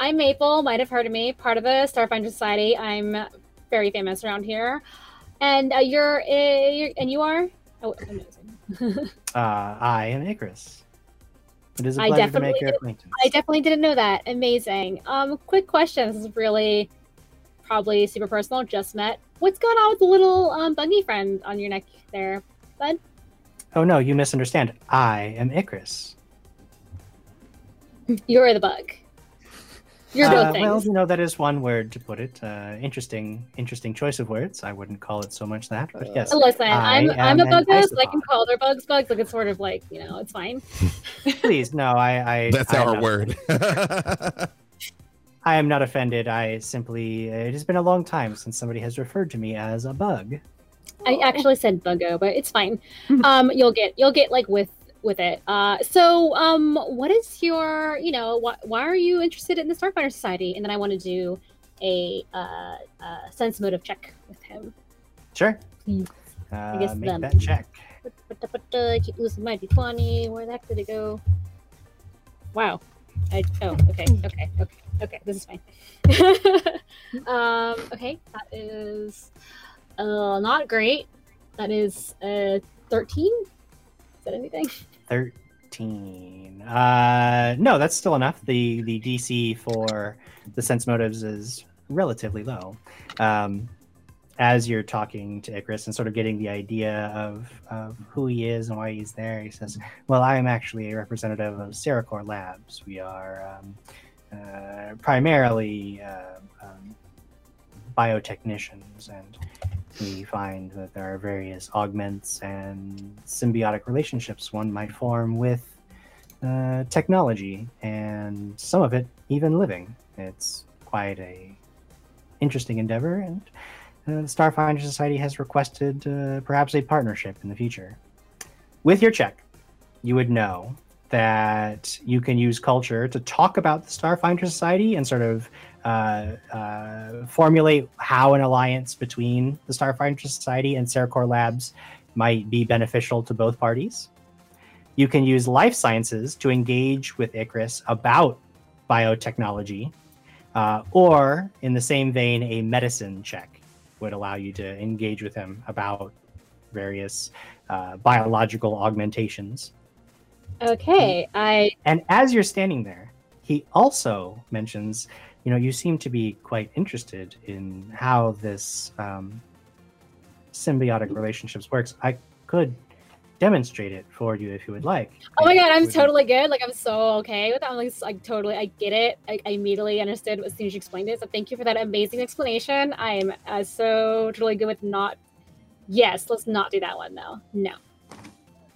I'm Maple. Might have heard of me. Part of the Starfinder Society. I'm very famous around here. And uh, you're, uh, you're and you are. Oh, amazing. Uh, I am Icarus. It is a I pleasure to make your acquaintance. I definitely didn't know that. Amazing. Um, quick question. This is really probably super personal. Just met. What's going on with the little um, buggy friend on your neck there, bud? oh no, you misunderstand. I am Icarus. You're the bug. You're Uh, things. well, you know that is one word to put it. Uh, interesting, interesting choice of words. I wouldn't call it so much that, but yes. Listen, I I'm I'm a am an buggo, so I can call other bugs bugs. Like it's sort of like you know, it's fine. Please, no, I. I That's I our word. I am not offended. I simply. It has been a long time since somebody has referred to me as a bug. I actually said buggo, but it's fine. um, you'll get you'll get like with with it. Uh, so um, what is your you know wh- why are you interested in the Starfinder Society? And then I want to do a uh, uh, sense motive check with him. Sure. Please. Uh, guess make then. that check. I keep losing my d20. Where the heck did it go? Wow. I, oh, okay, okay, okay, okay. This is fine. um, okay, that is uh, not great. That is uh, 13. Is that anything? 13 uh no that's still enough. The the dc for the sense motives is relatively low. Um as you're talking to Icarus and sort of getting the idea of, of who he is and why he's there, he says, "Well, I am actually a representative of Seracor Labs. We are um, uh, primarily uh, um, biotechnicians, and we find that there are various augments and symbiotic relationships one might form with uh, technology, and some of it even living. It's quite a interesting endeavor, and uh, the Starfinder Society has requested uh, perhaps a partnership in the future. With your check, you would know that you can use culture to talk about the Starfinder Society and sort of uh, uh, formulate how an alliance between the Starfinder Society and Cerecor Labs might be beneficial to both parties. You can use life sciences to engage with Icarus about biotechnology, uh, or in the same vein, a medicine check would allow you to engage with him about various uh, biological augmentations. Okay, I And as you're standing there, he also mentions, you know, you seem to be quite interested in how this um, symbiotic relationships works. I could demonstrate it for you if you would like. Oh my god, I'm would- totally good. Like I'm so okay with that. I'm like, like totally, I get it. I, I immediately understood as soon as you explained it. So thank you for that amazing explanation. I am uh, so totally good with not. Yes, let's not do that one though. No.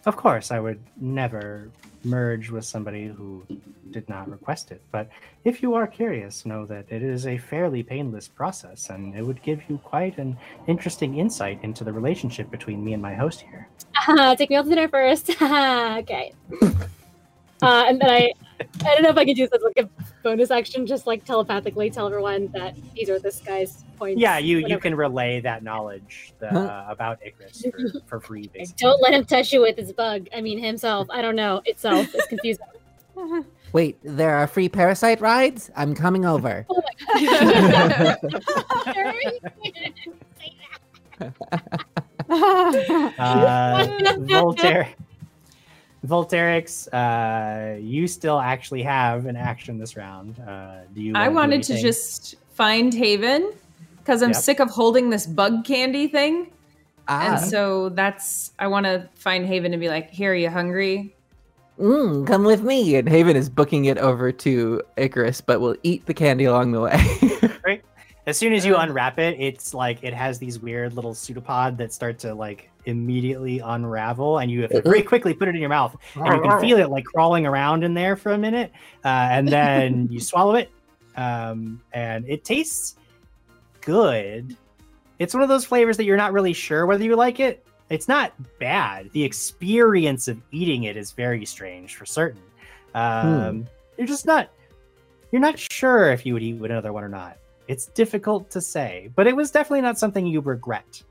Of course, I would never merge with somebody who did not request it. But if you are curious, know that it is a fairly painless process, and it would give you quite an interesting insight into the relationship between me and my host here. Take me out to dinner first. okay. Uh, and then I, I don't know if I could use this like a bonus action, just like telepathically tell everyone that these are this guy's points. Yeah, you you can relay that knowledge the, Huh? about Icarus for, for free, basically. Don't let him touch you with his bug. I mean himself. I don't know. Itself. It's confusing. Wait, there are free parasite rides? I'm coming over. Uh, Voltaire, Volterix, uh, you still actually have an action this round. Uh, do you? I wanted to just find Haven because I'm Yep. sick of holding this bug candy thing. Ah, And so that's I want to find Haven and be like, "Here, are you hungry?" mm, come with me. And Haven is booking it over to Icarus, but will eat the candy along the way. As soon as you unwrap it, it's like it has these weird little pseudopod that start to like immediately unravel, and you have to very quickly put it in your mouth, and you can feel it like crawling around in there for a minute, uh, and then you swallow it, um, and it tastes good. It's one of those flavors that you're not really sure whether you like it. It's not bad. The experience of eating it is very strange for certain. Um, You're just not. You're not sure if you would eat another one or not. It's difficult to say, but it was definitely not something you regret.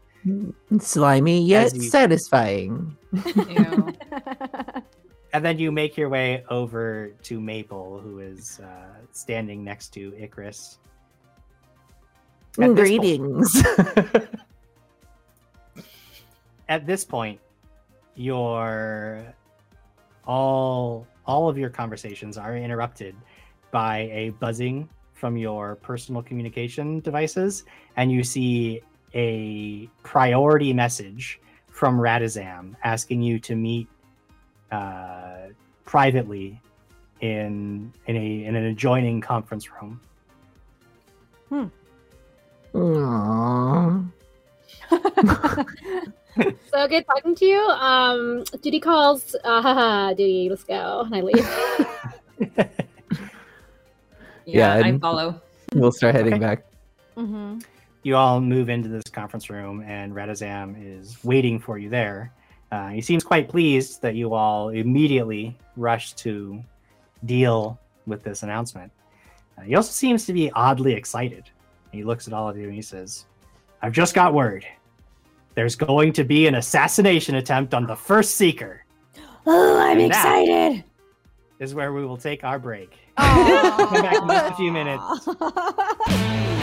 Slimy yet you- satisfying. And then you make your way over to Maple, who is uh, standing next to Icarus. At this point- Greetings. at this point, your all all of your conversations are interrupted by a buzzing from your personal communication devices, and you see a priority message from Radaszam asking you to meet uh, privately in in a in an adjoining conference room. Aww. so good talking to you. Um, duty calls. Uh, haha, duty. Let's go. And I leave. Yeah, Yeah, I follow. we'll start heading Okay. back. hmm you all move into this conference room, and Radaszam is waiting for you there. Uh, he seems quite pleased that you all immediately rush to deal with this announcement. Uh, he also seems to be oddly excited. He looks at all of you and he says, I've just got word. There's going to be an assassination attempt on the first Seeker, Oh, I'm And that- excited. is where we will take our break. Come back in just a few minutes. minutes.